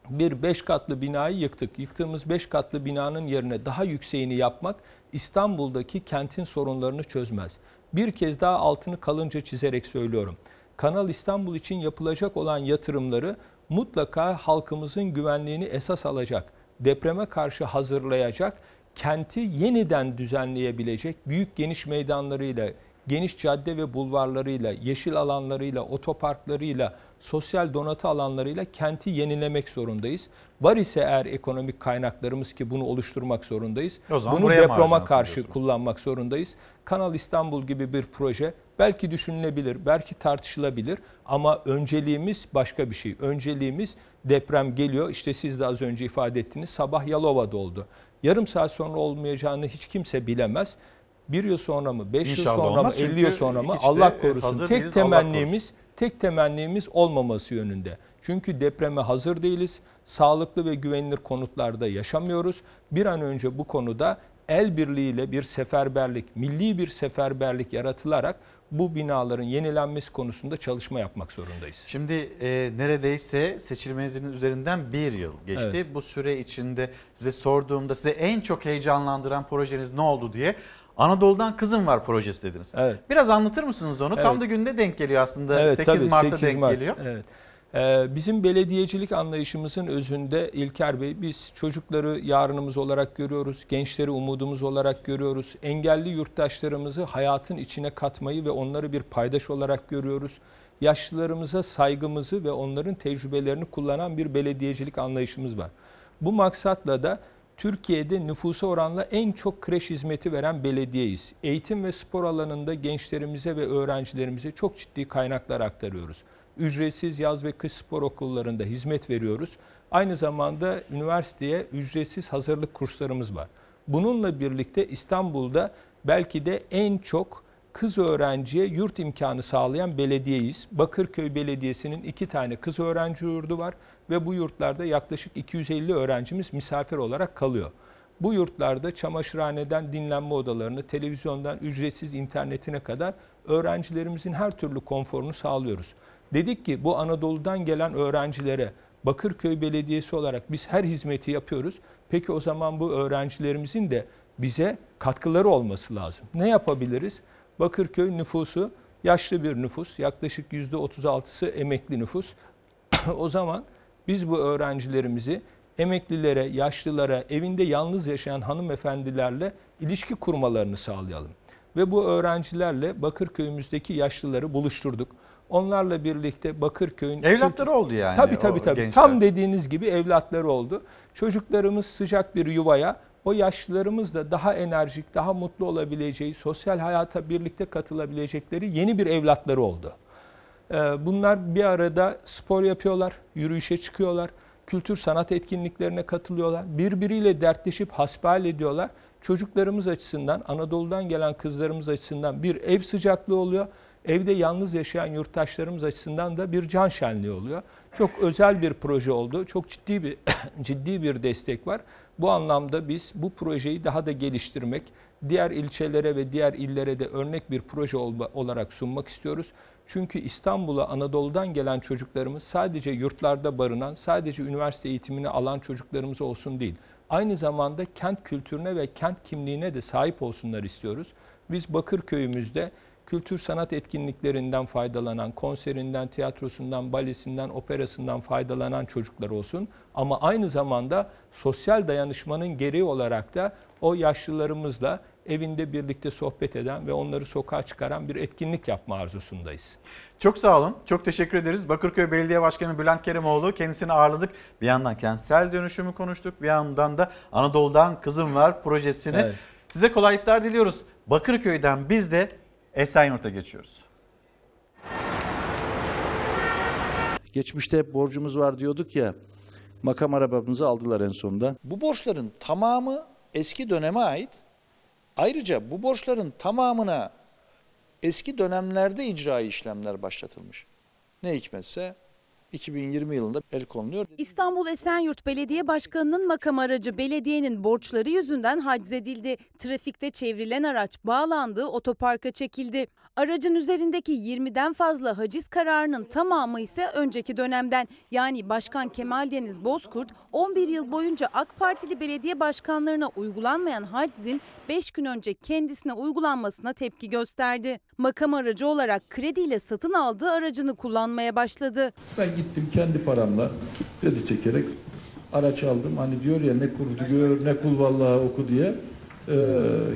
bir beş katlı binayı yıktık. Yıktığımız beş katlı binanın yerine daha yükseğini yapmak İstanbul'daki kentin sorunlarını çözmez. Bir kez daha altını kalınca çizerek söylüyorum. Kanal İstanbul için yapılacak olan yatırımları mutlaka halkımızın güvenliğini esas alacak, depreme karşı hazırlayacak, kenti yeniden düzenleyebilecek büyük geniş meydanlarıyla, geniş cadde ve bulvarlarıyla, yeşil alanlarıyla, otoparklarıyla, sosyal donatı alanlarıyla kenti yenilemek zorundayız. Var ise eğer ekonomik kaynaklarımız ki bunu oluşturmak zorundayız. Bunu deproma karşı kullanmak zorundayız. Kanal İstanbul gibi bir proje belki düşünülebilir, belki tartışılabilir ama önceliğimiz başka bir şey. Önceliğimiz deprem geliyor. İşte siz de az önce ifade ettiniz. Sabah Yalova'da oldu. Yarım saat sonra olmayacağını hiç kimse bilemez. Bir yıl sonra mı, beş yıl İnşallah sonra olmaz. mı, 50 Çünkü yıl sonra mı Allah e, korusun. Tek değiliz, temennimiz tek temennimiz olmaması yönünde. Çünkü depreme hazır değiliz. Sağlıklı ve güvenilir konutlarda yaşamıyoruz. Bir an önce bu konuda el birliğiyle bir seferberlik, milli bir seferberlik yaratılarak bu binaların yenilenmesi konusunda çalışma yapmak zorundayız. Şimdi e, neredeyse seçilmenizin üzerinden bir yıl geçti. Evet. Bu süre içinde size sorduğumda size en çok heyecanlandıran projeniz ne oldu diye Anadolu'dan Kızım Var projesi dediniz. Evet. Biraz anlatır mısınız onu? Tam Evet. da günde denk geliyor aslında. Evet, 8 tabii, Mart'ta 8 denk Mart. geliyor. Evet. Ee, Bizim belediyecilik anlayışımızın özünde İlker Bey biz çocukları yarınımız olarak görüyoruz, gençleri umudumuz olarak görüyoruz. Engelli yurttaşlarımızı hayatın içine katmayı ve onları bir paydaş olarak görüyoruz. Yaşlılarımıza saygımızı ve onların tecrübelerini kullanan bir belediyecilik anlayışımız var. Bu maksatla da Türkiye'de nüfusa oranla en çok kreş hizmeti veren belediyeyiz. Eğitim ve spor alanında gençlerimize ve öğrencilerimize çok ciddi kaynaklar aktarıyoruz. Ücretsiz yaz ve kış spor okullarında hizmet veriyoruz. Aynı zamanda üniversiteye ücretsiz hazırlık kurslarımız var. Bununla birlikte İstanbul'da belki de en çok kız öğrenciye yurt imkanı sağlayan belediyeyiz. Bakırköy Belediyesi'nin iki tane kız öğrenci yurdu var ve bu yurtlarda yaklaşık 250 öğrencimiz misafir olarak kalıyor. Bu yurtlarda çamaşırhaneden dinlenme odalarını, televizyondan ücretsiz internetine kadar öğrencilerimizin her türlü konforunu sağlıyoruz. Dedik ki bu Anadolu'dan gelen öğrencilere Bakırköy Belediyesi olarak biz her hizmeti yapıyoruz. Peki o zaman bu öğrencilerimizin de bize katkıları olması lazım. Ne yapabiliriz? Bakırköy nüfusu yaşlı bir nüfus. Yaklaşık %36'sı emekli nüfus. [CLEARS THROAT] o zaman biz bu öğrencilerimizi emeklilere, yaşlılara, evinde yalnız yaşayan hanımefendilerle ilişki kurmalarını sağlayalım. Ve bu öğrencilerle Bakırköy'ümüzdeki yaşlıları buluşturduk. Onlarla birlikte Bakırköy'ün... Evlatları oldu yani Tabii tabii tabii. gençler. Tam dediğiniz gibi evlatları oldu. Çocuklarımız sıcak bir yuvaya, o yaşlılarımız da daha enerjik, daha mutlu olabileceği, sosyal hayata birlikte katılabilecekleri yeni bir evlatları oldu. Ee, Bunlar bir arada spor yapıyorlar, yürüyüşe çıkıyorlar, kültür sanat etkinliklerine katılıyorlar, birbiriyle dertleşip hasbihal ediyorlar. Çocuklarımız açısından, Anadolu'dan gelen kızlarımız açısından bir ev sıcaklığı oluyor. Evde yalnız yaşayan yurttaşlarımız açısından da bir can şenliği oluyor. Çok özel bir proje oldu. Çok ciddi bir [CLEARS THROAT] ciddi bir destek var. Bu anlamda biz bu projeyi daha da geliştirmek, diğer ilçelere ve diğer illere de örnek bir proje olarak sunmak istiyoruz. Çünkü İstanbul'a Anadolu'dan gelen çocuklarımız sadece yurtlarda barınan, sadece üniversite eğitimini alan çocuklarımız olsun değil. Aynı zamanda kent kültürüne ve kent kimliğine de sahip olsunlar istiyoruz. Biz Bakırköy'ümüzde kültür sanat etkinliklerinden faydalanan, konserinden, tiyatrosundan, balesinden, operasından faydalanan çocuklar olsun. Ama aynı zamanda sosyal dayanışmanın gereği olarak da o yaşlılarımızla evinde birlikte sohbet eden ve onları sokağa çıkaran bir etkinlik yapma arzusundayız. Çok sağ olun. Çok teşekkür ederiz. Bakırköy Belediye Başkanı Bülent Kerimoğlu kendisini ağırladık. Bir yandan kentsel dönüşümü konuştuk. Bir yandan da Anadolu'dan Kızım Var projesini. Evet. Size kolaylıklar diliyoruz. Bakırköy'den biz de Esenyurt'a geçiyoruz. Geçmişte hep borcumuz var diyorduk ya. Makam arabamızı aldılar en sonunda. Bu borçların tamamı eski döneme ait. Ayrıca bu borçların tamamına eski dönemlerde icra işlemler başlatılmış. Ne hikmetse 2020 yılında el konuluyor. İstanbul Esenyurt Belediye Başkanı'nın makam aracı belediyenin borçları yüzünden haczedildi. Trafikte çevrilen araç bağlandığı otoparka çekildi. Aracın üzerindeki 20'den fazla haciz kararının tamamı ise önceki dönemden. Yani Başkan Kemal Deniz Bozkurt 11 yıl boyunca AK Partili belediye başkanlarına uygulanmayan hacizin 5 gün önce kendisine uygulanmasına tepki gösterdi. Makam aracı olarak krediyle satın aldığı aracını kullanmaya başladı. Ben gittim kendi paramla kredi çekerek araç aldım. Hani diyor ya ne kurdu gör ne kul vallahi oku diye. E,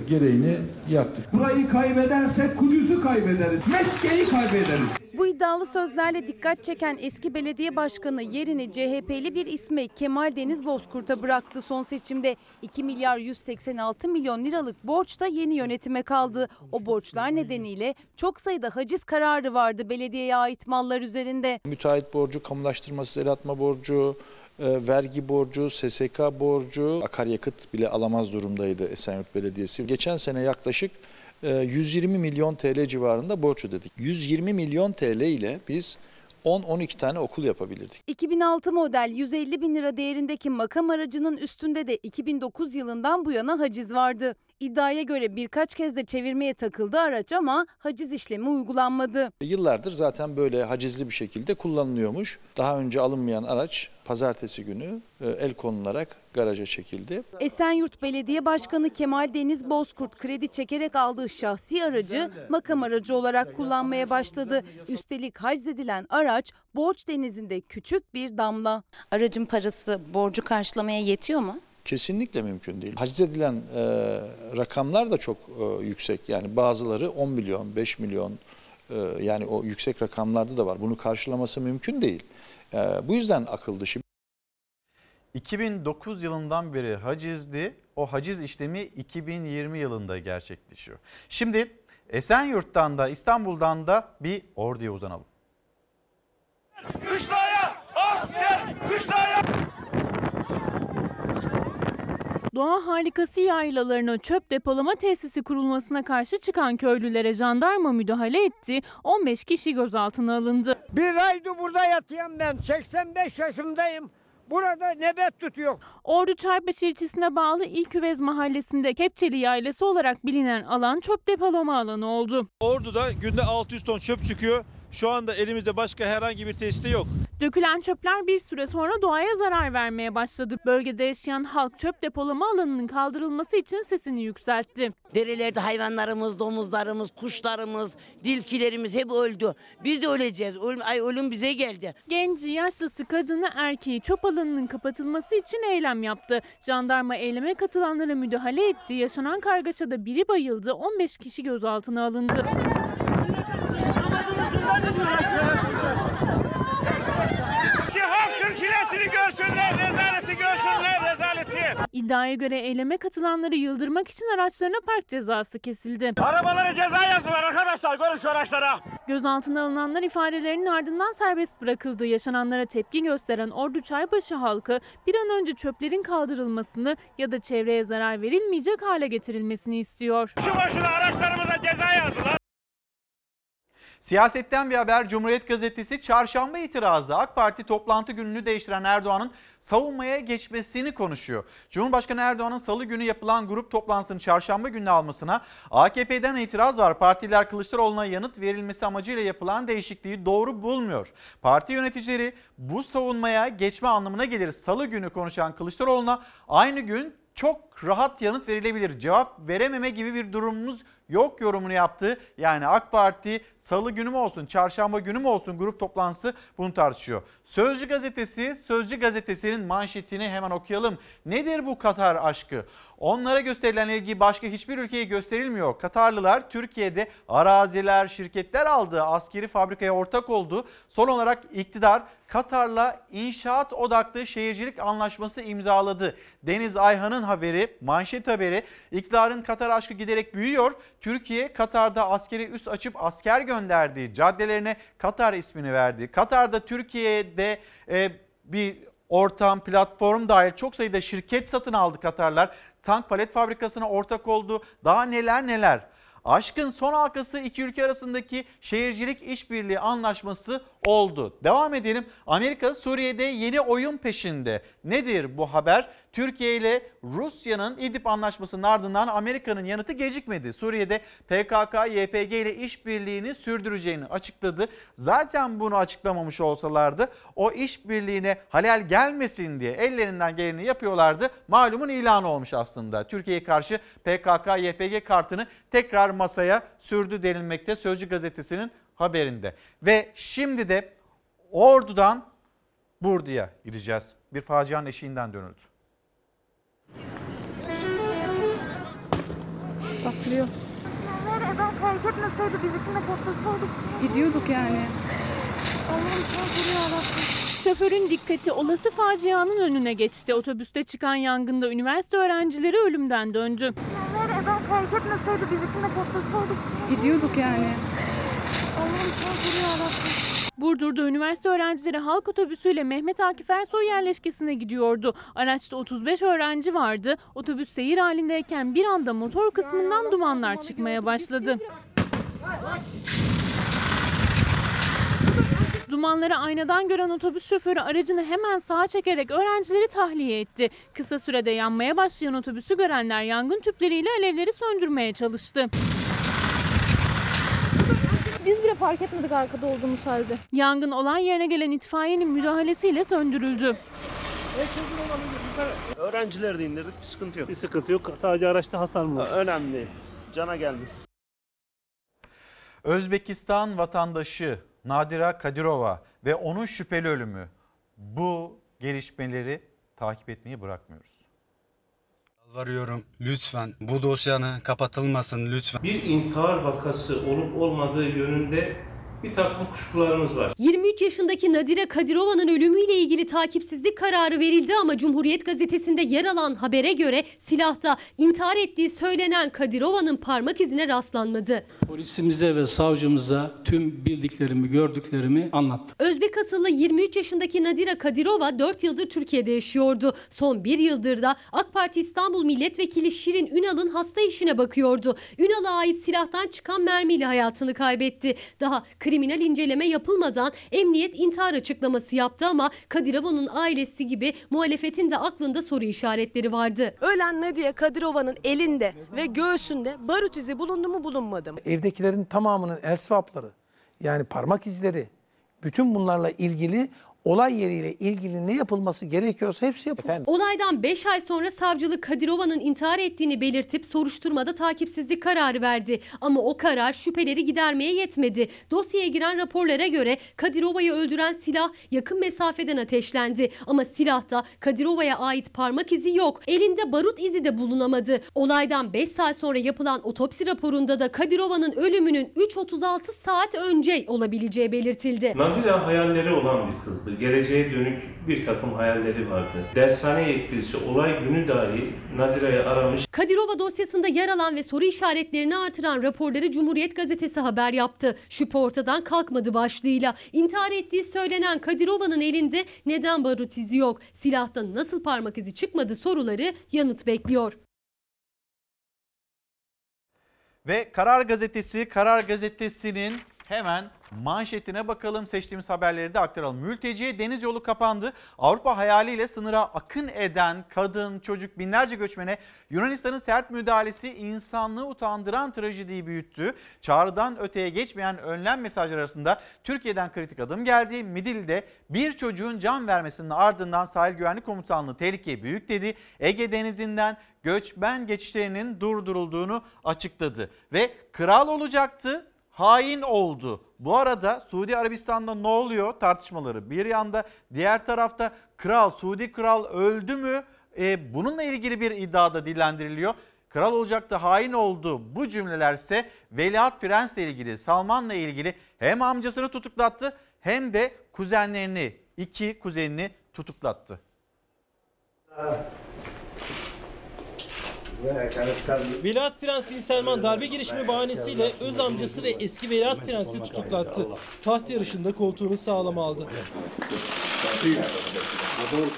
gereğini yaptık. Burayı kaybedersek Kudüs'ü kaybederiz. Mekke'yi kaybederiz. Bu iddialı sözlerle dikkat çeken eski belediye başkanı yerini CHP'li bir ismi Kemal Deniz Bozkurt'a bıraktı. Son seçimde 2 milyar 186 milyon liralık borç da yeni yönetime kaldı. O borçlar nedeniyle çok sayıda haciz kararı vardı belediyeye ait mallar üzerinde. Müteahhit borcu, kamulaştırmasız el atma borcu, e, vergi borcu, SSK borcu, akaryakıt bile alamaz durumdaydı Esenyurt Belediyesi. Geçen sene yaklaşık e, 120 milyon TL civarında borç ödedik. 120 milyon TL ile biz 10-12 tane okul yapabilirdik. 2006 model 150 bin lira değerindeki makam aracının üstünde de 2009 yılından bu yana haciz vardı. İddiaya göre birkaç kez de çevirmeye takıldı araç ama haciz işlemi uygulanmadı. Yıllardır zaten böyle hacizli bir şekilde kullanılıyormuş. Daha önce alınmayan araç pazartesi günü e, el konularak garaja çekildi. Esenyurt Belediye Başkanı Kemal Deniz Bozkurt kredi çekerek aldığı şahsi aracı makam aracı olarak kullanmaya başladı. Üstelik haczedilen araç borç denizinde küçük bir damla. Aracın parası borcu karşılamaya yetiyor mu? Kesinlikle mümkün değil. Haciz edilen e, rakamlar da çok e, yüksek. Yani bazıları 10 milyon, 5 milyon e, yani o yüksek rakamlarda da var. Bunu karşılaması mümkün değil. E, bu yüzden akıl dışı. 2009 yılından beri hacizdi. O haciz işlemi 2020 yılında gerçekleşiyor. Şimdi Esenyurt'tan da İstanbul'dan da bir orduya uzanalım. Kışlaya asker! Kışlaya! Doğa harikası yaylalarına çöp depolama tesisi kurulmasına karşı çıkan köylülere jandarma müdahale etti. 15 kişi gözaltına alındı. Bir aydır burada yatıyorum ben. 85 yaşındayım. Burada nebet tutuyor. Ordu Çarpış ilçesine bağlı İlküvez mahallesinde Kepçeli Yaylası olarak bilinen alan çöp depolama alanı oldu. Ordu'da günde 600 ton çöp çıkıyor. Şu anda elimizde başka herhangi bir tesiste yok. Dökülen çöpler bir süre sonra doğaya zarar vermeye başladı. Bölgede yaşayan halk çöp depolama alanının kaldırılması için sesini yükseltti. Derelerde hayvanlarımız, domuzlarımız, kuşlarımız, dilkilerimiz hep öldü. Biz de öleceğiz. Ölüm, ay ölüm bize geldi. Genci, yaşlısı, kadını, erkeği çöp alanının kapatılması için eylem yaptı. Jandarma eyleme katılanlara müdahale etti. Yaşanan kargaşada biri bayıldı, 15 kişi gözaltına alındı. İddiaya göre eyleme katılanları yıldırmak için araçlarına park cezası kesildi. Arabalara ceza yazdılar arkadaşlar, görün şu araçlara. Gözaltına alınanlar ifadelerinin ardından serbest bırakıldı. Yaşananlara tepki gösteren Ordu Çaybaşı halkı bir an önce çöplerin kaldırılmasını ya da çevreye zarar verilmeyecek hale getirilmesini istiyor. Şu başına araçlarımıza ceza yazdılar. Siyasetten bir haber Cumhuriyet Gazetesi çarşamba itirazı AK Parti toplantı gününü değiştiren Erdoğan'ın savunmaya geçmesini konuşuyor. Cumhurbaşkanı Erdoğan'ın salı günü yapılan grup toplantısını çarşamba gününe almasına AKP'den itiraz var. Partiler Kılıçdaroğlu'na yanıt verilmesi amacıyla yapılan değişikliği doğru bulmuyor. Parti yöneticileri bu savunmaya geçme anlamına gelir. Salı günü konuşan Kılıçdaroğlu'na aynı gün çok rahat yanıt verilebilir. Cevap verememe gibi bir durumumuz yok yorumunu yaptı. Yani AK Parti salı günü mü olsun, çarşamba günü mü olsun grup toplantısı bunu tartışıyor. Sözcü gazetesi, Sözcü gazetesinin manşetini hemen okuyalım. Nedir bu Katar aşkı? Onlara gösterilen ilgi başka hiçbir ülkeye gösterilmiyor. Katarlılar Türkiye'de araziler, şirketler aldı, askeri fabrikaya ortak oldu. Son olarak iktidar Katar'la inşaat odaklı şehircilik anlaşması imzaladı. Deniz Ayhan'ın haberi, manşet haberi. İktidarın Katar aşkı giderek büyüyor. Türkiye Katar'da askeri üs açıp asker gönderdi. Caddelerine Katar ismini verdi. Katar'da Türkiye'de e, bir ortam, platform dahil çok sayıda şirket satın aldı Katarlar. Tank palet fabrikasına ortak oldu. Daha neler neler. Aşkın son halkası iki ülke arasındaki şehircilik işbirliği anlaşması oldu. Devam edelim. Amerika Suriye'de yeni oyun peşinde. Nedir bu haber? Türkiye ile Rusya'nın İdlib anlaşmasının ardından Amerika'nın yanıtı gecikmedi. Suriye'de PKK, YPG ile işbirliğini sürdüreceğini açıkladı. Zaten bunu açıklamamış olsalardı o işbirliğine halel gelmesin diye ellerinden geleni yapıyorlardı. Malumun ilanı olmuş aslında. Türkiye'ye karşı PKK, YPG kartını tekrar masaya sürdü denilmekte Sözcü gazetesinin haberinde. Ve şimdi de Ordu'dan Burdu'ya gideceğiz. Bir facianın eşiğinden dönüldü. Patlıyor. Eğer ezan fark etmeseydi biz içinde patlasaydık. Gidiyorduk yani. Allah'ım sen yarabbim. Şoförün dikkati olası facianın önüne geçti. Otobüste çıkan yangında üniversite öğrencileri ölümden döndü. Eğer ezan fark etmeseydi biz içinde patlasaydık. Gidiyorduk yani. Allah'ım sen yarabbim. Burdur'da üniversite öğrencileri halk otobüsüyle Mehmet Akif Ersoy yerleşkesine gidiyordu. Araçta 35 öğrenci vardı. Otobüs seyir halindeyken bir anda motor kısmından dumanlar çıkmaya başladı. Dumanları aynadan gören otobüs şoförü aracını hemen sağa çekerek öğrencileri tahliye etti. Kısa sürede yanmaya başlayan otobüsü görenler yangın tüpleriyle alevleri söndürmeye çalıştı. Biz bile fark etmedik arkada olduğumuz halde. Yangın olay yerine gelen itfaiyenin müdahalesiyle söndürüldü. Öğrencileri de indirdik bir sıkıntı yok. Bir sıkıntı yok. Sadece araçta hasar mı var? Önemli değil. Cana gelmiş. Özbekistan vatandaşı Nadira Kadirova ve onun şüpheli ölümü bu gelişmeleri takip etmeyi bırakmıyoruz. Yalvarıyorum lütfen bu dosyanın kapatılmasın lütfen. Bir intihar vakası olup olmadığı yönünde bir takım kuşkularımız var. 23 yaşındaki Nadire Kadirova'nın ölümüyle ilgili takipsizlik kararı verildi ama Cumhuriyet Gazetesi'nde yer alan habere göre silahta intihar ettiği söylenen Kadirova'nın parmak izine rastlanmadı. Polisimize ve savcımıza tüm bildiklerimi, gördüklerimi anlattım. Özbek asıllı 23 yaşındaki Nadire Kadirova 4 yıldır Türkiye'de yaşıyordu. Son 1 yıldır da AK Parti İstanbul Milletvekili Şirin Ünal'ın hasta işine bakıyordu. Ünal'a ait silahtan çıkan mermiyle hayatını kaybetti. Daha kriminal inceleme yapılmadan emniyet intihar açıklaması yaptı ama Kadirova'nın ailesi gibi muhalefetin de aklında soru işaretleri vardı. Ölen Nadia Kadirova'nın elinde ve göğsünde barut izi bulundu mu bulunmadı mı? Evdekilerin tamamının el swapları yani parmak izleri bütün bunlarla ilgili olay yeriyle ilgili ne yapılması gerekiyorsa hepsi yapılır. Olaydan 5 ay sonra savcılık Kadirova'nın intihar ettiğini belirtip soruşturmada takipsizlik kararı verdi. Ama o karar şüpheleri gidermeye yetmedi. Dosyaya giren raporlara göre Kadirova'yı öldüren silah yakın mesafeden ateşlendi. Ama silahta Kadirova'ya ait parmak izi yok. Elinde barut izi de bulunamadı. Olaydan 5 saat sonra yapılan otopsi raporunda da Kadirova'nın ölümünün 3.36 saat önce olabileceği belirtildi. Nadira hayalleri olan bir kızdı. Geleceğe dönük bir takım hayalleri vardı. Dershane yetkilisi olay günü dahi Nadira'yı aramış. Kadirova dosyasında yer alan ve soru işaretlerini artıran raporları Cumhuriyet Gazetesi haber yaptı. Şüphe ortadan kalkmadı başlığıyla. İntihar ettiği söylenen Kadirova'nın elinde neden barut izi yok? Silahta nasıl parmak izi çıkmadı soruları yanıt bekliyor. Ve Karar Gazetesi, Karar Gazetesi'nin hemen manşetine bakalım. Seçtiğimiz haberleri de aktaralım. Mülteciye deniz yolu kapandı. Avrupa hayaliyle sınıra akın eden kadın, çocuk, binlerce göçmene Yunanistan'ın sert müdahalesi insanlığı utandıran trajediyi büyüttü. Çağrıdan öteye geçmeyen önlem mesajları arasında Türkiye'den kritik adım geldi. Midilli'de bir çocuğun can vermesinin ardından Sahil Güvenlik Komutanlığı tehlike büyük dedi. Ege Denizi'nden göçmen geçişlerinin durdurulduğunu açıkladı. Ve kral olacaktı hain oldu. Bu arada Suudi Arabistan'da ne oluyor tartışmaları bir yanda. Diğer tarafta kral, Suudi kral öldü mü? Ee, bununla ilgili bir iddia da dillendiriliyor. Kral olacaktı hain oldu. Bu cümleler ise Veliaht Prens'le ilgili, Salman'la ilgili hem amcasını tutuklattı hem de kuzenlerini, iki kuzenini tutuklattı. Veliaht Prens Bin Selman darbe girişimi bahanesiyle öz amcası ve eski Veliaht Prens'i tutuklattı. Taht yarışında koltuğunu sağlam aldı.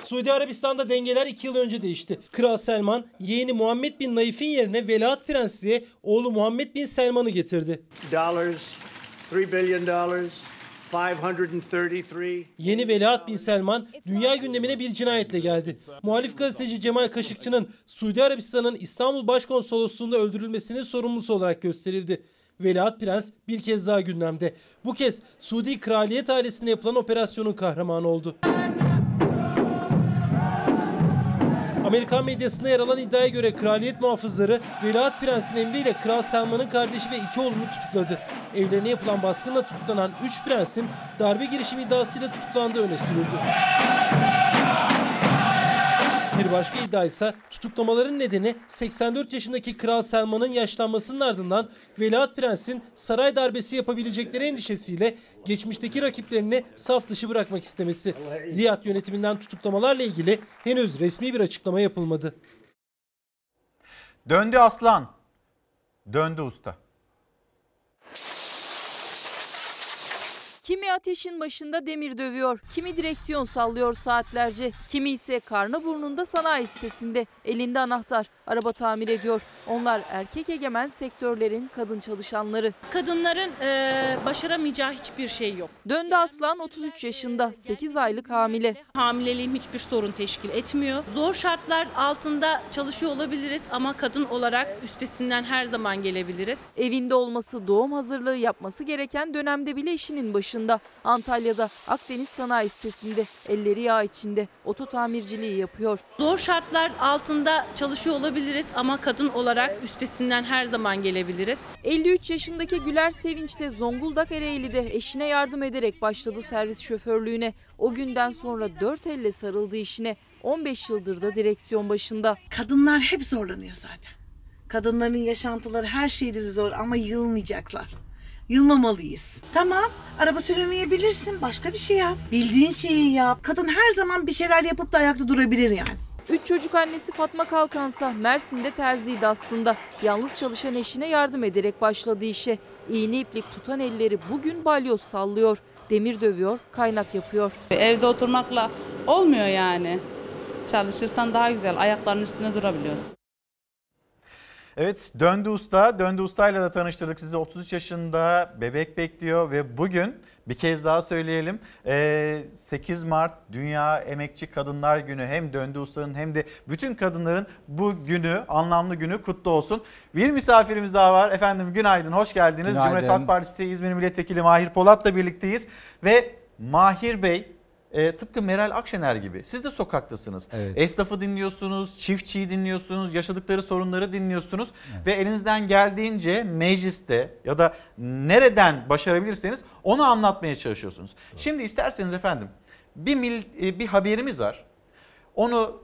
Suudi Arabistan'da dengeler 2 yıl önce değişti. Kral Selman yeğeni Muhammed Bin Naif'in yerine Veliaht Prensliğe oğlu Muhammed Bin Selman'ı getirdi. dollars, three billion dollars, 533. Yeni Veliaht Bin Selman dünya gündemine bir cinayetle geldi. Muhalif gazeteci Cemal Kaşıkçı'nın Suudi Arabistan'ın İstanbul Başkonsolosluğu'nda öldürülmesinin sorumlusu olarak gösterildi. Veliaht Prens bir kez daha gündemde. Bu kez Suudi Kraliyet ailesine yapılan operasyonun kahramanı oldu. Amerikan medyasında yer alan iddiaya göre kraliyet muhafızları Veliaht Prens'in emriyle Kral Selman'ın kardeşi ve iki oğlunu tutukladı. Evlerine yapılan baskınla tutuklanan 3 prensin darbe girişimi iddiasıyla tutuklandığı öne sürüldü. Bir başka iddia ise tutuklamaların nedeni 84 yaşındaki Kral Selman'ın yaşlanmasının ardından Veliaht Prens'in saray darbesi yapabilecekleri endişesiyle geçmişteki rakiplerini saf dışı bırakmak istemesi. Riyad yönetiminden tutuklamalarla ilgili henüz resmi bir açıklama yapılmadı. Döndü aslan. Döndü usta. Kimi ateşin başında demir dövüyor, kimi direksiyon sallıyor saatlerce, kimi ise karnı burnunda sanayi sitesinde elinde anahtar, araba tamir ediyor. Onlar erkek egemen sektörlerin kadın çalışanları. Kadınların eee, başaramayacağı hiçbir şey yok. Döndü Aslan 33 yaşında, 8 aylık hamile. Hamileliğim hiçbir sorun teşkil etmiyor. Zor şartlar altında çalışıyor olabiliriz ama kadın olarak üstesinden her zaman gelebiliriz. Evinde olması, doğum hazırlığı yapması gereken dönemde bile işinin başında. Antalya'da Akdeniz Sanayi Sitesi'nde elleri yağ içinde oto tamirciliği yapıyor. Zor şartlar altında çalışıyor olabiliriz ama kadın olarak üstesinden her zaman gelebiliriz. 53 yaşındaki Güler Sevinç de Zonguldak Ereğli'de eşine yardım ederek başladı servis şoförlüğüne. O günden sonra dört elle sarıldı işine. 15 yıldır da direksiyon başında. Kadınlar hep zorlanıyor zaten. Kadınların yaşantıları her şeyleri zor ama yılmayacaklar. Yılmamalıyız. Tamam, araba sürmeyebilirsin. Başka bir şey yap. Bildiğin şeyi yap. Kadın her zaman bir şeyler yapıp da ayakta durabilir yani. Üç çocuk annesi Fatma Kalkansa Mersin'de terziydi aslında. Yalnız çalışan eşine yardım ederek başladı işe. İğne iplik tutan elleri bugün balyoz sallıyor. Demir dövüyor, kaynak yapıyor. Evde oturmakla olmuyor yani. Çalışırsan daha güzel ayaklarının üstünde durabiliyorsun. Evet Döndü Usta. Döndü Usta'yla da tanıştırdık sizi. 33 yaşında bebek bekliyor ve bugün bir kez daha söyleyelim. Ee, 8 Mart Dünya Emekçi Kadınlar Günü hem Döndü Usta'nın hem de bütün kadınların bu günü, anlamlı günü kutlu olsun. Bir misafirimiz daha var. Efendim günaydın, hoş geldiniz. Günaydın. Cumhuriyet Halk Partisi İzmir Milletvekili Mahir Polat'la birlikteyiz. Ve Mahir Bey e, tıpkı Meral Akşener gibi siz de sokaktasınız. Esnafı dinliyorsunuz, çiftçiyi dinliyorsunuz, yaşadıkları sorunları dinliyorsunuz ve elinizden geldiğince mecliste ya da nereden başarabilirseniz onu anlatmaya çalışıyorsunuz. Şimdi isterseniz efendim bir mil, e, bir haberimiz var. Onu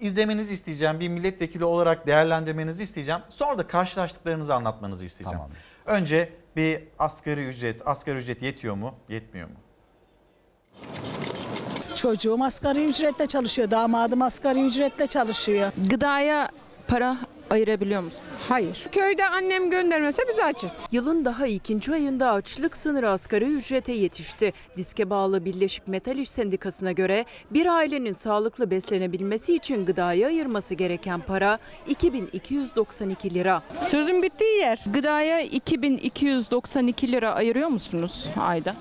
izlemenizi isteyeceğim. Bir milletvekili olarak değerlendirmenizi isteyeceğim. Sonra da karşılaştıklarınızı anlatmanızı isteyeceğim. Önce bir asgari ücret, asgari ücret yetiyor mu, yetmiyor mu? Çocuğum asgari ücretle çalışıyor, damadım asgari ücretle çalışıyor. Gıdaya para ayırabiliyor musun? Hayır. Köyde annem göndermese biz açız. Yılın daha ikinci ayında açlık sınırı asgari ücrete yetişti. Diske bağlı Birleşik Metal İş Sendikası'na göre bir ailenin sağlıklı beslenebilmesi için gıdaya ayırması gereken para 2292 lira. Sözün bittiği yer. Gıdaya 2292 lira ayırıyor musunuz ayda?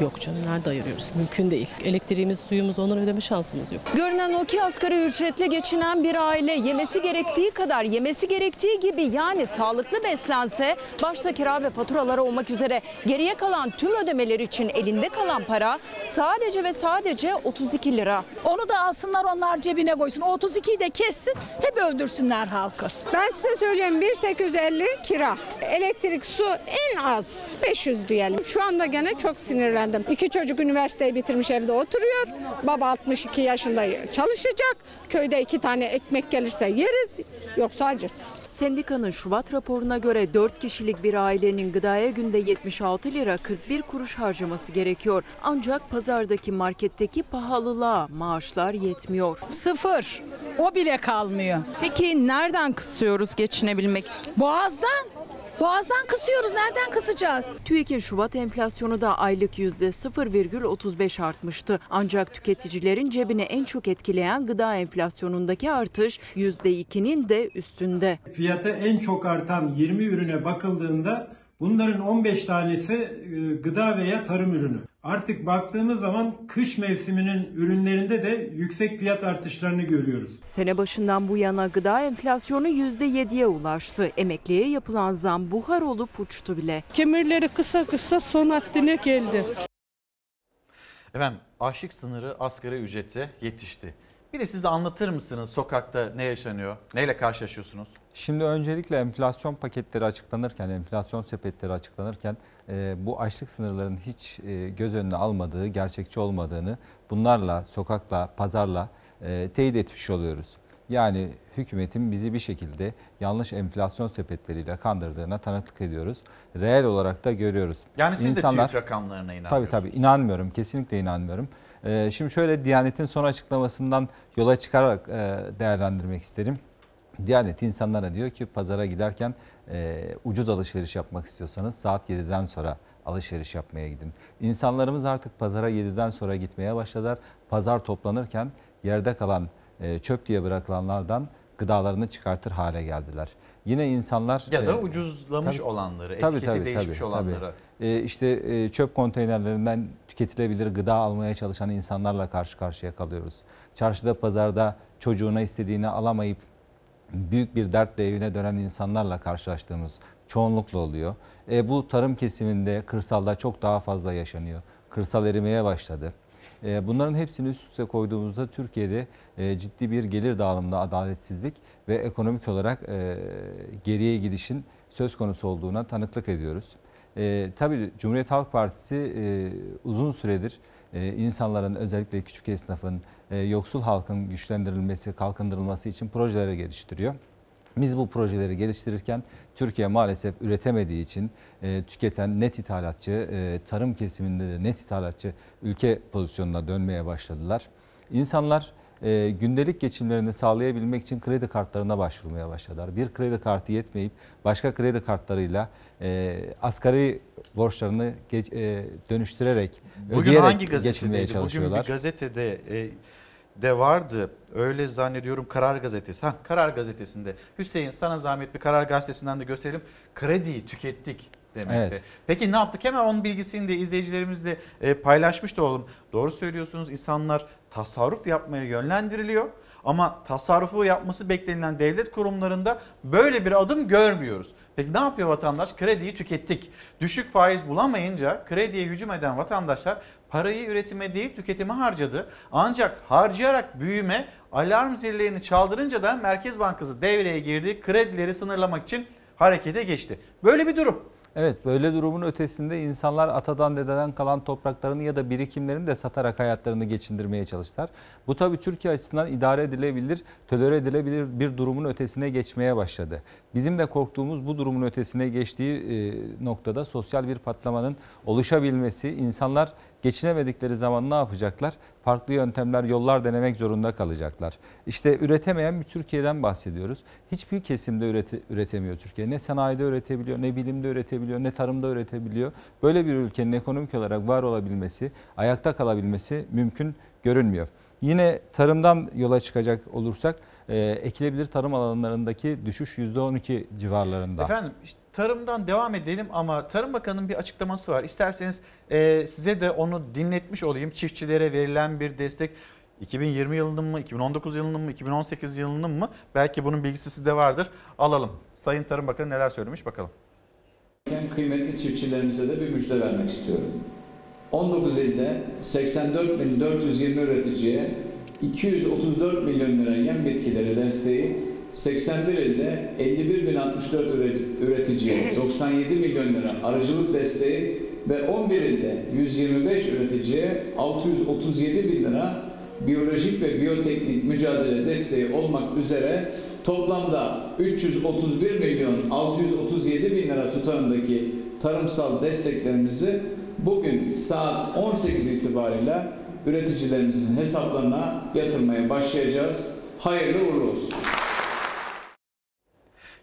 Yok canım nerede ayırıyoruz? Mümkün değil. Elektriğimiz, suyumuz onları ödeme şansımız yok. Görünen o ki asgari ücretle geçinen bir aile yemesi gerektiği kadar yemesi gerektiği gibi yani sağlıklı beslense başta kira ve faturaları olmak üzere geriye kalan tüm ödemeler için elinde kalan para sadece ve sadece 32 lira. Onu da alsınlar onlar cebine koysun. O 32'yi de kessin, hep öldürsünler halkı. Ben size söyleyeyim 1850 kira. Elektrik, su en az 500 diyelim. Şu anda gene çok sinirlendim. İki çocuk üniversiteyi bitirmiş evde oturuyor. Baba 62 yaşında çalışacak. Köyde iki tane ekmek gelirse yeriz. Yoksa acız. Sendikanın Şubat raporuna göre 4 kişilik bir ailenin gıdaya günde 76 lira 41 kuruş harcaması gerekiyor. Ancak pazardaki marketteki pahalılığa maaşlar yetmiyor. Sıfır. O bile kalmıyor. Peki nereden kısıyoruz geçinebilmek için? Boğazdan. Boğazdan kısıyoruz. Nereden kısacağız? TÜİK'in Şubat enflasyonu da aylık %0,35 artmıştı. Ancak tüketicilerin cebini en çok etkileyen gıda enflasyonundaki artış %2'nin de üstünde. Fiyatı en çok artan 20 ürüne bakıldığında bunların 15 tanesi e, gıda veya tarım ürünü. Artık baktığımız zaman kış mevsiminin ürünlerinde de yüksek fiyat artışlarını görüyoruz. Sene başından bu yana gıda enflasyonu %7'ye ulaştı. Emekliye yapılan zam buhar olup uçtu bile. Kemirleri kısa kısa son haddine geldi. Efendim açlık sınırı asgari ücrete yetişti. Bir de siz de anlatır mısınız sokakta ne yaşanıyor? Neyle karşılaşıyorsunuz? Şimdi öncelikle enflasyon paketleri açıklanırken, enflasyon sepetleri açıklanırken e, bu açlık sınırlarının hiç e, göz önüne almadığı, gerçekçi olmadığını, bunlarla, sokakla, pazarla e, teyit etmiş oluyoruz. Yani hükümetin bizi bir şekilde yanlış enflasyon sepetleriyle kandırdığına tanıklık ediyoruz. Reel olarak da görüyoruz. Yani siz de TÜİK rakamlarına inanmıyorsunuz. Tabii tabii inanmıyorum. Kesinlikle inanmıyorum. Ee, şimdi şöyle Diyanet'in son açıklamasından yola çıkarak e, değerlendirmek isterim. Diyanet insanlara diyor ki pazara giderken e, ucuz alışveriş yapmak istiyorsanız saat 7'den sonra alışveriş yapmaya gidin. İnsanlarımız artık pazara 7'den sonra gitmeye başladılar. Pazar toplanırken yerde kalan e, çöp diye bırakılanlardan gıdalarını çıkartır hale geldiler. Yine insanlar Ya da e, ucuzlamış tabii- olanları, tabii, etiketi tabii, değişmiş tabii, olanları. tabii. E, işte e, çöp konteynerlerinden tüketilebilir gıda almaya çalışan insanlarla karşı karşıya kalıyoruz. Çarşıda, pazarda çocuğuna istediğini alamayıp büyük bir dertle evine dönen insanlarla karşılaştığımız çoğunlukla oluyor. E, bu tarım kesiminde, kırsalda çok daha fazla yaşanıyor. Kırsal erimeye başladı. E, bunların hepsini üst üste koyduğumuzda Türkiye'de e, ciddi bir gelir dağılımında adaletsizlik ve ekonomik olarak e, geriye gidişin söz konusu olduğuna tanıklık ediyoruz. E, tabii Cumhuriyet Halk Partisi e, uzun süredir e, insanların özellikle küçük esnafın, e, yoksul halkın güçlendirilmesi, kalkındırılması için projeleri geliştiriyor. Biz bu projeleri geliştirirken Türkiye maalesef üretemediği için e, tüketen net ithalatçı, e, tarım kesiminde de net ithalatçı ülke pozisyonuna dönmeye başladılar. İnsanlar e, gündelik geçimlerini sağlayabilmek için kredi kartlarına başvurmaya başladılar. Bir kredi kartı yetmeyip başka kredi kartlarıyla e, asgari borçlarını geç, e, dönüştürerek, Bugün ödeyerek hangi geçinmeye gazetedeydi? Bugün çalışıyorlar. bir gazetede e, de vardı. Öyle zannediyorum Karar Gazetesi. Ha Karar Gazetesi'nde. Hüseyin sana zahmet bir Karar Gazetesi'nden de gösterelim. Krediyi tükettik demekte. Evet. Peki ne yaptık? Hemen onun bilgisini de izleyicilerimizle e, paylaşmış da olalım. Doğru söylüyorsunuz. İnsanlar tasarruf yapmaya yönlendiriliyor. Ama tasarrufu yapması beklenilen devlet kurumlarında böyle bir adım görmüyoruz. Peki ne yapıyor vatandaş? Krediyi tükettik. Düşük faiz bulamayınca krediye hücum eden vatandaşlar parayı üretime değil tüketime harcadı. Ancak harcayarak büyüme alarm zillerini çaldırınca da Merkez Bankası devreye girdi. Kredileri sınırlamak için harekete geçti. Böyle bir durum. Evet böyle durumun ötesinde insanlar atadan dededen kalan topraklarını ya da birikimlerini de satarak hayatlarını geçindirmeye çalıştılar. Bu tabii Türkiye açısından idare edilebilir, tolere edilebilir bir durumun ötesine geçmeye başladı. Bizim de korktuğumuz bu durumun ötesine geçtiği e, noktada sosyal bir patlamanın oluşabilmesi, insanlar geçinemedikleri zaman ne yapacaklar? Farklı yöntemler, yollar denemek zorunda kalacaklar. İşte üretemeyen bir Türkiye'den bahsediyoruz. Hiçbir kesimde ürete, üretemiyor Türkiye. Ne sanayide üretebiliyor, ne bilimde üretebiliyor, ne tarımda üretebiliyor. Böyle bir ülkenin ekonomik olarak var olabilmesi, ayakta kalabilmesi mümkün görünmüyor. Yine tarımdan yola çıkacak olursak e, ekilebilir tarım alanlarındaki düşüş %12 civarlarında. Efendim işte tarımdan devam edelim ama Tarım Bakanı'nın bir açıklaması var. İsterseniz e, size de onu dinletmiş olayım. Çiftçilere verilen bir destek 2020 yılının mı, 2019 yılının mı, 2018 yılının mı? Belki bunun bilgisi sizde vardır. Alalım. Sayın Tarım Bakanı neler söylemiş bakalım. Kıymetli çiftçilerimize de bir müjde vermek istiyorum. 19 ilde 84.420 üreticiye 234 milyon lira yem bitkileri desteği, 81 ilde 51.064 üreticiye 97 milyon lira aracılık desteği ve 11 ilde 125 üreticiye 637 bin lira biyolojik ve biyoteknik mücadele desteği olmak üzere toplamda 331 milyon 637 bin lira tutarındaki tarımsal desteklerimizi bugün saat 18 itibariyle üreticilerimizin hesaplarına yatırmaya başlayacağız. Hayırlı uğurlu olsun.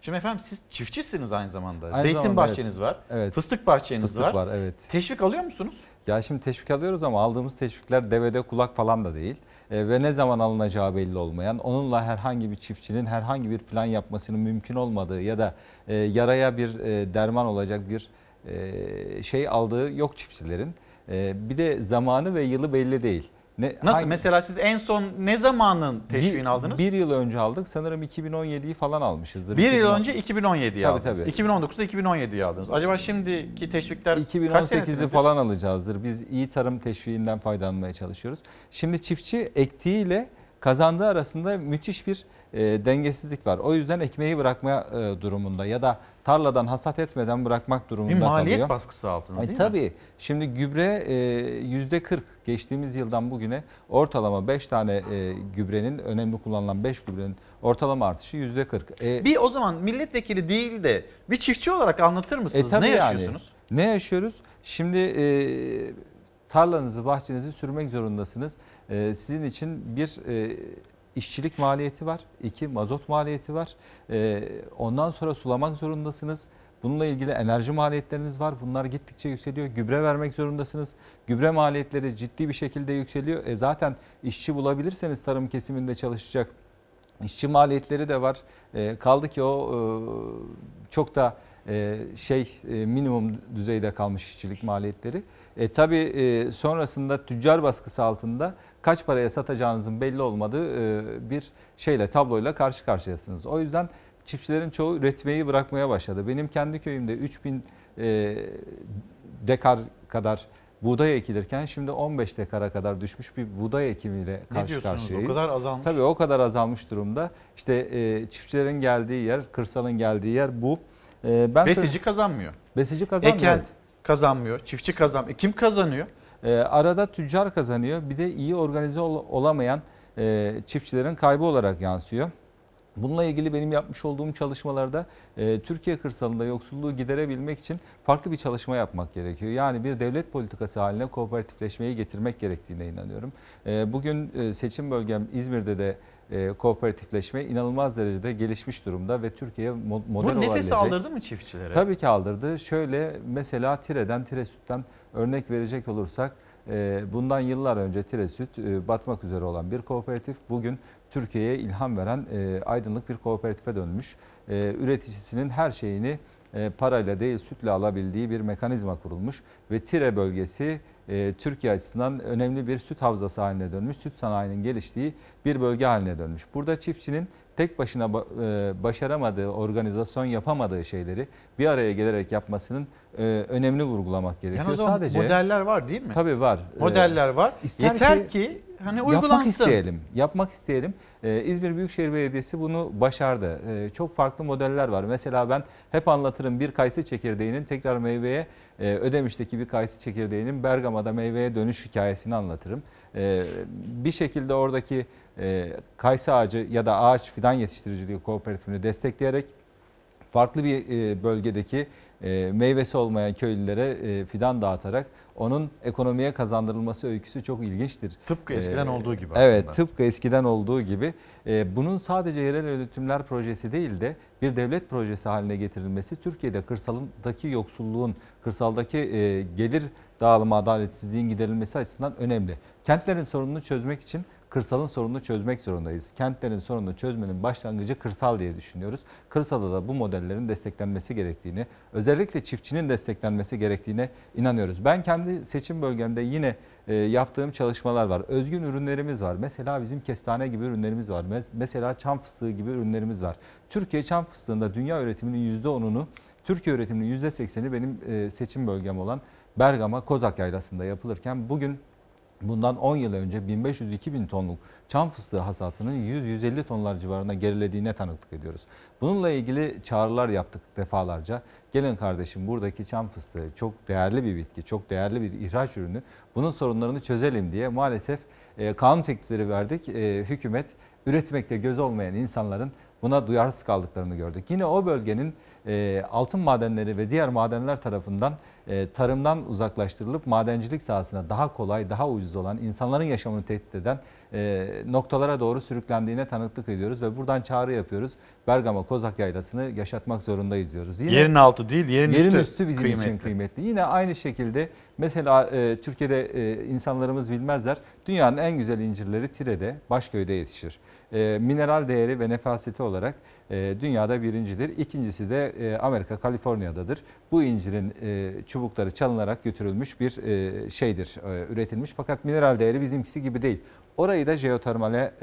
Şimdi efendim siz çiftçisiniz aynı zamanda. Aynı Zeytin zamanda, bahçeniz evet. var. Evet. Fıstık bahçeniz Fıstık var. var, evet. Teşvik alıyor musunuz? Ya şimdi teşvik alıyoruz ama aldığımız teşvikler devede kulak falan da değil. E, ve ne zaman alınacağı belli olmayan, onunla herhangi bir çiftçinin herhangi bir plan yapmasının mümkün olmadığı ya da e, yaraya bir e, derman olacak bir e, şey aldığı yok çiftçilerin. E, bir de zamanı ve yılı belli değil. Ne, Nasıl? hangi- Mesela siz en son ne zamanın teşviğini bir, aldınız? Bir yıl önce aldık. Sanırım 2017'yi falan almışızdır. Bir yıl 2010 önce 2017'yi Tabii, aldınız. tabii. 2019'da 2017'yi aldınız. Acaba şimdiki teşvikler kaç 2018'i senesindedir? falan alacağızdır. Biz iyi tarım teşviğinden faydalanmaya çalışıyoruz. Şimdi çiftçi ektiğiyle kazandığı arasında müthiş bir e, dengesizlik var. O yüzden ekmeği bırakma e, durumunda ya da tarladan hasat etmeden bırakmak durumunda Bir kalıyor. maliyet baskısı altında Ay, değil mi? tabii. Şimdi gübre e, yüzde 40 geçtiğimiz yıldan bugüne ortalama 5 tane e, gübrenin önemli kullanılan 5 gübrenin ortalama artışı yüzde 40. E, Bir o zaman milletvekili değil de bir çiftçi olarak anlatır mısınız? e, tabii ne yani. yaşıyorsunuz? Ne yaşıyoruz? Şimdi e, tarlanızı, bahçenizi sürmek zorundasınız. E, sizin için bir e, işçilik maliyeti var, iki mazot maliyeti var. E, ondan sonra sulamak zorundasınız. Bununla ilgili enerji maliyetleriniz var. Bunlar gittikçe yükseliyor. Gübre vermek zorundasınız. Gübre maliyetleri ciddi bir şekilde yükseliyor. E zaten işçi bulabilirseniz tarım kesiminde çalışacak işçi maliyetleri de var. E, kaldı ki o e, çok da e, şey e, minimum düzeyde kalmış işçilik maliyetleri. E, tabii e, sonrasında tüccar baskısı altında kaç paraya satacağınızın belli olmadığı e, bir şeyle tabloyla karşı karşıyasınız. O yüzden çiftçilerin çoğu üretmeyi bırakmaya başladı. Benim kendi köyümde 3000 e, dekar kadar buğday ekilirken şimdi 15 dekara kadar düşmüş bir buğday ekimiyle karşı diyorsunuz? O karşıyayız. kadar azalmış. Tabii o kadar azalmış durumda. İşte e, çiftçilerin geldiği yer, kırsalın geldiği yer bu. E, ben Besici kazanmıyor. Besici kazanmıyor. Eken kazanmıyor, çiftçi kazanmıyor. E, Kim kazanıyor? E, arada tüccar kazanıyor. Bir de iyi organize ol- olamayan e, çiftçilerin kaybı olarak yansıyor. Bununla ilgili benim yapmış olduğum çalışmalarda e, Türkiye kırsalında yoksulluğu giderebilmek için farklı bir çalışma yapmak gerekiyor. Yani bir devlet politikası haline kooperatifleşmeyi getirmek gerektiğine inanıyorum. E, bugün e, seçim bölgem İzmir'de de e, kooperatifleşme inanılmaz derecede gelişmiş durumda ve Türkiye mo- model Bu nefes olabilecek. aldırdı mı çiftçilere? Tabii ki aldırdı. Şöyle mesela Tire'den, Tire Süt'ten örnek verecek olursak e, bundan yıllar önce Tire Süt e, batmak üzere olan bir kooperatif bugün Türkiye'ye ilham veren e, aydınlık bir kooperatife dönmüş. Üreticisinin her şeyini parayla değil sütle alabildiği bir mekanizma kurulmuş ve Tire bölgesi Türkiye açısından önemli bir süt havzası haline dönmüş. Süt sanayinin geliştiği bir bölge haline dönmüş. Burada çiftçinin tek başına ba- e, başaramadığı, organizasyon yapamadığı şeyleri bir araya gelerek yapmasının e, önemli vurgulamak gerekiyor. Zaman Sadece modeller var değil mi? Tabii var. Modeller Ee, var. ister Yeter ki, hani Yapmak uygulansın. isteyelim. Yapmak isteyelim. Ee, İzmir Büyükşehir Belediyesi bunu başardı. Ee, çok farklı modeller var. Mesela ben hep anlatırım bir kayısı çekirdeğinin tekrar meyveye, e, Ödemiş'teki bir kayısı çekirdeğinin Bergama'da meyveye dönüş hikayesini anlatırım. Ee, bir şekilde oradaki e, kayısı ağacı ya da ağaç fidan yetiştiriciliği kooperatifini destekleyerek farklı bir e, bölgedeki e, meyvesi olmayan köylülere e, fidan dağıtarak onun ekonomiye kazandırılması öyküsü çok ilginçtir. Tıpkı eskiden olduğu gibi Evet aslında. tıpkı eskiden olduğu gibi. E, bunun sadece yerel yönetimler projesi değil de bir devlet projesi haline getirilmesi Türkiye'de kırsalındaki yoksulluğun, kırsaldaki e, gelir dağılımı adaletsizliğin giderilmesi açısından önemli. Kentlerin sorununu çözmek için kırsalın sorununu çözmek zorundayız. Kentlerin sorununu çözmenin başlangıcı kırsal diye düşünüyoruz. Kırsalda da bu modellerin desteklenmesi gerektiğini, özellikle çiftçinin desteklenmesi gerektiğine inanıyoruz. Ben kendi seçim bölgemde yine e, yaptığım çalışmalar var. Özgün ürünlerimiz var. Mesela bizim kestane gibi ürünlerimiz var. Mes- Mesela çam fıstığı gibi ürünlerimiz var. Türkiye çam fıstığında dünya üretiminin %10'unu, Türkiye üretiminin %80'i benim e, seçim bölgem olan Bergama Kozak Yaylası'nda yapılırken bugün Bundan 10 yıl önce 1500-2000 tonluk çam fıstığı hasatının 100-150 tonlar civarında gerilediğine tanıklık ediyoruz. Bununla ilgili çağrılar yaptık defalarca. Gelin kardeşim buradaki çam fıstığı çok değerli bir bitki, çok değerli bir ihraç ürünü. Bunun sorunlarını çözelim diye maalesef e, kanun teklifleri verdik. E, hükümet üretmekte göz olmayan insanların buna duyarsız kaldıklarını gördük. Yine o bölgenin e, altın madenleri ve diğer madenler tarafından tarımdan uzaklaştırılıp madencilik sahasına daha kolay, daha ucuz olan, insanların yaşamını tehdit eden e, noktalara doğru sürüklendiğine tanıklık ediyoruz ve buradan çağrı yapıyoruz. Bergama Kozak Yaylası'nı yaşatmak zorundayız diyoruz. Yerin altı değil, yerin üstü üstü bizim için kıymetli. kıymetli. Yine aynı şekilde mesela e, Türkiye'de e, insanlarımız bilmezler. Dünyanın en güzel incirleri Tire'de, Başköy'de yetişir. E, mineral değeri ve nefaseti olarak e, dünyada birincidir. İkincisi de e, Amerika, Kaliforniya'dadır. Bu incirin e, çubukları çalınarak götürülmüş bir e, şeydir, üretilmiş. Fakat mineral değeri bizimkisi gibi değil. Orayı da jeotermale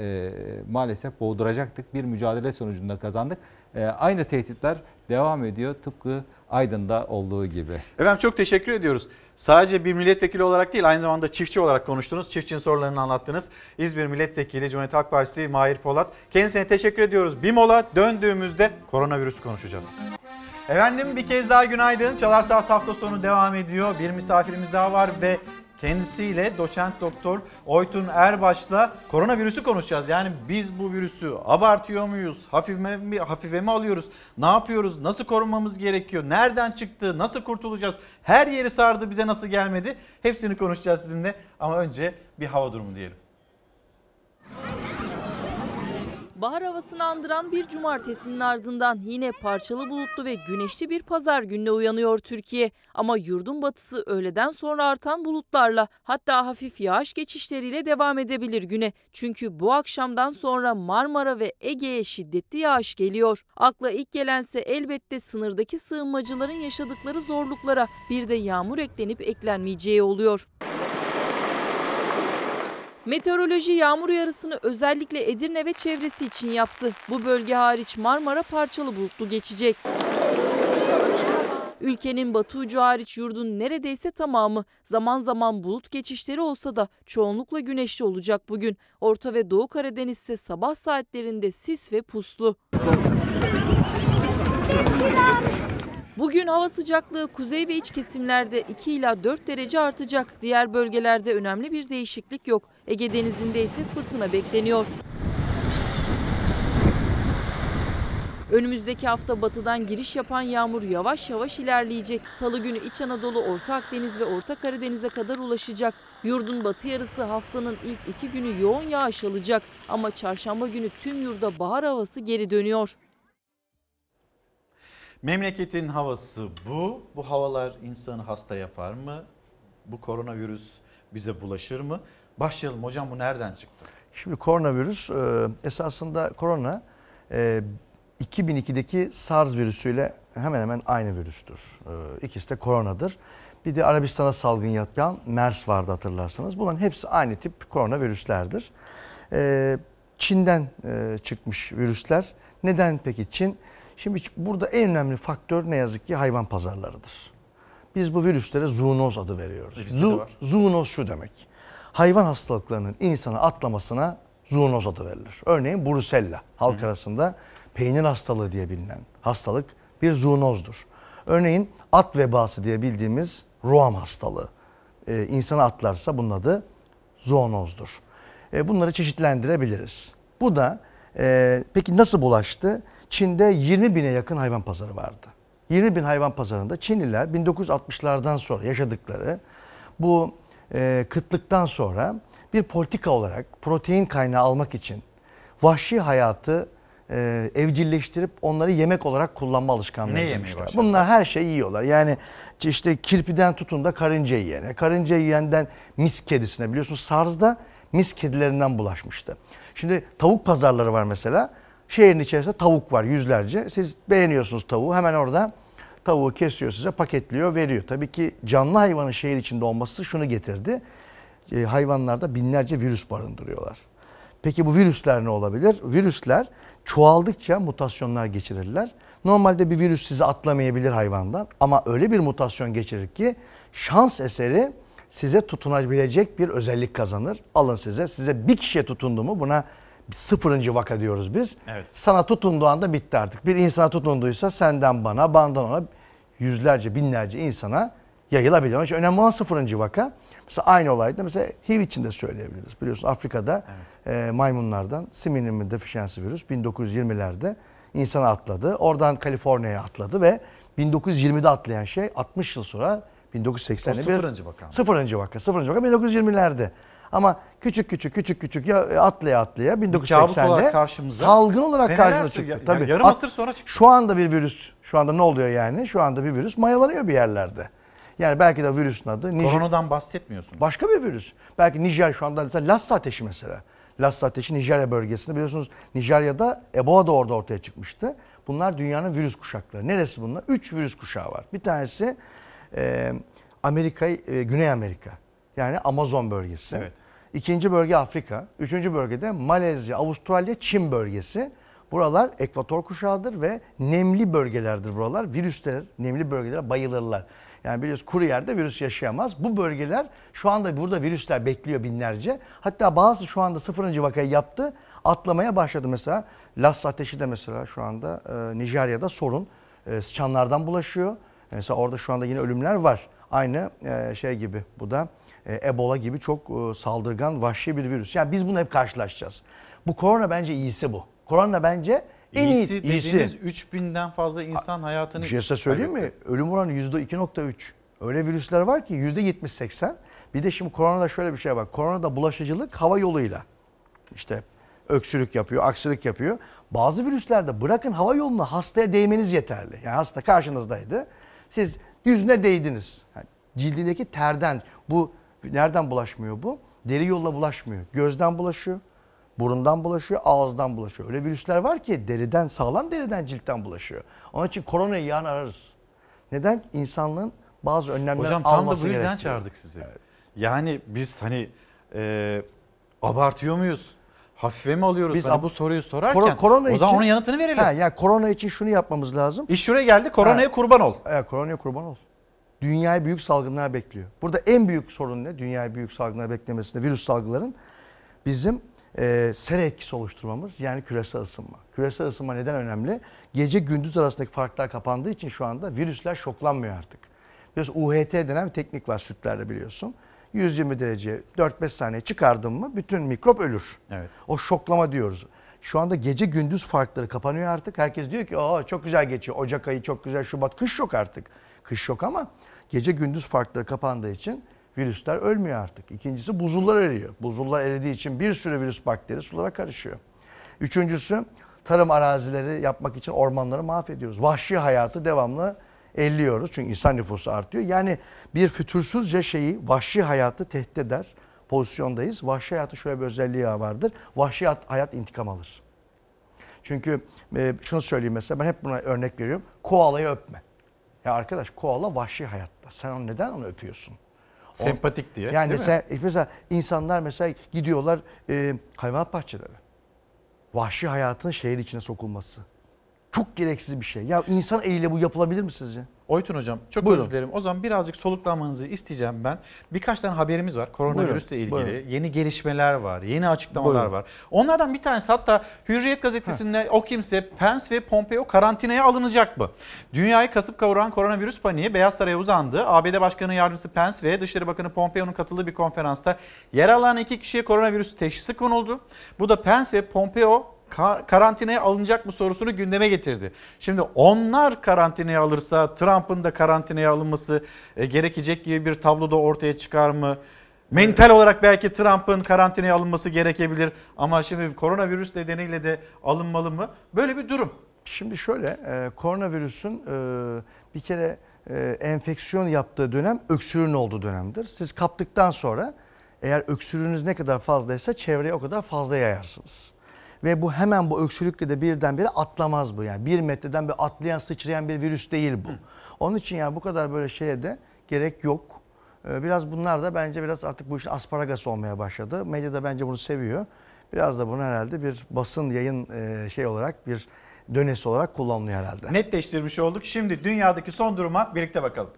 maalesef boğduracaktık. Bir mücadele sonucunda kazandık. Aynı tehditler devam ediyor tıpkı Aydın'da olduğu gibi. Efendim çok teşekkür ediyoruz. Sadece bir milletvekili olarak değil aynı zamanda çiftçi olarak konuştunuz. Çiftçinin sorularını anlattınız. İzmir Milletvekili Cumhuriyet Halk Partisi Mahir Polat. Kendisine teşekkür ediyoruz. Bir mola döndüğümüzde koronavirüs konuşacağız. Efendim bir kez daha günaydın. Çalar Saat hafta sonu devam ediyor. Bir misafirimiz daha var ve kendisiyle doçent doktor Oytun Erbaş'la koronavirüsü konuşacağız. Yani biz bu virüsü abartıyor muyuz? Hafife mi, hafife mi alıyoruz? Ne yapıyoruz? Nasıl korunmamız gerekiyor? Nereden çıktı? Nasıl kurtulacağız? Her yeri sardı bize nasıl gelmedi? Hepsini konuşacağız sizinle. Ama önce bir hava durumu diyelim. Bahar havasını andıran bir cumartesinin ardından yine parçalı bulutlu ve güneşli bir pazar gününe uyanıyor Türkiye. Ama yurdun batısı öğleden sonra artan bulutlarla hatta hafif yağış geçişleriyle devam edebilir güne. Çünkü bu akşamdan sonra Marmara ve Ege'ye şiddetli yağış geliyor. Akla ilk gelense elbette sınırdaki sığınmacıların yaşadıkları zorluklara bir de yağmur eklenip eklenmeyeceği oluyor. Meteoroloji yağmur uyarısını özellikle Edirne ve çevresi için yaptı. Bu bölge hariç Marmara parçalı bulutlu geçecek. Ülkenin batı ucu hariç yurdun neredeyse tamamı zaman zaman bulut geçişleri olsa da çoğunlukla güneşli olacak bugün. Orta ve Doğu Karadeniz ise sabah saatlerinde sis ve puslu. Bugün hava sıcaklığı kuzey ve iç kesimlerde 2 ila 4 derece artacak. Diğer bölgelerde önemli bir değişiklik yok. Ege Denizi'nde ise fırtına bekleniyor. Önümüzdeki hafta batıdan giriş yapan yağmur yavaş yavaş ilerleyecek. Salı günü İç Anadolu, Orta Akdeniz ve Orta Karadeniz'e kadar ulaşacak. Yurdun batı yarısı haftanın ilk iki günü yoğun yağış alacak. Ama çarşamba günü tüm yurda bahar havası geri dönüyor. Memleketin havası bu. Bu havalar insanı hasta yapar mı? Bu koronavirüs bize bulaşır mı? Başlayalım hocam bu nereden çıktı? Şimdi koronavirüs e, esasında korona e, 2002'deki SARS virüsüyle hemen hemen aynı virüstür. E, İkisi de koronadır. Bir de Arabistan'a salgın yapan MERS vardı hatırlarsanız. Bunların hepsi aynı tip koronavirüslerdir. E, Çin'den e, çıkmış virüsler. Neden peki Çin? Şimdi burada en önemli faktör ne yazık ki hayvan pazarlarıdır. Biz bu virüslere zoonoz adı veriyoruz. Zu, zoonoz şu demek. Hayvan hastalıklarının insana atlamasına zoonoz adı verilir. Örneğin brusella halk arasında peynir hastalığı diye bilinen hastalık bir zoonozdur. Örneğin at vebası diye bildiğimiz ruam hastalığı. Ee, insana atlarsa bunun adı zoonozdur. Ee, bunları çeşitlendirebiliriz. Bu da e, peki nasıl bulaştı? Çin'de 20 bine yakın hayvan pazarı vardı. 20 bin hayvan pazarında Çinliler 1960'lardan sonra yaşadıkları bu e, kıtlıktan sonra bir politika olarak protein kaynağı almak için vahşi hayatı e, evcilleştirip onları yemek olarak kullanma alışkanlığı edinmişler. Bunlar her şeyi yiyorlar. Yani işte kirpiden tutun da karınca yiyene, karınca yiyenden mis kedisine biliyorsunuz SARS'da mis kedilerinden bulaşmıştı. Şimdi tavuk pazarları var mesela. Şehrin içerisinde tavuk var yüzlerce. Siz beğeniyorsunuz tavuğu hemen orada tavuğu kesiyor size paketliyor veriyor. Tabii ki canlı hayvanın şehir içinde olması şunu getirdi. E, hayvanlarda binlerce virüs barındırıyorlar. Peki bu virüsler ne olabilir? Virüsler çoğaldıkça mutasyonlar geçirirler. Normalde bir virüs sizi atlamayabilir hayvandan ama öyle bir mutasyon geçirir ki şans eseri size tutunabilecek bir özellik kazanır. Alın size. Size bir kişiye tutundu mu buna sıfırıncı vaka diyoruz biz. Evet. Sana tutunduğu anda bitti artık. Bir insana tutunduysa senden bana, bandan ona yüzlerce, binlerce insana yayılabilir. Onun için önemli olan sıfırıncı vaka. Mesela aynı olayda mesela HIV için de söyleyebiliriz. Biliyorsun Afrika'da e, maymunlardan siminin deficiency virüs 1920'lerde insana atladı. Oradan Kaliforniya'ya atladı ve 1920'de atlayan şey 60 yıl sonra 1980'de O sıfırıncı vaka? Sıfırıncı vaka. Sıfırıncı vaka 1920'lerde. Ama küçük küçük küçük küçük ya atlaya atlaya kabus 1980'de olarak karşımıza salgın olarak karşımıza çıktı. Ya- Tabii. yarım asır sonra çıktı. Şu anda bir virüs, şu anda ne oluyor yani? Şu anda bir virüs mayalanıyor bir yerlerde. Yani belki de virüsün adı Nijer- Koronadan bahsetmiyorsun. Başka bir virüs. Belki Nijer şu anda mesela Lassa ateşi mesela. Lassa ateşi Nijerya bölgesinde biliyorsunuz Nijerya'da Ebola da orada ortaya çıkmıştı. Bunlar dünyanın virüs kuşakları. Neresi bunlar? Üç virüs kuşağı var. Bir tanesi e, Amerika, e, Güney Amerika. Yani Amazon bölgesi. Evet. İkinci bölge Afrika. Üçüncü bölgede Malezya, Avustralya, Çin bölgesi. Buralar ekvator kuşağıdır ve nemli bölgelerdir buralar. Virüsler nemli bölgelere bayılırlar. Yani biliyoruz kuru yerde virüs yaşayamaz. Bu bölgeler şu anda burada virüsler bekliyor binlerce. Hatta bazı şu anda sıfırıncı vakayı yaptı. Atlamaya başladı mesela. Las ateşi de mesela şu anda e, Nijerya'da sorun. E, sıçanlardan bulaşıyor. Mesela orada şu anda yine ölümler var. Aynı e, şey gibi bu da e, Ebola gibi çok e, saldırgan vahşi bir virüs. Yani biz bunu hep karşılaşacağız. Bu korona bence iyisi bu. Korona bence en iyi, iyisi dediğiniz 3000'den fazla insan hayatını bir şey size söyleyeyim mi? Ölüm oranı %2.3. Öyle virüsler var ki %70-80. Bir de şimdi koronada şöyle bir şey var. Koronada bulaşıcılık hava yoluyla. İşte öksürük yapıyor, aksırık yapıyor. Bazı virüslerde bırakın hava yolunu hastaya değmeniz yeterli. Yani hasta karşınızdaydı. Siz yüzüne değdiniz. Yani cildindeki terden bu nereden bulaşmıyor bu? Deri yolla bulaşmıyor. Gözden bulaşıyor. Burundan bulaşıyor, ağızdan bulaşıyor. Öyle virüsler var ki deriden, sağlam deriden ciltten bulaşıyor. Onun için koronayı yarın ararız. Neden? İnsanlığın bazı önlemler Hocam tam da alması bu yüzden gerekiyor. çağırdık sizi. Yani biz hani e, abartıyor muyuz? Hafife mi alıyoruz? Biz hani bu soruyu sorarken Koro- korona o zaman için- onun yanıtını verelim. Ha, yani korona için şunu yapmamız lazım. İş şuraya geldi koronaya Ha. kurban ol. Evet koronaya kurban ol. Dünyayı büyük salgınlar bekliyor. Burada en büyük sorun ne? Dünyayı büyük salgınlar beklemesinde virüs salgıların bizim e, sera etkisi oluşturmamız yani küresel ısınma. Küresel ısınma neden önemli? Gece gündüz arasındaki farklar kapandığı için şu anda virüsler şoklanmıyor artık. Biliyorsun UHT denen bir teknik var sütlerde biliyorsun. 120 derece 4-5 saniye çıkardın mı bütün mikrop ölür. Evet. O şoklama diyoruz. Şu anda gece gündüz farkları kapanıyor artık. Herkes diyor ki Aa, çok güzel geçiyor. Ocak ayı çok güzel, Şubat. Kış yok artık. Kış yok ama gece gündüz farkları kapandığı için virüsler ölmüyor artık. İkincisi buzullar eriyor. Buzullar eridiği için bir sürü virüs bakteri sulara karışıyor. Üçüncüsü tarım arazileri yapmak için ormanları mahvediyoruz. Vahşi hayatı devamlı elliyoruz. Çünkü insan nüfusu artıyor. Yani bir fütursuzca şeyi, vahşi hayatı tehdit eder pozisyondayız. Vahşi hayatın şöyle bir özelliği vardır. Vahşi hayat, intikam alır. Çünkü e, şunu söyleyeyim mesela ben hep buna örnek veriyorum. Koalayı öpme. Ya arkadaş koala vahşi hayatta. Sen onu neden onu öpüyorsun? Sempatik diye, Yani değil mi? mesela, mesela insanlar mesela gidiyorlar e, hayvanat bahçeleri. Vahşi hayatın şehir içine sokulması. Çok gereksiz bir şey. Ya insan eliyle bu yapılabilir mi sizce? Oytun hocam çok Buyurun. özür dilerim. O zaman birazcık soluklanmanızı isteyeceğim ben. Birkaç tane haberimiz var koronavirüsle Buyurun, ilgili. buyurun. Yeni gelişmeler var, yeni açıklamalar Buyurun. var. Onlardan bir tanesi hatta Hürriyet gazetesinde o kimse Pence ve Pompeo karantinaya alınacak mı? Dünyayı kasıp kavuran koronavirüs paniği Beyaz Saray'a uzandı. ABD Başkanı Yardımcısı Pence ve Dışişleri Bakanı Pompeo'nun katıldığı bir konferansta yer alan iki kişiye koronavirüs teşhisi konuldu. Bu da Pence ve Pompeo karantinaya alınacak mı sorusunu gündeme getirdi. Şimdi onlar karantinaya alırsa Trump'ın da karantinaya alınması e, gerekecek gibi bir tablo da ortaya çıkar mı? Mental olarak belki Trump'ın karantinaya alınması gerekebilir ama şimdi koronavirüs nedeniyle de alınmalı mı? Böyle bir durum. Şimdi şöyle e, koronavirüsün e, bir kere enfeksiyon yaptığı dönem öksürüğün olduğu dönemdir. Siz kaptıktan sonra eğer öksürüğünüz ne kadar fazlaysa çevreye o kadar fazla yayarsınız. Ve bu hemen bu öksürükle de birdenbire atlamaz bu. Yani bir metreden bir atlayan sıçrayan bir virüs değil bu. Onun için yani bu kadar böyle şeye de gerek yok. Ee, Biraz bunlar da bence biraz artık bu işin asparagası olmaya başladı. Medya da bence bunu seviyor. Biraz da bunu herhalde bir basın yayın e, şey olarak bir dönesi olarak kullanılıyor herhalde. Netleştirmiş olduk. Şimdi dünyadaki son duruma birlikte bakalım.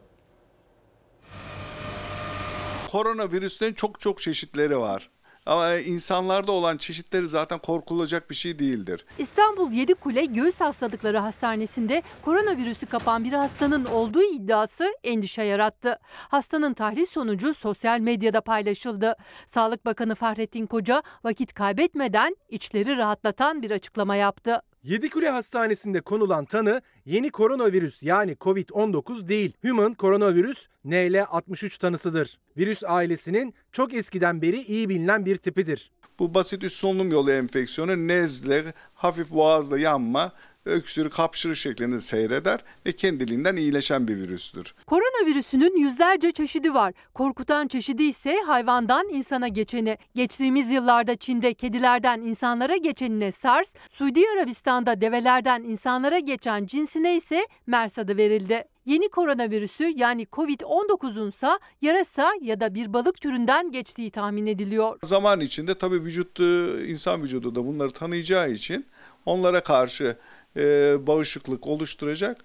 Koronavirüslerin çok çok çeşitleri var. Ama insanlarda olan çeşitleri zaten korkulacak bir şey değildir. İstanbul Yedikule Göğüs Hastalıkları Hastanesi'nde koronavirüsü kapan bir hastanın olduğu iddiası endişe yarattı. Hastanın tahlil sonucu sosyal medyada paylaşıldı. Sağlık Bakanı Fahrettin Koca vakit kaybetmeden içleri rahatlatan bir açıklama yaptı. Yedikule Hastanesi'nde konulan tanı yeni koronavirüs yani COVID-19 değil. Human koronavirüs NL63 tanısıdır. Virüs ailesinin çok eskiden beri iyi bilinen bir tipidir. Bu basit üst solunum yolu enfeksiyonu nezle, hafif boğazla yanma, öksürük, hapşırık şeklinde seyreder ve kendiliğinden iyileşen bir virüstür. Koronavirüsünün yüzlerce çeşidi var. Korkutan çeşidi ise hayvandan insana geçeni. Geçtiğimiz yıllarda Çin'de kedilerden insanlara geçenine SARS, Suudi Arabistan'da develerden insanlara geçen cinsine ise MERS adı verildi. Yeni koronavirüsü yani Covid-19'unsa yarasa ya da bir balık türünden geçtiği tahmin ediliyor. Zaman içinde tabii vücut, e, insan vücudu da bunları tanıyacağı için onlara karşı e, bağışıklık oluşturacak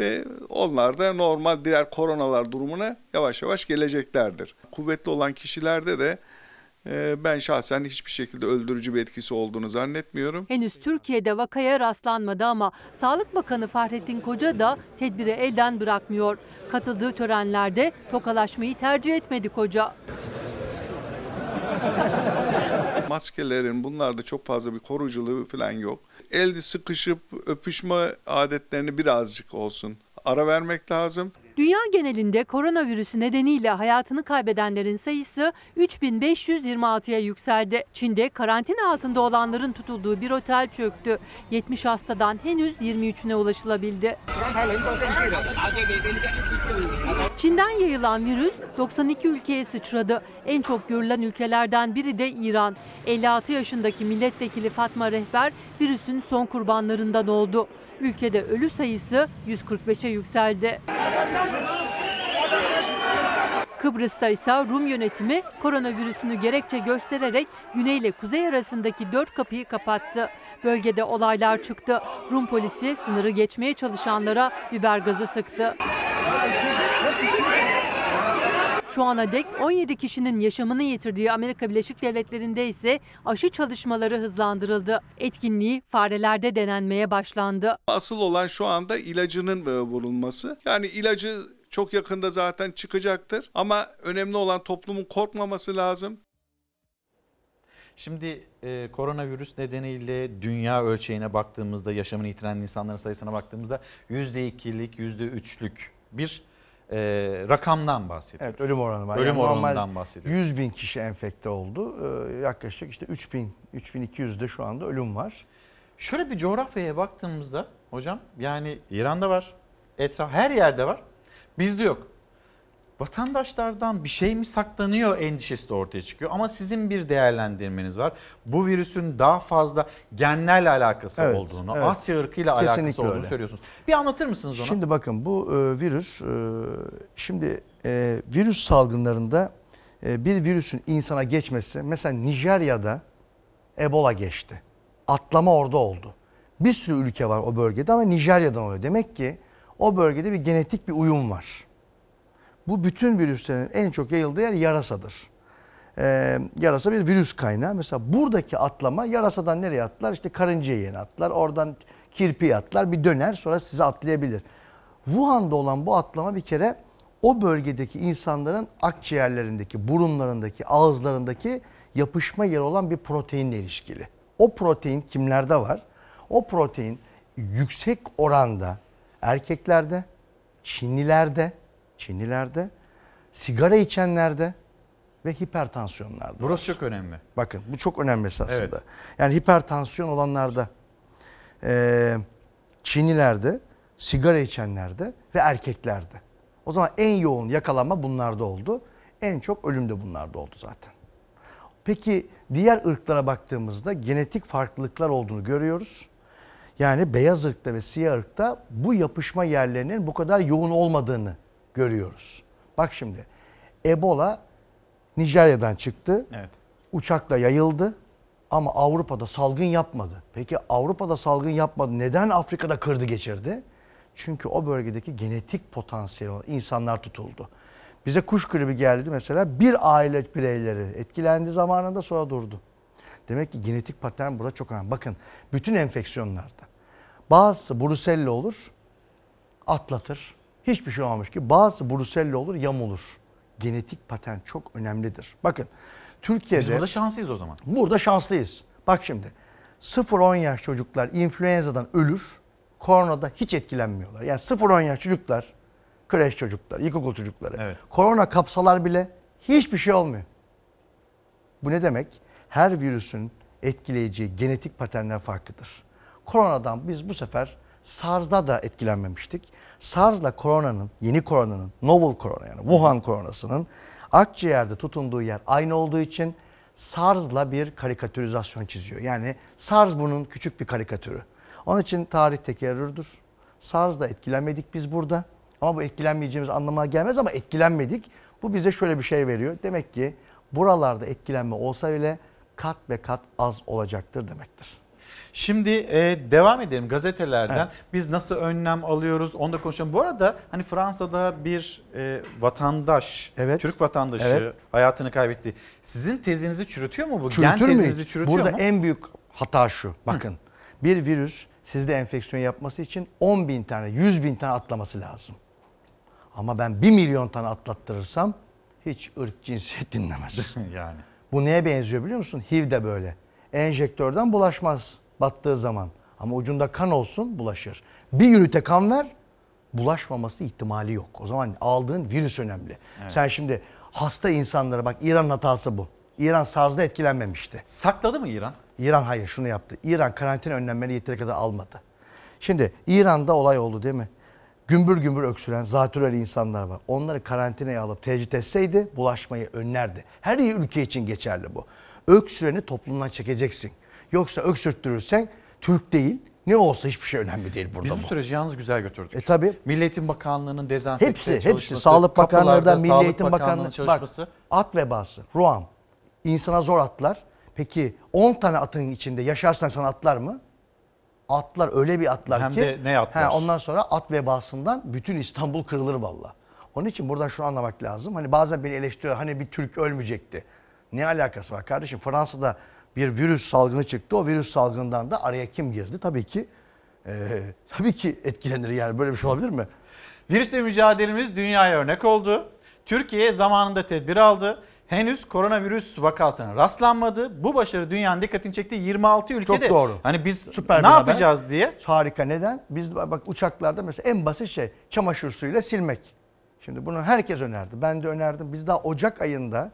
ve onlar da normal diğer koronalar durumuna yavaş yavaş geleceklerdir. Kuvvetli olan kişilerde de e, ben şahsen hiçbir şekilde öldürücü bir etkisi olduğunu zannetmiyorum. Henüz Türkiye'de vakaya rastlanmadı ama Sağlık Bakanı Fahrettin Koca da tedbiri elden bırakmıyor. Katıldığı törenlerde tokalaşmayı tercih etmedi Koca. [LAUGHS] Maskelerin bunlarda çok fazla bir koruyuculuğu falan yok. Elde sıkışıp öpüşme adetlerini birazcık olsun ara vermek lazım. Dünya genelinde koronavirüsü nedeniyle hayatını kaybedenlerin sayısı 3526'ya yükseldi. Çin'de karantina altında olanların tutulduğu bir otel çöktü. 70 hastadan henüz 23'üne ulaşılabildi. Çin'den yayılan virüs 92 ülkeye sıçradı. En çok görülen ülkelerden biri de İran. 56 yaşındaki milletvekili Fatma Rehber virüsün son kurbanlarından oldu. Ülkede ölü sayısı 145'e yükseldi. Kıbrıs'ta ise Rum yönetimi koronavirüsünü gerekçe göstererek güney ile kuzey arasındaki dört kapıyı kapattı. Bölgede olaylar çıktı. Rum polisi sınırı geçmeye çalışanlara biber gazı sıktı. Şu ana dek 17 kişinin yaşamını yitirdiği Amerika Birleşik Devletleri'nde ise aşı çalışmaları hızlandırıldı. Etkinliği farelerde denenmeye başlandı. Asıl olan şu anda ilacının e, bulunması. Yani ilacı çok yakında zaten çıkacaktır ama önemli olan toplumun korkmaması lazım. Şimdi e, koronavirüs nedeniyle dünya ölçeğine baktığımızda yaşamını yitiren insanların sayısına baktığımızda %2'lik %3'lük bir e, rakamdan bahsediyoruz. Evet ölüm oranı var. Ölüm Yani oranından bahsediyoruz. 100 bin kişi enfekte oldu. Ee, yaklaşık işte 3000, 3200'de şu anda ölüm var. Şöyle bir coğrafyaya baktığımızda hocam yani İran'da var, etraf her yerde var. Bizde yok. Vatandaşlardan bir şey mi saklanıyor endişesi de ortaya çıkıyor. Ama sizin bir değerlendirmeniz var. Bu virüsün daha fazla genlerle alakası Evet, olduğunu, evet. Asya ırkıyla alakası Kesinlikle olduğunu öyle. söylüyorsunuz. Bir anlatır mısınız onu? Şimdi bakın bu e, virüs, e, şimdi e, virüs salgınlarında e, bir virüsün insana geçmesi, mesela Nijerya'da Ebola geçti. Atlama orada oldu. Bir sürü ülke var o bölgede ama Nijerya'dan oluyor. Demek ki o bölgede bir genetik bir uyum var. Bu bütün virüslerin en çok yayıldığı yer yarasadır. Ee, yarasa bir virüs kaynağı. Mesela buradaki atlama yarasadan nereye atlar? İşte karıncaya yeni atlar. Oradan kirpiye atlar. Bir döner sonra size atlayabilir. Wuhan'da olan bu atlama bir kere o bölgedeki insanların akciğerlerindeki, burunlarındaki, ağızlarındaki yapışma yeri olan bir proteinle ilişkili. O protein kimlerde var? O protein yüksek oranda erkeklerde, Çinlilerde, Çinlilerde, sigara içenlerde ve hipertansiyonlarda. Burası çok önemli. Bakın bu çok önemli esasında. Evet. Yani hipertansiyon olanlarda, eee Çinlilerde, sigara içenlerde ve erkeklerde. O zaman en yoğun yakalanma bunlarda oldu. En çok ölüm de bunlarda oldu zaten. Peki diğer ırklara baktığımızda genetik farklılıklar olduğunu görüyoruz. Yani beyaz ırkta ve siyah ırkta bu yapışma yerlerinin bu kadar yoğun olmadığını görüyoruz. Bak şimdi Ebola Nijerya'dan çıktı. Evet. Uçakla yayıldı ama Avrupa'da salgın yapmadı. Peki Avrupa'da salgın yapmadı. Neden Afrika'da kırdı geçirdi? Çünkü o bölgedeki genetik potansiyeli olan insanlar tutuldu. Bize kuş gribi geldi mesela bir aile bireyleri etkilendi zamanında sonra durdu. Demek ki genetik patern burada çok önemli. Bakın bütün enfeksiyonlarda bazısı brusella olur atlatır. Hiçbir şey olmamış ki. Bazısı brusella olur yamulur. Genetik patern çok önemlidir. Bakın Türkiye'de... Biz burada şanslıyız o zaman. Burada şanslıyız. Bak şimdi 0-10 yaş çocuklar influenza'dan ölür. Koronada hiç etkilenmiyorlar. Yani 0-10 yaş çocuklar, kreş çocuklar, ilkokul çocukları. Evet. Korona kapsalar bile hiçbir şey olmuyor. Bu ne demek? Her virüsün etkileyeceği genetik paternler farklıdır. Koronadan biz bu sefer SARS'da da etkilenmemiştik. SARS'la koronanın, yeni koronanın, novel korona yani Wuhan koronasının akciğerde tutunduğu yer aynı olduğu için SARS'la bir karikatürizasyon çiziyor. Yani SARS bunun küçük bir karikatürü. Onun için tarih tekerrürdür. SARS'da etkilenmedik biz burada Ama bu etkilenmeyeceğimiz anlamına gelmez ama etkilenmedik. Bu bize şöyle bir şey veriyor. Demek ki buralarda etkilenme olsa bile kat ve kat az olacaktır demektir. Şimdi e, devam edelim gazetelerden. Evet. Biz nasıl önlem alıyoruz onu da konuşalım. Bu arada hani Fransa'da bir e, vatandaş, Türk vatandaşı Evet. hayatını kaybetti. Sizin tezinizi çürütüyor mu bu? Gen Çürütür mü tezinizi çürütüyor Burada mu? en büyük hata şu. Bakın bir virüs sizde enfeksiyon yapması için 10 bin tane, 100 bin tane atlaması lazım. Ama ben 1 milyon tane atlattırırsam hiç ırk cinsiyet [LAUGHS] dinlemez. yani. Bu neye benziyor biliyor musun? HIV de böyle. Enjektörden bulaşmaz battığı zaman. Ama ucunda kan olsun bulaşır. Bir ünite kan ver bulaşmaması ihtimali yok. O zaman aldığın virüs önemli. Evet. Sen şimdi hasta insanlara bak İran hatası bu. İran SARS'da etkilenmemişti. Sakladı mı İran? İran hayır şunu yaptı. İran karantina önlemleri yeteri kadar almadı. Şimdi İran'da olay oldu değil mi? Gümbür gümbür öksüren zatürreli insanlar var. Onları karantinaya alıp tecrit etseydi bulaşmayı önlerdi. Her ülke için geçerli bu. Öksüreni toplumdan çekeceksin. Yoksa öksürttürürsen Türk değil ne olsa hiçbir şey önemli değil burada Biz bu süreci yalnız güzel götürdük. E tabi. Milli Eğitim Bakanlığı'nın dezenfekte Hepsi, hepsi. çalışması, Sağlık Bakanlığı da, kapılarda Milli Sağlık Eğitim Bakanlığı'nın Bakanlığı. çalışması. Bak, at vebası, ruam. İnsana zor atlar. Peki 10 tane atın içinde yaşarsan sana atlar mı? Atlar öyle bir atlar Hem ki. de ne atlar? He, ondan sonra at vebasından bütün İstanbul kırılır valla. Onun için buradan şunu anlamak lazım. Hani bazen beni eleştiriyor hani bir Türk ölmeyecekti. Ne alakası var kardeşim? Fransa'da bir virüs salgını çıktı. O virüs salgından da araya kim girdi? Tabii ki eee, tabii ki etkilenir yani böyle bir şey olabilir mi? Virüsle mücadelemiz dünyaya örnek oldu. Türkiye zamanında tedbir aldı. Henüz koronavirüs vakasına rastlanmadı. Bu başarı dünyanın dikkatini çekti. 26 ülkede. Çok doğru. Hani biz Süper ne bir haber. yapacağız diye. Harika. Neden? Biz bak uçaklarda mesela en basit şey çamaşır suyuyla silmek. Şimdi bunu herkes önerdi. Ben de önerdim. Biz daha Ocak ayında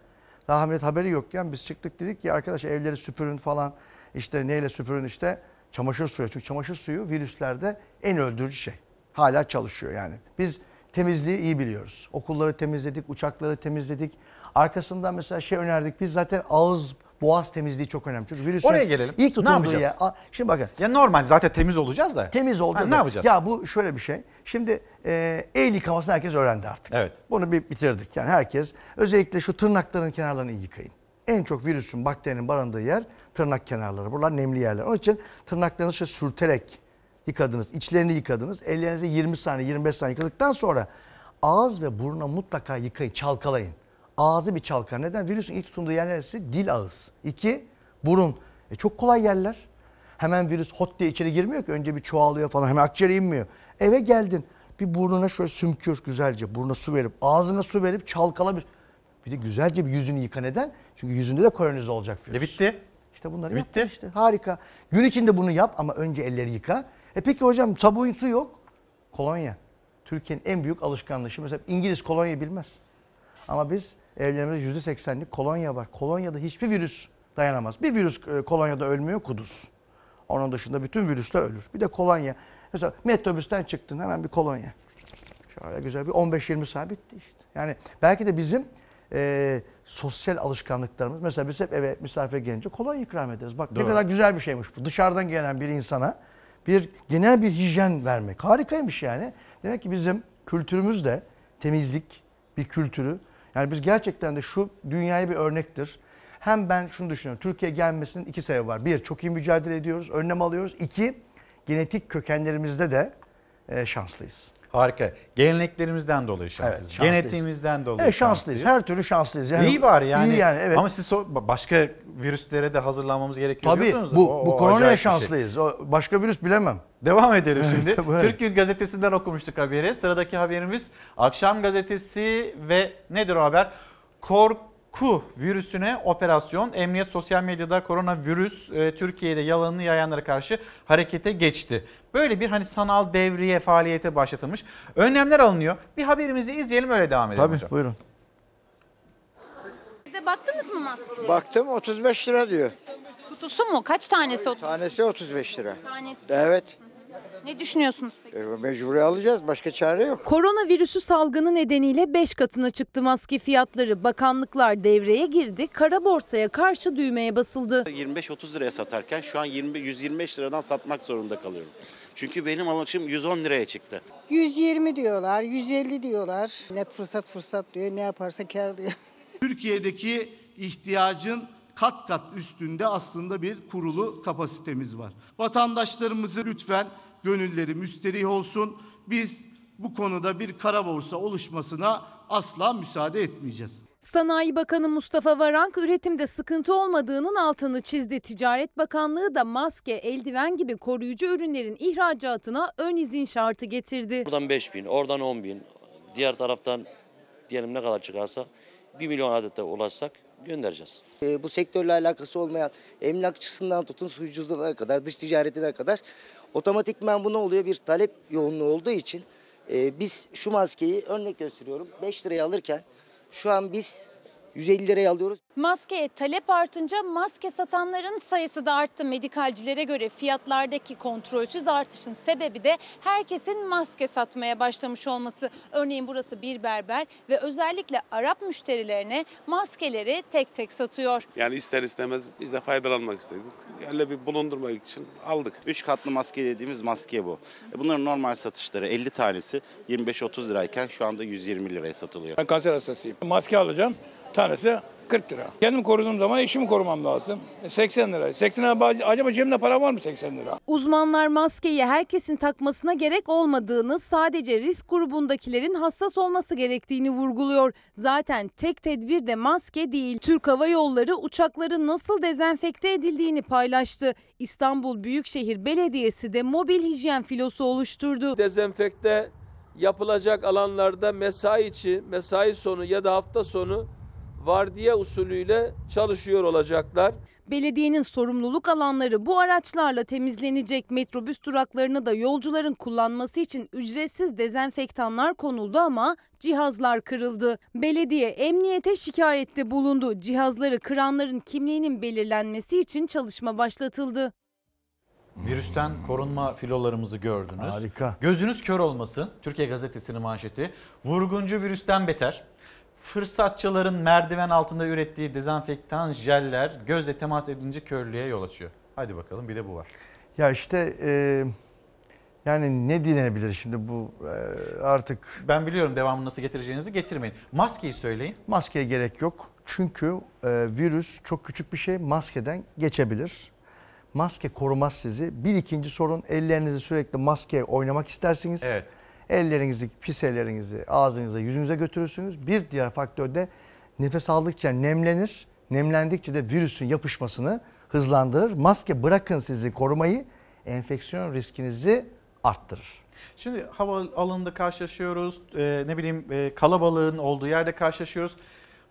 daha millet haberi yokken biz çıktık dedik ki arkadaş evleri süpürün falan. İşte neyle süpürün işte çamaşır suyu. Çünkü çamaşır suyu virüslerde en öldürücü şey. Hala çalışıyor yani. Biz temizliği iyi biliyoruz. Okulları temizledik, uçakları temizledik. Arkasından mesela şey önerdik. Biz zaten ağız boğaz temizliği çok önemli. Çünkü virüsün Oraya gelelim. ilk Ne tutunduğu yapacağız? yer. Şimdi bakın Ya normal zaten temiz olacağız da. Temiz oldu. Ha, ne yapacağız? Ya bu şöyle bir şey. Şimdi e, el yıkamasını herkes öğrendi artık. Evet. Bunu bir bitirdik. Yani herkes özellikle şu tırnakların kenarlarını iyi yıkayın. En çok virüsün, bakterinin barındığı yer tırnak kenarları. Buralar nemli yerler. Onun için tırnaklarınızı şöyle sürterek yıkadınız. içlerini yıkadınız. Ellerinizi 20 saniye, 25 saniye yıkadıktan sonra ağız ve burnu mutlaka yıkayın, çalkalayın. Ağzı bir çalkala. Neden? Virüsün ilk tutunduğu yer neresi? Dil ağız. İki, burun. E çok kolay yerler. Hemen virüs hot diye içeri girmiyor ki. Önce bir çoğalıyor falan. Hemen akciğere inmiyor. Eve geldin. Bir burnuna şöyle sümkür güzelce. Burnuna su verip, ağzına su verip çalkala bir. Bir de güzelce bir yüzünü yıka. Neden? Çünkü yüzünde de kolonize olacak virüs. E bitti. İşte bunları Bitti. yaptın işte. Harika. Gün içinde bunu yap ama önce elleri yıka. E peki hocam sabun su yok. Kolonya. Türkiye'nin en büyük alışkanlığı. Şimdi mesela İngiliz kolonya bilmez. Ama biz evlerimizde %80'lik kolonya var. Kolonyada hiçbir virüs dayanamaz. Bir virüs e, kolonyada ölmüyor kuduz. Onun dışında bütün virüsler ölür. Bir de kolonya. Mesela metrobüsten çıktın hemen bir kolonya. Şöyle güzel bir 15-20 saat bitti işte. Yani belki de bizim e, sosyal alışkanlıklarımız. Mesela biz hep eve misafir gelince kolonya ikram ederiz. Bak Doğru. ne kadar güzel bir şeymiş bu. Dışarıdan gelen bir insana bir genel bir hijyen vermek. Harikaymış yani. Demek ki bizim kültürümüzde temizlik bir kültürü. Yani biz gerçekten de şu dünyaya bir örnektir. Hem ben şunu düşünüyorum. Türkiye gelmesinin iki sebebi var. Bir, çok iyi mücadele ediyoruz, önlem alıyoruz. İki, genetik kökenlerimizde de e, şanslıyız. Harika. Geleneklerimizden dolayı şanslıyız. Evet, şanslıyız. Genetiğimizden dolayı Evet, şanslıyız. Her türlü şanslıyız. Yani, İyi bari yani. İyi yani evet. Ama siz so- başka virüslere de hazırlanmamız gerekiyor Tabii diyorsunuz. bu, O- bu koronaya şey. şanslıyız. O başka virüs bilemem. Devam edelim şimdi. Türk Gün Gazetesi'nden okumuştuk haberi. Sıradaki haberimiz Akşam Gazetesi ve nedir o haber? Korku virüsüne operasyon. Emniyet sosyal medyada koronavirüs e, Türkiye'de yalanını yayanlara karşı harekete geçti. Böyle bir hani sanal devriye faaliyete başlatılmış. Önlemler alınıyor. Bir haberimizi izleyelim öyle devam edelim Tabii hocam. buyurun. Siz de baktınız mı maskeye? Baktım 35 lira diyor. Kutusu mu? Kaç tanesi o? Tanesi 35 lira. Tanesi. Evet. Ne düşünüyorsunuz peki? E, mecburi alacağız. Başka çare yok. Koronavirüsü salgını nedeniyle 5 katına çıktı maske fiyatları. Bakanlıklar devreye girdi. Kara borsaya karşı düğmeye basıldı. 25-30 liraya satarken şu an 20 125 liradan satmak zorunda kalıyorum. Çünkü benim alışım 110 liraya çıktı. 120 diyorlar, 150 diyorlar. Net fırsat fırsat diyor, ne yaparsa kar diyor. [LAUGHS] Türkiye'deki ihtiyacın kat kat üstünde aslında bir kurulu kapasitemiz var. Vatandaşlarımızı lütfen gönülleri müsterih olsun. Biz bu konuda bir kara borsa oluşmasına asla müsaade etmeyeceğiz. Sanayi Bakanı Mustafa Varank üretimde sıkıntı olmadığının altını çizdi. Ticaret Bakanlığı da maske, eldiven gibi koruyucu ürünlerin ihracatına ön izin şartı getirdi. Buradan 5 bin, oradan 10 bin, diğer taraftan diyelim ne kadar çıkarsa 1 milyon adete ulaşsak göndereceğiz. E, bu sektörle alakası olmayan emlakçısından tutun suyuculuğuna kadar, dış ticaretine kadar otomatikman bu ne oluyor? Bir talep yoğunluğu olduğu için e, biz şu maskeyi örnek gösteriyorum 5 liraya alırken şu an biz 150 liraya alıyoruz. Maskeye talep artınca maske satanların sayısı da arttı. Medikalcilere göre fiyatlardaki kontrolsüz artışın sebebi de herkesin maske satmaya başlamış olması. Örneğin burası bir berber ve özellikle Arap müşterilerine maskeleri tek tek satıyor. Yani ister istemez biz de faydalanmak istedik. Yani bir bulundurmak için aldık. 3 katlı maske dediğimiz maske bu. E, Bunların normal satışları 50 tanesi 25-30 lirayken şu anda 120 liraya satılıyor. Ben kanser hastasıyım. Maske alacağım. Tanesi 40 lira. Kendimi koruduğum zaman eşimi korumam lazım. E, 80 lira. 80 lira acaba cebimde para var mı 80 lira? Uzmanlar maskeyi herkesin takmasına gerek olmadığını, sadece risk grubundakilerin hassas olması gerektiğini vurguluyor. Zaten tek tedbir de maske değil. Türk Hava Yolları uçakların nasıl dezenfekte edildiğini paylaştı. İstanbul Büyükşehir Belediyesi de mobil hijyen filosu oluşturdu. Dezenfekte yapılacak alanlarda mesai içi, mesai sonu ya da hafta sonu vardiya usulüyle çalışıyor olacaklar. Belediyenin sorumluluk alanları bu araçlarla temizlenecek. Metrobüs duraklarına da yolcuların kullanması için ücretsiz dezenfektanlar konuldu ama cihazlar kırıldı. Belediye emniyete şikayette bulundu. Cihazları kıranların kimliğinin belirlenmesi için çalışma başlatıldı. Virüsten korunma filolarımızı gördünüz. Harika. Gözünüz kör olmasın. Türkiye Gazetesi'nin manşeti. Vurguncu virüsten beter. Fırsatçıların merdiven altında ürettiği dezenfektan jeller gözle temas edince körlüğe yol açıyor. Hadi bakalım bir de bu var. Ya işte e, yani ne dilenebilir şimdi bu e, artık... Ben biliyorum devamını nasıl getireceğinizi getirmeyin. Maskeyi söyleyin. Maskeye gerek yok. Çünkü e, virüs çok küçük bir şey maskeden geçebilir. Maske korumaz sizi. Bir ikinci sorun ellerinizi sürekli maske oynamak istersiniz. Evet. Ellerinizi, pis ellerinizi ağzınıza, yüzünüze götürürsünüz. Bir diğer faktör de nefes aldıkça nemlenir. Nemlendikçe de virüsün yapışmasını hızlandırır. Maske bırakın sizi korumayı, enfeksiyon riskinizi arttırır. Şimdi hava alanında karşılaşıyoruz. Ee, ne bileyim e, kalabalığın olduğu yerde karşılaşıyoruz.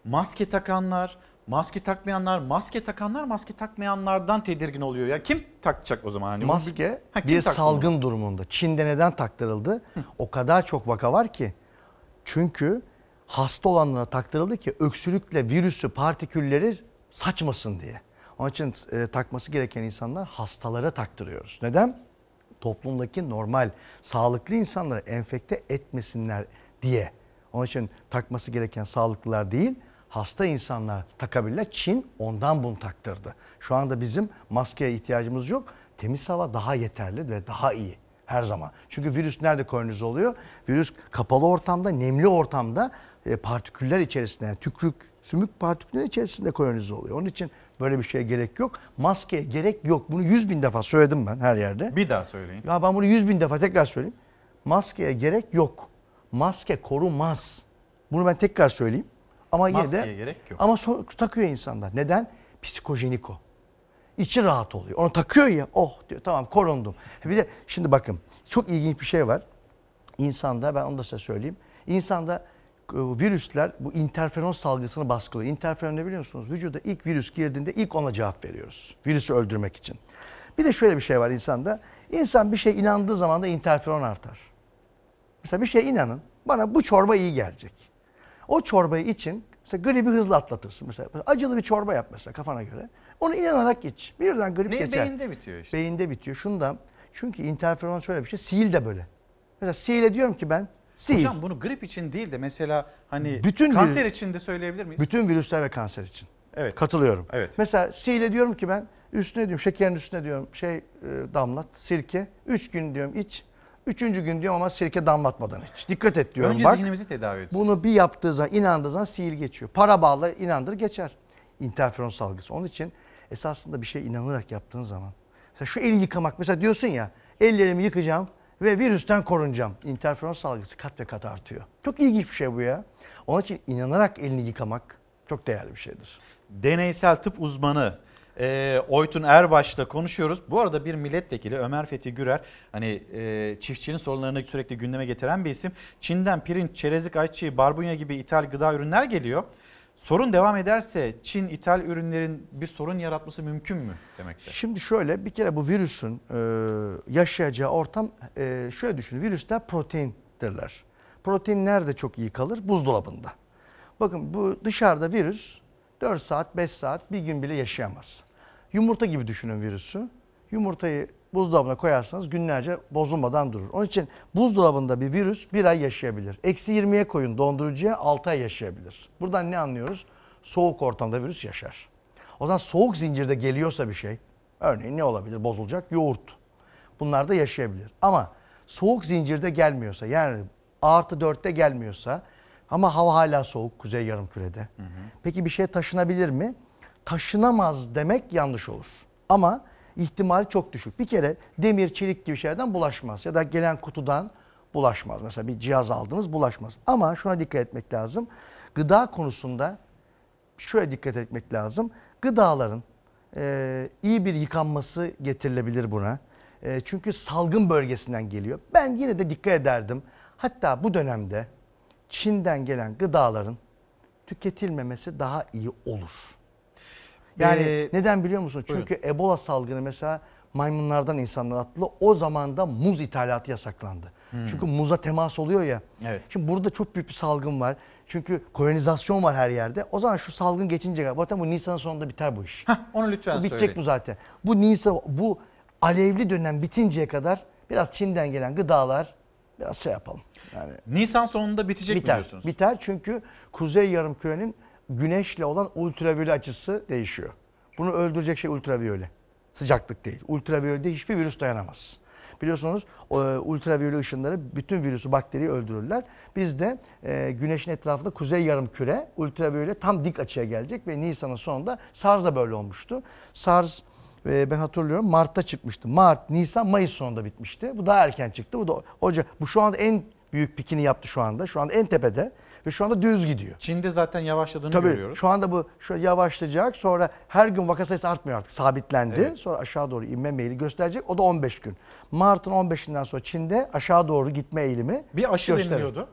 Maske takanlar, maske takmayanlar, maske takanlar maske takmayanlardan tedirgin oluyor. Ya kim takacak o zaman? Hani Maske Ha, bir salgın durumunda. Çin'de neden taktırıldı? O kadar çok vaka var ki. Çünkü hasta olanlara taktırıldı ki öksürükle virüsü, partikülleri saçmasın diye. Onun için e, takması gereken insanlar hastalara taktırıyoruz. Neden? Toplumdaki normal, sağlıklı insanları enfekte etmesinler diye. Onun için takması gereken sağlıklılar değil, hasta insanlar takabilirler. Çin ondan bunu taktırdı. Şu anda bizim maskeye ihtiyacımız yok. Temiz hava daha yeterli ve daha iyi her zaman. Çünkü virüs nerede kolonize oluyor? Virüs kapalı ortamda, nemli ortamda e, partiküller içerisinde, yani tükrük, sümük partiküller içerisinde kolonize oluyor. Onun için böyle bir şeye gerek yok. Maskeye gerek yok. Bunu yüz bin defa söyledim ben her yerde. Bir daha söyleyin. Ya ben bunu yüz bin defa tekrar söyleyeyim. Maskeye gerek yok. Maske korumaz. Bunu ben tekrar söyleyeyim. Ama yine Maskeye de gerek yok. ama so- takıyor insanlar. Neden? Psikojenik o. İçi rahat oluyor. Onu takıyor ya oh diyor tamam korundum. Bir de şimdi bakın çok ilginç bir şey var. İnsanda ben onu da size söyleyeyim. İnsanda e, virüsler bu interferon salgısını baskılıyor. Interferon ne biliyor musunuz? Vücuda ilk virüs girdiğinde ilk ona cevap veriyoruz. Virüsü öldürmek için. Bir de şöyle bir şey var insanda. İnsan bir şey inandığı zaman da interferon artar. Mesela bir şeye inanın. Bana bu çorba iyi gelecek. O çorbayı için mesela gribi hızlı atlatırsın. Mesela acılı bir çorba yap mesela kafana göre. Onu inanarak iç. Birden grip Ne, geçer. beyinde bitiyor işte. Beyinde bitiyor. Şundan. Çünkü interferon şöyle bir şey. Sil de böyle. Mesela sihirle diyorum ki ben sil. Hocam bunu grip için değil de mesela hani Bütün kanser virüs- için de söyleyebilir miyiz? Bütün virüsler ve kanser için. Evet. Katılıyorum. Evet. Mesela sihirle diyorum ki ben Üstüne diyorum şekerin üstüne diyorum şey e, damlat sirke. Üç gün diyorum iç. Üçüncü gün diyorum ama sirke damlatmadan iç. Dikkat et diyorum Önce bak. zihnimizi tedavi ediyoruz. Bunu bir yaptığı zaman inandığı zaman sihir geçiyor. Para bağlı inandır geçer. İnterferon salgısı. Onun için esasında bir şey inanarak yaptığın zaman. Mesela şu eli yıkamak mesela diyorsun ya ellerimi yıkayacağım ve virüsten korunacağım. İnterferon salgısı kat ve kat artıyor. Çok ilginç bir şey bu ya. Onun için inanarak elini yıkamak çok değerli bir şeydir. Deneysel tıp uzmanı e, Oytun Erbaş'la konuşuyoruz. Bu arada bir milletvekili Ömer Fethi Gürer hani e, çiftçinin sorunlarını sürekli gündeme getiren bir isim. Çin'den pirinç, çerezlik, ayçiçeği, barbunya gibi ithal gıda ürünler geliyor. Sorun devam ederse Çin ithal ürünlerin bir sorun yaratması mümkün mü demekte? Şimdi şöyle bir kere bu virüsün e, yaşayacağı ortam e, şöyle düşünün. Virüsler proteindirler. Protein nerede çok iyi kalır? Buzdolabında. Bakın bu dışarıda virüs 4 saat 5 saat bir gün bile yaşayamaz. Yumurta gibi düşünün virüsü. Yumurtayı buzdolabına koyarsanız günlerce bozulmadan durur. Onun için buzdolabında bir virüs bir ay yaşayabilir. Eksi 20'ye koyun dondurucuya 6 ay yaşayabilir. Buradan ne anlıyoruz? Soğuk ortamda virüs yaşar. O zaman soğuk zincirde geliyorsa bir şey, örneğin ne olabilir bozulacak? Yoğurt. Bunlar da yaşayabilir. Ama soğuk zincirde gelmiyorsa yani artı dörtte gelmiyorsa ama hava hala soğuk kuzey yarımkürede. Peki bir şey taşınabilir mi? Taşınamaz demek yanlış olur. Ama ihtimali çok düşük. Bir kere demir, çelik gibi şeylerden bulaşmaz. Ya da gelen kutudan bulaşmaz. Mesela bir cihaz aldınız bulaşmaz. Ama şuna dikkat etmek lazım. Gıda konusunda şöyle dikkat etmek lazım. Gıdaların e, iyi bir yıkanması getirilebilir buna. E, çünkü salgın bölgesinden geliyor. Ben yine de dikkat ederdim. Hatta bu dönemde Çin'den gelen gıdaların tüketilmemesi daha iyi olur. Yani Ee, neden biliyor musun? buyurun. Çünkü Ebola salgını mesela maymunlardan insanlara atıldı. O zaman da muz ithalatı yasaklandı. Hmm. Çünkü muza temas oluyor ya. Evet. Şimdi burada çok büyük bir salgın var. Çünkü kolonizasyon var her yerde. O zaman şu salgın geçince. Zaten bu Nisan'ın sonunda biter bu iş. Onu lütfen bu bitecek söyleyin. bu zaten. Bu Nisan, bu alevli dönem bitinceye kadar biraz Çin'den gelen gıdalar biraz şey yapalım. Yani Nisan sonunda bitecek mi biter. diyorsunuz? Biter çünkü Kuzey Yarımküre'nin güneşle olan ultraviyole açısı değişiyor. Bunu öldürecek şey ultraviyole. Sıcaklık değil. Ultraviyolede hiçbir virüs dayanamaz. Biliyorsunuz ultraviyole ışınları bütün virüsü, bakteriyi öldürürler. Bizde e, güneşin etrafında kuzey yarımküre ultraviyole tam dik açıya gelecek ve Nisan'ın sonunda SARS da böyle olmuştu. SARS e, ben hatırlıyorum Mart'ta çıkmıştı. Mart, Nisan, Mayıs sonunda bitmişti. Bu daha erken çıktı. Bu da Ocak. Bu şu anda en büyük pikini yaptı şu anda. Şu anda en tepede ve şu anda düz gidiyor. Çin'de zaten yavaşladığını Tabii görüyoruz. şu anda bu şu yavaşlayacak. Sonra her gün vaka sayısı artmıyor artık. Sabitlendi. Evet. Sonra aşağı doğru inme meyili gösterecek. O da 15 gün. Mart'ın 15'inden sonra Çin'de aşağı doğru gitme eğilimi Bir aşı gösterir. deniliyordu.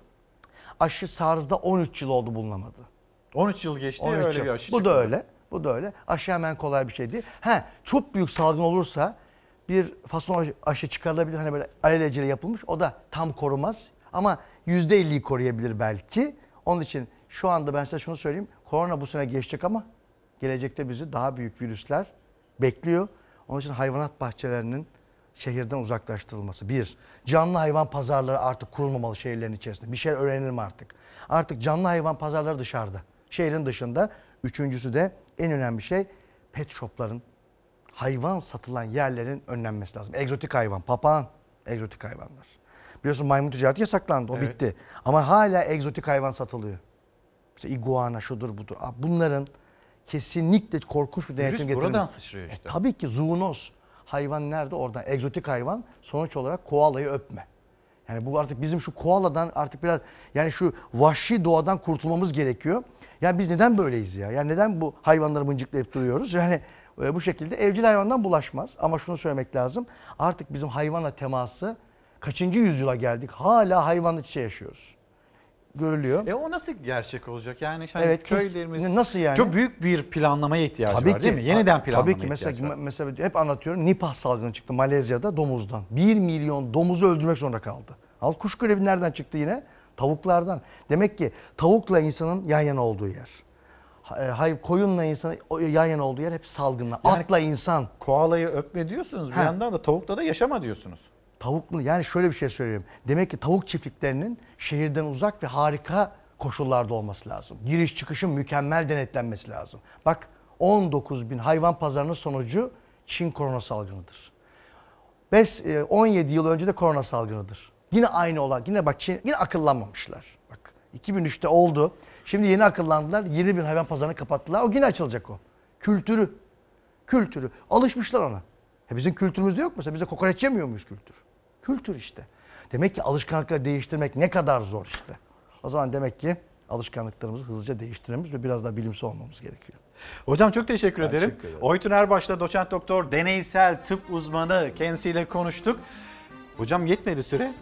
Aşı SARS'da 13 yıl oldu bulunamadı. 13 yıl geçti 13 öyle yıl. bir aşı Bu da çıkmadı. öyle. Bu da öyle. Aşı hemen kolay bir şey değil. He, çok büyük salgın olursa bir fason aşı çıkarılabilir. Hani böyle alelacele yapılmış. O da tam korumaz. Ama %50'yi koruyabilir belki. Onun için şu anda ben size şunu söyleyeyim. Korona bu sene geçecek ama gelecekte bizi daha büyük virüsler bekliyor. Onun için hayvanat bahçelerinin şehirden uzaklaştırılması. Bir, canlı hayvan pazarları artık kurulmamalı şehirlerin içerisinde. Bir şey öğrenelim artık. Artık canlı hayvan pazarları dışarıda. Şehrin dışında. Üçüncüsü de en önemli şey pet shopların, hayvan satılan yerlerin önlenmesi lazım. Egzotik hayvan, papağan, egzotik hayvanlar. Biliyorsun maymun ticareti yasaklandı, o Evet. bitti. Ama hala egzotik hayvan satılıyor. Mesela iguana şudur budur. Bunların kesinlikle korkunç bir denetim getirilmesi. buradan sıçrıyor işte. E, tabii ki zoonoz. Hayvan nerede? Oradan. Egzotik hayvan sonuç olarak koalayı öpme. Yani bu artık bizim şu koaladan artık biraz yani şu vahşi doğadan kurtulmamız gerekiyor. Yani biz neden böyleyiz ya? Yani neden bu hayvanları mıncıklayıp duruyoruz? Yani e, bu şekilde evcil hayvandan bulaşmaz. Ama şunu söylemek lazım. Artık bizim hayvanla teması kaçıncı yüzyıla geldik? Hala hayvanla iç içe yaşıyoruz. Görülüyor. E o nasıl gerçek olacak? Yani hani Evet, köylerimiz nasıl yani? Çok büyük bir planlamaya ihtiyacı Tabii var ki. değil mi? Yeniden planlamaya Tabii ki mesela, var. mesela hep anlatıyorum Nipah salgını çıktı Malezya'da domuzdan. 1 milyon domuzu öldürmek zorunda kaldı. Al kuş grevi nereden çıktı yine? Tavuklardan. Demek ki tavukla insanın yan yana olduğu yer. E, Hayır koyunla insanın o yan yana olduğu yer hep salgınla. Yani- Atla insan. Koalayı öpme diyorsunuz. Bir Ha. yandan da tavukla da yaşama diyorsunuz. Tavuklu yani şöyle bir şey söyleyeyim. Demek ki tavuk çiftliklerinin şehirden uzak ve harika koşullarda olması lazım. Giriş çıkışın mükemmel denetlenmesi lazım. Bak 19 bin hayvan pazarının sonucu Çin korona salgınıdır. 5, e, 17 yıl önce de korona salgınıdır. Yine aynı olan, yine bak Çin, yine akıllanmamışlar. Bak 2003'te oldu. Şimdi yeni akıllandılar. 20 bin hayvan pazarını kapattılar. O yine açılacak o. Kültürü. Kültürü. Alışmışlar ona. E bizim kültürümüzde yok mu? Mesela bize kokoreç yemiyor muyuz kültür? Kültür işte. Demek ki alışkanlıkları değiştirmek ne kadar zor işte. O zaman demek ki alışkanlıklarımızı hızlıca değiştirmemiz ve biraz daha bilimsel olmamız gerekiyor. Hocam çok teşekkür Ben ederim. teşekkür ederim. Oytun Erbaş'ta doçent doktor, deneysel tıp uzmanı kendisiyle konuştuk. Hocam yetmedi süre.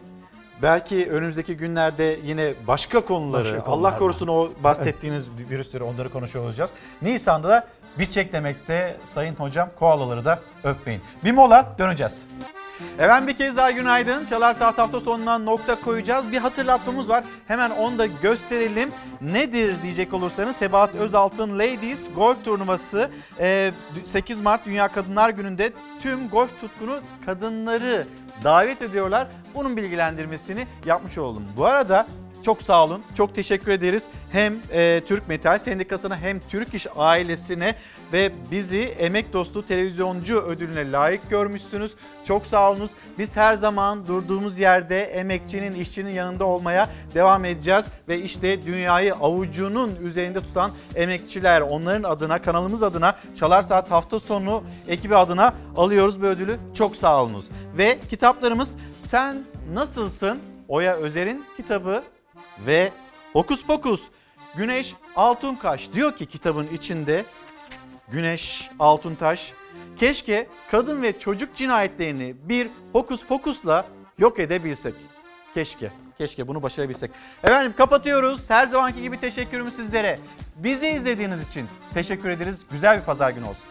Belki önümüzdeki günlerde yine başka konuları, Başka Allah konular korusun o bahsettiğiniz virüsleri onları konuşuyor olacağız. Nisan'da da bitecek demekte Sayın Hocam koalaları da öpmeyin. Bir mola döneceğiz. Efendim bir kez daha günaydın. Çalar Saat hafta sonuna nokta koyacağız. Bir hatırlatmamız var. Hemen onu da gösterelim. Nedir diyecek olursanız Sebahat Özaltın Ladies Golf Turnuvası e, 8 Mart Dünya Kadınlar Günü'nde tüm golf tutkunu kadınları davet ediyorlar. Bunun bilgilendirmesini yapmış oldum. Bu arada çok sağ olun. Çok teşekkür ederiz. Hem e, Türk Metal Sendikası'na hem Türk İş ailesine ve bizi Emek Dostu Televizyoncu ödülüne layık görmüşsünüz. Çok sağ olunuz. Biz her zaman durduğumuz yerde emekçinin, işçinin yanında olmaya devam edeceğiz. Ve işte dünyayı avucunun üzerinde tutan emekçiler, onların adına, kanalımız adına Çalar Saat hafta sonu ekibi adına alıyoruz bu ödülü. Çok sağ olunuz. Ve kitaplarımız Sen Nasılsın? Oya Özer'in kitabı ve Hokus Pokus Güneş Altunkaş diyor ki kitabın içinde Güneş Altuntaş keşke kadın ve çocuk cinayetlerini bir hokus pokusla yok edebilsek. Keşke. Keşke bunu başarabilsek. Efendim kapatıyoruz. Her zamanki gibi teşekkürümü sizlere. Bizi izlediğiniz için teşekkür ederiz. Güzel bir pazar günü olsun.